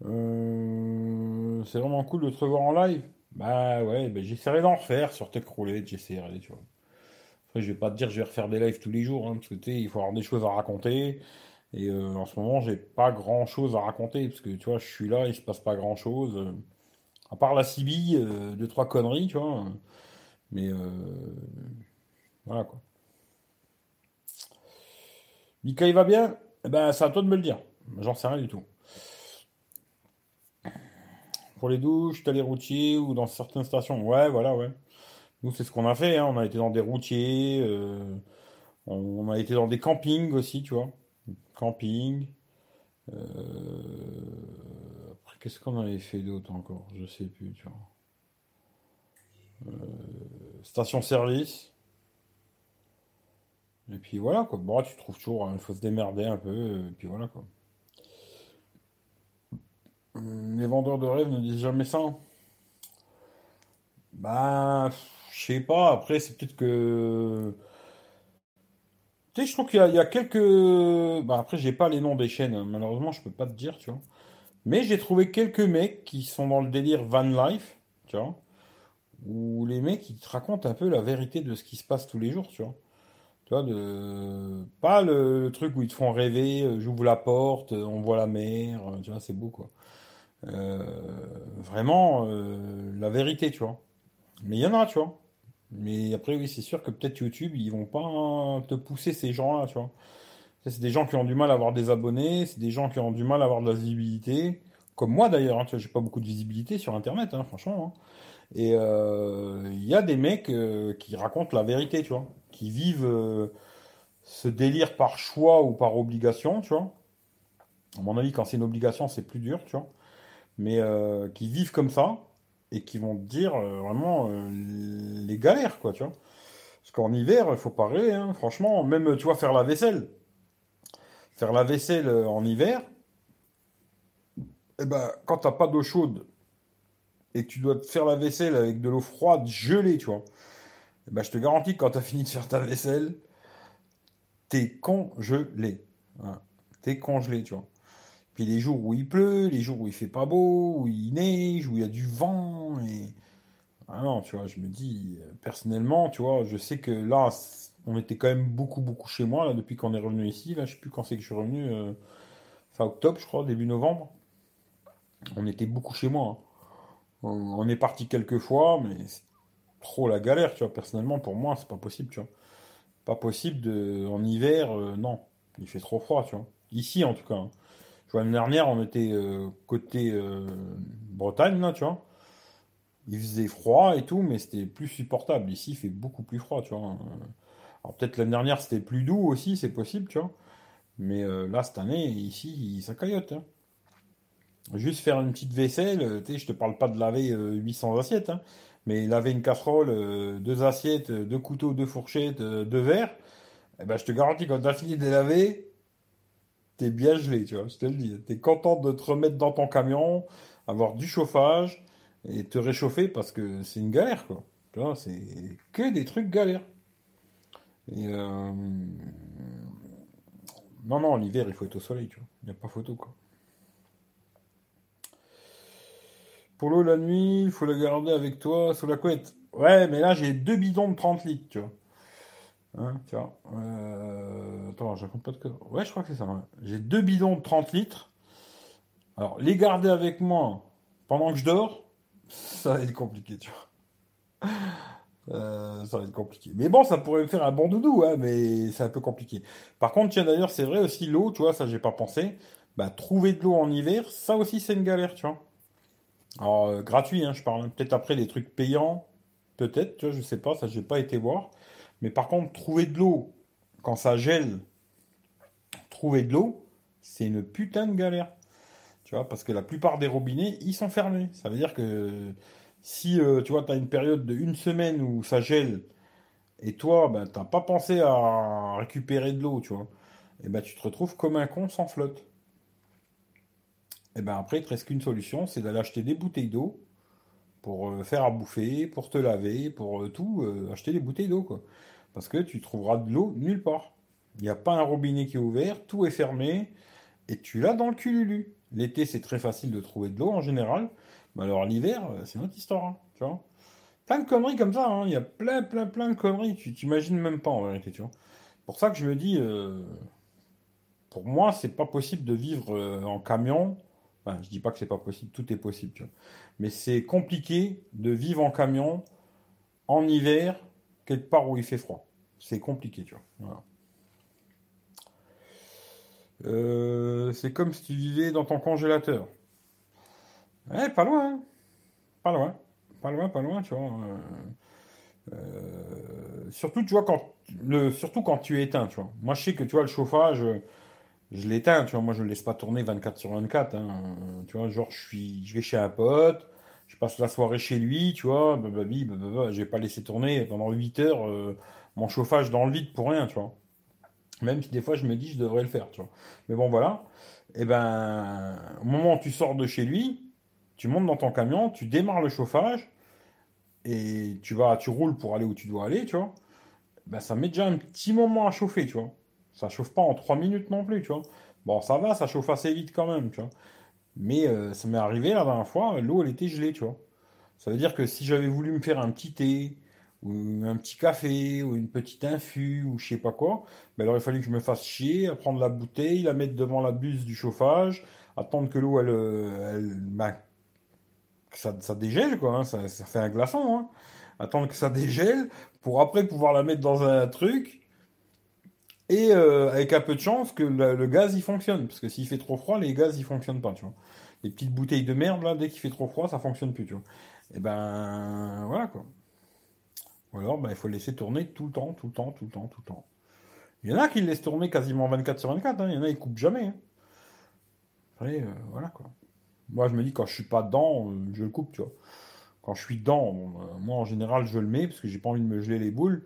Euh, c'est vraiment cool de te revoir en live. Bah ouais, bah, j'essaierai d'en refaire sur Tech Roulette, j'essaierai, tu vois. Après, je vais pas te dire je vais refaire des lives tous les jours, hein, parce que il faut avoir des choses à raconter. Et euh, en ce moment, j'ai pas grand-chose à raconter, parce que tu vois, je suis là, il se passe pas grand-chose. euh, à part la CB, euh, deux, trois conneries, tu vois. Mais voilà quoi. Mika, il va bien? Eh ben, c'est à toi de me le dire. J'en sais rien du tout. Pour les douches, t'as les routiers ou dans certaines stations. Ouais, voilà, ouais. Nous, c'est ce qu'on a fait, hein. On a été dans des routiers, euh, on a été dans des campings aussi, tu vois. Camping. euh, Après, qu'est-ce qu'on avait fait d'autre encore? Je sais plus, tu vois. Station-service. Et puis voilà, quoi. Bon, tu trouves toujours, hein, il faut se démerder un peu, et puis voilà, quoi. Les vendeurs de rêves ne disent jamais ça. Bah, je sais pas, après, c'est peut-être que... Tu sais, je trouve qu'il y a, quelques... Bah, après, j'ai pas les noms des chaînes, hein. malheureusement, je peux pas te dire, tu vois. Mais j'ai trouvé quelques mecs qui sont dans le délire van life, tu vois. Où les mecs, ils te racontent un peu la vérité de ce qui se passe tous les jours, tu vois. Tu vois, de... pas le, truc où ils te font rêver, euh, j'ouvre la porte, euh, on voit la mer, euh, tu vois, c'est beau, quoi. Vraiment, la vérité, tu vois. Mais il y en a, tu vois. Mais après, oui, c'est sûr que peut-être YouTube, ils vont pas te pousser ces gens-là, tu vois. C'est des gens qui ont du mal à avoir des abonnés, c'est des gens qui ont du mal à avoir de la visibilité, comme moi d'ailleurs, hein, j'ai pas beaucoup de visibilité sur Internet, hein, franchement. hein. Et euh, il y a des mecs euh, qui racontent la vérité, tu vois, qui vivent euh, ce délire par choix ou par obligation, tu vois. À mon avis, quand c'est une obligation, c'est plus dur, tu vois. Mais qui vivent comme ça et qui vont te dire euh, vraiment euh, les galères, quoi, tu vois. Parce qu'en hiver, il faut pas rêver, hein, franchement, même, tu faire la vaisselle. Faire la vaisselle euh, en hiver, eh ben, quand t'as pas d'eau chaude et que tu dois te faire la vaisselle avec de l'eau froide gelée, tu vois, eh ben, je te garantis que quand tu as fini de faire ta vaisselle, t'es congelé. Voilà. T'es congelé, tu vois. Puis les jours où il pleut, les jours où il fait pas beau, où il neige, où il y a du vent, et... Ah non, tu vois, je me dis, euh, personnellement, tu vois, je sais que là, on était quand même beaucoup, beaucoup chez moi, là, depuis qu'on est revenu ici, là, je sais plus quand c'est que je suis revenu, euh, fin octobre, je crois, début novembre. On était beaucoup chez moi. hein. On, on est parti quelques fois, mais c'est trop la galère, tu vois. Personnellement, pour moi, c'est pas possible, tu vois. Pas possible de, en hiver, euh, non. Il fait trop froid, tu vois. Ici, en tout cas. hein. L'année dernière, on était euh, côté euh, Bretagne, là, tu vois. Il faisait froid et tout, mais c'était plus supportable. Ici, il fait beaucoup plus froid, tu vois. Euh, Alors peut-être l'année dernière, c'était plus doux aussi, c'est possible, tu vois. Mais là, cette année, ici, ça caillote. hein. Juste faire une petite vaisselle, tu sais, je te parle pas de laver euh, 800 assiettes, hein, mais laver une casserole, deux assiettes, deux couteaux, deux fourchettes, deux verres, eh ben, je te garantis, quand tu as fini de les laver, t'es bien gelé, tu vois, je te le dis. T'es content de te remettre dans ton camion, avoir du chauffage et te réchauffer parce que c'est une galère, quoi. Tu vois, c'est que des trucs galères. Et euh, non, non, l'hiver, il faut être au soleil, tu vois. Il n'y a pas photo, quoi. Pour l'eau la nuit, il faut la garder avec toi sous la couette. Ouais, mais là, j'ai deux bidons de 30 litres, tu vois. Hein, vois. Euh, Attends, je pas de. Ouais, je crois que c'est ça. J'ai deux bidons de 30 litres. Alors, les garder avec moi pendant que je dors, ça va être compliqué, tu vois. Euh, ça va être compliqué. Mais bon, ça pourrait me faire un bon doudou, hein, mais c'est un peu compliqué. Par contre, tiens, d'ailleurs, c'est vrai aussi l'eau, tu vois, ça, j'ai pas pensé. Bah, trouver de l'eau en hiver, ça aussi, c'est une galère, tu vois. Alors, euh, gratuit, hein, je parle. Peut-être après des trucs payants, peut-être, tu vois, je sais pas, ça, j'ai pas été voir. Mais par contre, trouver de l'eau quand ça gèle, trouver de l'eau, c'est une putain de galère. Tu vois, parce que la plupart des robinets, ils sont fermés. Ça veut dire que si, euh, tu vois, tu as une période de une semaine où ça gèle, et toi, ben, t'as pas pensé à récupérer de l'eau, tu vois, et ben, tu te retrouves comme un con sans flotte. Et ben après, il te reste qu'une solution, c'est d'aller acheter des bouteilles d'eau pour euh, faire à bouffer, pour te laver, pour euh, tout, acheter des bouteilles d'eau, quoi. Parce que tu trouveras de l'eau nulle part. Il n'y a pas un robinet qui est ouvert, tout est fermé, et tu l'as dans le cululu. L'été, c'est très facile de trouver de l'eau en général, mais alors l'hiver, euh, c'est une autre histoire, hein, tu vois. Plein de conneries comme ça, hein. Il y a plein, plein, plein de conneries, tu t'imagines même pas en vérité, tu vois. Pour ça que je me dis, euh, pour moi, c'est pas possible de vivre euh, en camion. Enfin, je dis pas que c'est pas possible, tout est possible, tu vois. Mais c'est compliqué de vivre en camion en hiver, quelque part où il fait froid. C'est compliqué, tu vois. Euh, c'est comme si tu vivais dans ton congélateur. Ouais, pas loin, hein. Pas loin. Pas loin, pas loin, tu vois. Euh, euh, surtout, tu vois, quand le, surtout quand tu éteins, tu vois. Moi, je sais que, tu vois, le chauffage, je l'éteins, tu vois. Moi, je ne laisse pas tourner 24 sur 24, hein. Tu vois, genre, je suis, je vais chez un pote, je passe la soirée chez lui, tu vois. Blablabli, blablabla. Je vais pas laisser tourner pendant 8 heures euh, mon chauffage dans le vide pour rien, tu vois. Même si des fois, je me dis, je devrais le faire, tu vois. Mais bon, voilà. Et ben, au moment où tu sors de chez lui, tu montes dans ton camion, tu démarres le chauffage et tu vas, tu roules pour aller où tu dois aller, tu vois. Ben, ça met déjà un petit moment à chauffer, tu vois. Ça chauffe pas en 3 minutes non plus, tu vois. Bon, ça va, ça chauffe assez vite quand même, tu vois. Mais euh, ça m'est arrivé la dernière fois, l'eau elle était gelée, tu vois. Ça veut dire que si j'avais voulu me faire un petit thé, ou un petit café, ou une petite infu, ou je sais pas quoi, ben, il aurait fallu que je me fasse chier à prendre la bouteille, la mettre devant la buse du chauffage, attendre que l'eau elle, euh, elle, ben, ça, ça dégèle, quoi, hein, ça, ça fait un glaçon, hein. Attendre que ça dégèle pour après pouvoir la mettre dans un truc Et euh, avec un peu de chance que le, gaz il fonctionne. Parce que s'il fait trop froid, les gaz ils fonctionnent pas, tu vois. Les petites bouteilles de merde, là, dès qu'il fait trop froid, ça fonctionne plus, tu vois. Et ben voilà quoi. Ou alors ben, il faut laisser tourner tout le temps, tout le temps, tout le temps, tout le temps. Il y en a qui le laissent tourner quasiment 24 sur 24, hein. il y en a qui coupent jamais. Hein. Euh, voilà quoi. Moi je me dis quand je suis pas dedans, euh, je le coupe, tu vois. Quand je suis dedans, euh, moi en général je le mets parce que j'ai pas envie de me geler les boules.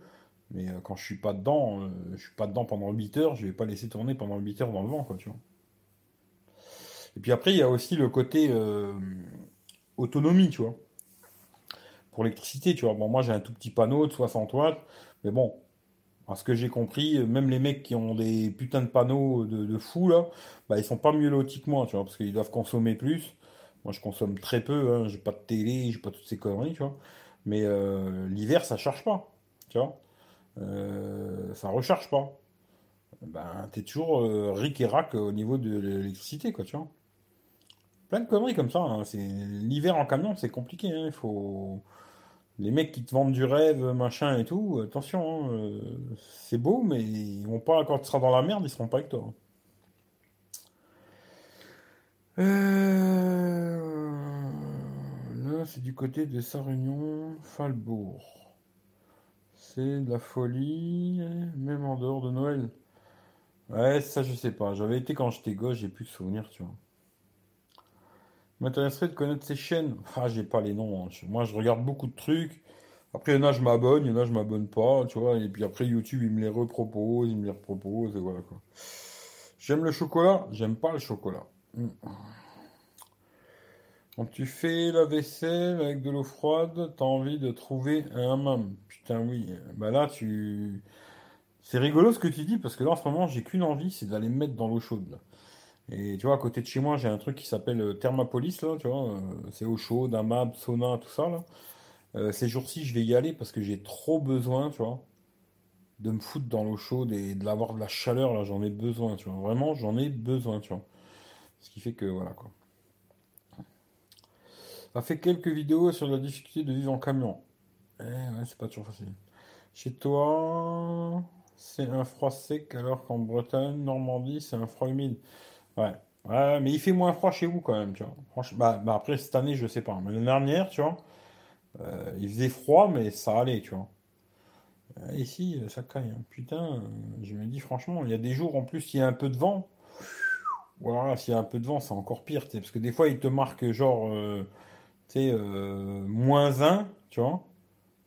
Mais quand je suis pas dedans, je suis pas dedans pendant 8 heures, je vais pas laisser tourner pendant 8 heures dans le vent, quoi, tu vois. Et puis après, il y a aussi le côté autonomie, tu vois. Pour l'électricité, tu vois. Bon, moi j'ai un tout petit panneau de 60 watts, mais bon, à ce que j'ai compris, même les mecs qui ont des putains de panneaux de, fou, là, bah, ils sont pas mieux lotis que moi, tu vois, parce qu'ils doivent consommer plus. Moi, je consomme très peu, hein, j'ai pas de télé, j'ai pas toutes ces conneries, tu vois. Mais euh, l'hiver, ça charge pas, tu vois. Euh, ça recharge pas. Ben, t'es toujours euh, ric et rac au niveau de l'électricité, quoi, tu vois. Plein de conneries comme ça. Hein. C'est l'hiver en camion, c'est compliqué. Hein. Faut les mecs qui te vendent du rêve, machin et tout, attention, hein, euh, c'est beau, mais ils vont pas, quand tu seras dans la merde, ils seront pas avec toi. Euh, là, c'est du côté de Sarunion, Falbourg. De la folie, même en dehors de Noël. Ouais, ça, je sais pas. J'avais été quand j'étais gosse, j'ai plus de souvenirs, tu vois. M'intéresserait de connaître ces chaînes. Ah, j'ai pas les noms. Hein. Moi, je regarde beaucoup de trucs. Après, il y en a, je m'abonne, il y en a, je m'abonne pas, tu vois. Et puis après, YouTube, il me les repropose, il me les repropose, et voilà quoi. J'aime le chocolat, j'aime pas le chocolat. Hmm. Quand tu fais la vaisselle avec de l'eau froide, t'as envie de trouver un hammam. Putain, oui. Bah là, tu. C'est rigolo ce que tu dis, parce que là, en ce moment, j'ai qu'une envie, c'est d'aller me mettre dans l'eau chaude. Et tu vois, à côté de chez moi, j'ai un truc qui s'appelle euh, Thermapolis, là, tu vois. Euh, c'est eau chaude, un sauna, tout ça. Euh, ces jours-ci, je vais y aller parce que j'ai trop besoin, tu vois, de me foutre dans l'eau chaude et de l'avoir de la chaleur, là, j'en ai besoin, tu vois. Vraiment, j'en ai besoin, tu vois. Ce qui fait que, voilà, quoi. A fait quelques vidéos sur la difficulté de vivre en camion. Eh ouais, c'est pas toujours facile. Chez toi, c'est un froid sec, alors qu'en Bretagne, Normandie, c'est un froid humide. Ouais. Ouais, mais il fait moins froid chez vous quand même, tu vois. Franchement, bah, bah, après, cette année, je sais pas. Mais l'année dernière, tu vois, euh, il faisait froid, mais ça allait, tu vois. Euh, ici, ça caille. Hein. Putain, je me dis franchement, il y a des jours en plus, il y a un peu de vent. Voilà, s'il y a un peu de vent, c'est encore pire, parce que des fois, il te marque genre, euh, tu sais, moins 1, tu vois.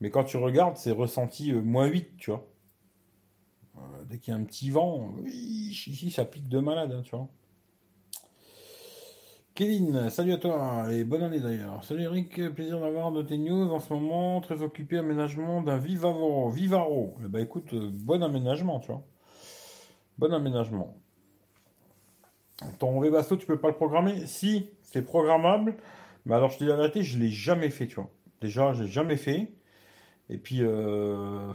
Mais quand tu regardes, c'est ressenti moins 8, tu vois. dès qu'il y a un petit vent, ici, ça pique de malade, hein, tu vois. Kevin, salut à toi et bonne année d'ailleurs. Salut Eric, plaisir d'avoir de tes news en ce moment, très occupé aménagement d'un Vivaro. Vivaro. Eh ben écoute, euh, bon aménagement, tu vois. Bon aménagement. Ton Webasto, tu peux pas le programmer? Si, c'est programmable. Mais alors je te dis la vérité, je l'ai jamais fait, tu vois. Déjà, je l'ai jamais fait. Et puis, euh...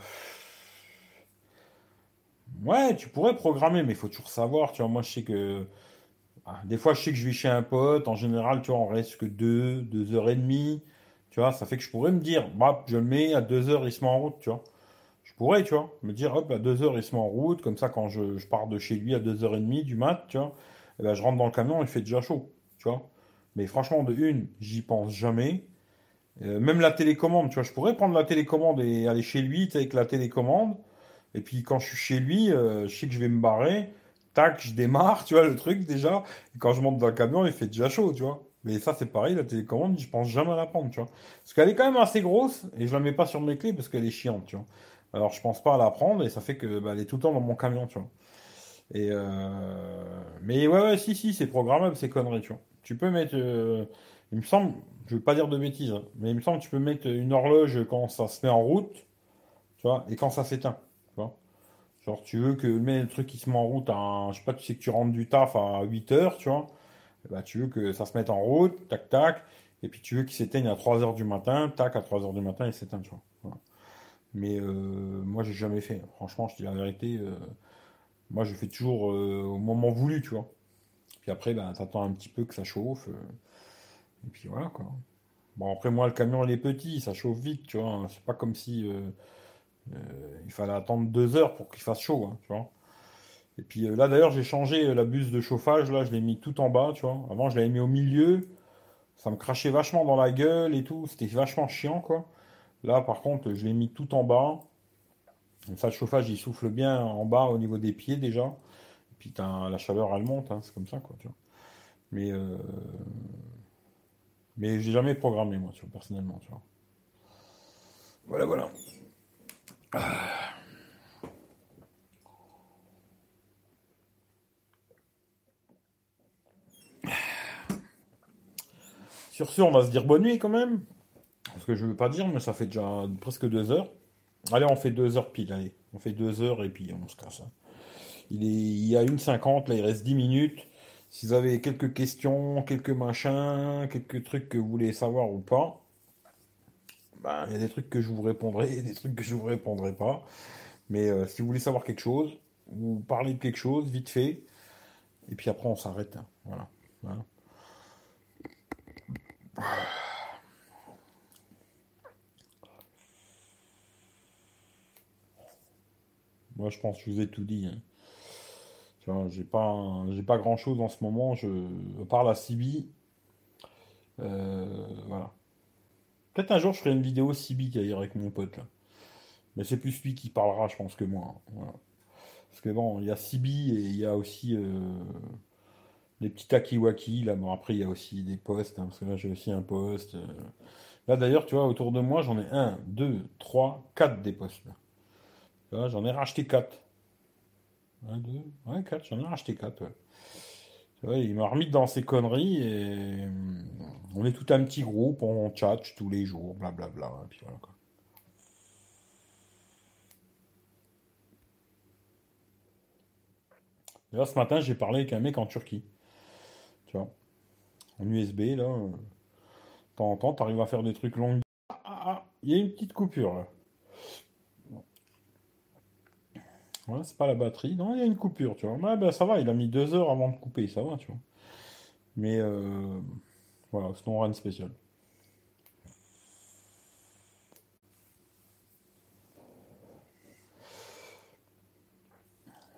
ouais, tu pourrais programmer, mais il faut toujours savoir, tu vois. Moi, je sais que ah, des fois, je sais que je vais chez un pote. En général, tu vois, on reste que deux, deux heures et demie. Tu vois, ça fait que je pourrais me dire, bah, je le mets à deux heures, il se met en route, tu vois. Je pourrais, tu vois, me dire, hop, à deux heures, il se met en route. Comme ça, quand je, pars de chez lui à deux heures et demie du mat, tu vois, eh ben, je rentre dans le camion, il fait déjà chaud, tu vois. Mais franchement, de une, j'y pense jamais. Euh, même la télécommande, tu vois, je pourrais prendre la télécommande et aller chez lui avec la télécommande. Et puis quand je suis chez lui, euh, je sais que je vais me barrer tac, je démarre, tu vois, le truc déjà. Et quand je monte dans le camion, il fait déjà chaud, tu vois. Mais ça, c'est pareil, la télécommande, je pense jamais à la prendre, tu vois. Parce qu'elle est quand même assez grosse et je la mets pas sur mes clés parce qu'elle est chiante, tu vois. Alors, je pense pas à la prendre et ça fait que bah, elle est tout le temps dans mon camion, tu vois. Euh... Mais ouais, ouais, si, si, c'est programmable, ces conneries, tu vois. Tu peux mettre. Euh, il me semble, je veux pas dire de bêtises, hein, mais il me semble que tu peux mettre une horloge quand ça se met en route, tu vois, et quand ça s'éteint. Genre, tu veux que le truc qui se met en route, à, je sais pas, tu sais que tu rentres du taf à 8 heures, tu vois. Bah, tu veux que ça se mette en route, tac, tac. Et puis tu veux qu'il s'éteigne à 3 heures du matin, tac, à 3 heures du matin, il s'éteint, tu vois. Mais euh, moi, j'ai jamais fait. Franchement, je dis la vérité. Euh, moi, je fais toujours euh, au moment voulu, tu vois. Puis après, ben, t'attends un petit peu que ça chauffe. et puis voilà, quoi. Bon, après, moi, le camion, il est petit, ça chauffe vite, tu vois. C'est pas comme si euh, il fallait attendre deux heures pour qu'il fasse chaud, hein, tu vois. Et puis euh, là, d'ailleurs, j'ai changé euh, la buse de chauffage. Là, je l'ai mis tout en bas, tu vois. Avant, je l'avais mis au milieu. Ça me crachait vachement dans la gueule et tout. C'était vachement chiant, quoi. Là, par contre, je l'ai mis tout en bas. Ça, le chauffage, il souffle bien en bas au niveau des pieds déjà. Puis, la chaleur, elle monte. Hein, c'est comme ça, quoi, tu vois. Mais, euh... mais j'ai jamais programmé, moi, tu vois, personnellement, tu vois. Voilà, voilà. Sur ce, on va se dire bonne nuit quand même. Parce que je ne veux pas dire, mais ça fait déjà presque deux heures. Allez, on fait deux heures pile, allez. On fait deux heures et puis on se casse. Hein. Il, est, il y a une cinquante, là il reste dix minutes. Si vous avez quelques questions, quelques machins, quelques trucs que vous voulez savoir ou pas, ben, il y a des trucs que je vous répondrai et des trucs que je vous répondrai pas. Mais euh, si vous voulez savoir quelque chose, vous parlez de quelque chose, vite fait, et puis après on s'arrête. Hein. Voilà. voilà. Moi, je pense que je vous ai tout dit. Hein. J'ai pas, j'ai pas grand chose en ce moment. Je, parle à Sibi. Euh, voilà. Peut-être un jour, je ferai une vidéo Sibi avec mon pote. Mais c'est plus lui qui parlera, je pense, que moi. Hein. Parce que bon, il y a Sibi et il y a aussi euh, les petits takiwaki. Là, bon, après, il y a aussi des postes, hein, parce que là, j'ai aussi un poste. Euh. Là, d'ailleurs, tu vois, autour de moi, j'en ai un, deux, trois, quatre des postes. Là. J'en ai racheté quatre. Un, deux, ouais, quatre, j'en ai racheté quatre. Ouais. il m'a remis dans ses conneries et hum, on est tout un petit groupe, on chat tous les jours, blablabla. Bla. Là, ce matin, j'ai parlé avec un mec en Turquie. En USB, là. Euh, de temps en temps, tu arrives à faire des trucs longs. Ah, ah, ah, il y a une petite coupure, là. Ouais, c'est pas la batterie. Non, il y a une coupure, tu vois. Ouais, ben, ça va, il a mis deux heures avant de couper, ça va, tu vois. Mais euh, voilà, sinon rien de spécial.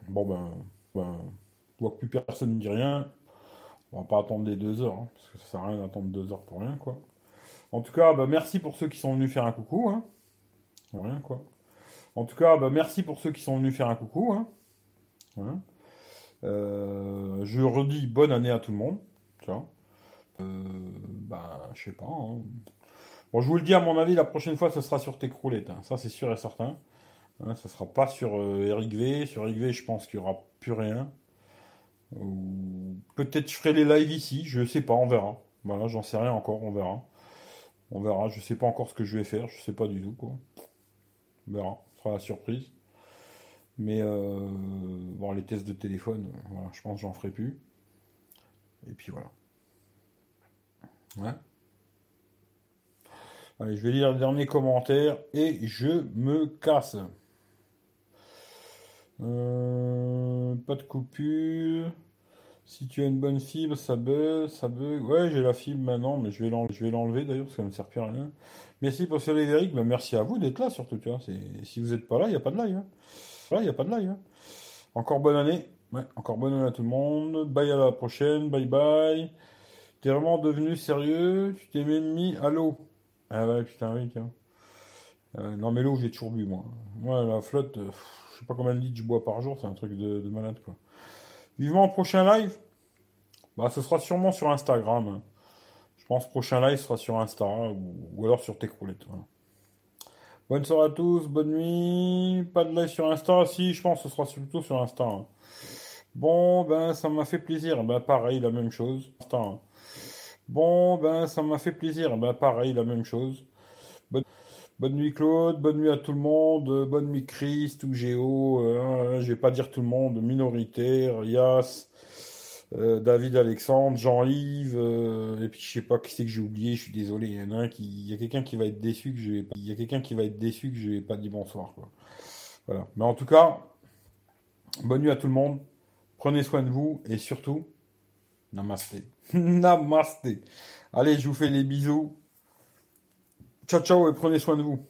Bon ben, ben, vois que plus personne ne dit rien. On va pas attendre les deux heures, hein, parce que ça sert à rien d'attendre deux heures pour rien, quoi. En tout cas, bah, merci pour ceux qui sont venus faire un coucou, hein. Rien, quoi. En tout cas, bah, merci pour ceux qui sont venus faire un coucou, hein. Euh, je redis bonne année à tout le monde, vois. Euh, bah, je sais pas. Hein. Bon, je vous le dis, à mon avis, la prochaine fois, ce sera sur. Hein. Ça, c'est sûr et certain. Hein, ça sera pas sur euh, Eric V. Sur Eric V, je pense qu'il y aura plus rien. Peut-être je ferai les lives ici, je sais pas, on verra. Voilà, j'en sais rien encore, on verra. On verra, je sais pas encore ce que je vais faire, je sais pas du tout. On verra, la surprise. Mais euh, bon, les tests de téléphone, voilà, je pense j'en ferai plus. Et puis voilà. Ouais. Allez, je vais lire le dernier commentaire et je me casse. Euh, pas de coupure. Si tu as une bonne fibre, ça bug, ça bug. Ouais, j'ai la fibre maintenant, mais je vais l'enlever d'ailleurs, parce que ça ne me sert plus à rien. Merci pour ce Frédéric, bah, merci à vous d'être là surtout, tu vois. Si vous n'êtes pas là, il n'y a pas de live. Hein. il a pas de live. Hein. Encore bonne année. Ouais, encore bonne année à tout le monde. Bye à la prochaine, bye bye. T'es vraiment devenu sérieux, tu t'es même mis à l'eau. Ah ouais, putain, oui, tiens. Euh, non, mais l'eau, j'ai toujours bu, moi. Moi, la flotte. Euh, je sais pas combien de litres je bois par jour, c'est un truc de, malade quoi. Vivement prochain live. Bah, ce sera sûrement sur Instagram. Pense prochain live sera sur Insta ou, alors sur Techroulette. Bonne soirée à tous, bonne nuit. Pas de live sur Insta, si, je pense que ce sera surtout sur Insta. Hein. Bon, ben, ça m'a fait plaisir. Ben, pareil, la même chose. Hein. Bon, ben, ça m'a fait plaisir. Ben, pareil, la même chose. Bonne nuit Claude, bonne nuit à tout le monde, bonne nuit Christ ou Géo, euh, je vais pas dire tout le monde, minoritaire, Yas, euh, David Alexandre, Jean-Yves, euh, et puis je sais pas qui c'est que j'ai oublié, je suis désolé, il y en a un qui. Y a quelqu'un qui va être déçu que je. Il y a quelqu'un qui va être déçu que pas dit bonsoir. Voilà. Mais en tout cas, bonne nuit à tout le monde, prenez soin de vous et surtout, namasté. namasté. Allez, je vous fais les bisous. Ciao, ciao et prenez soin de vous.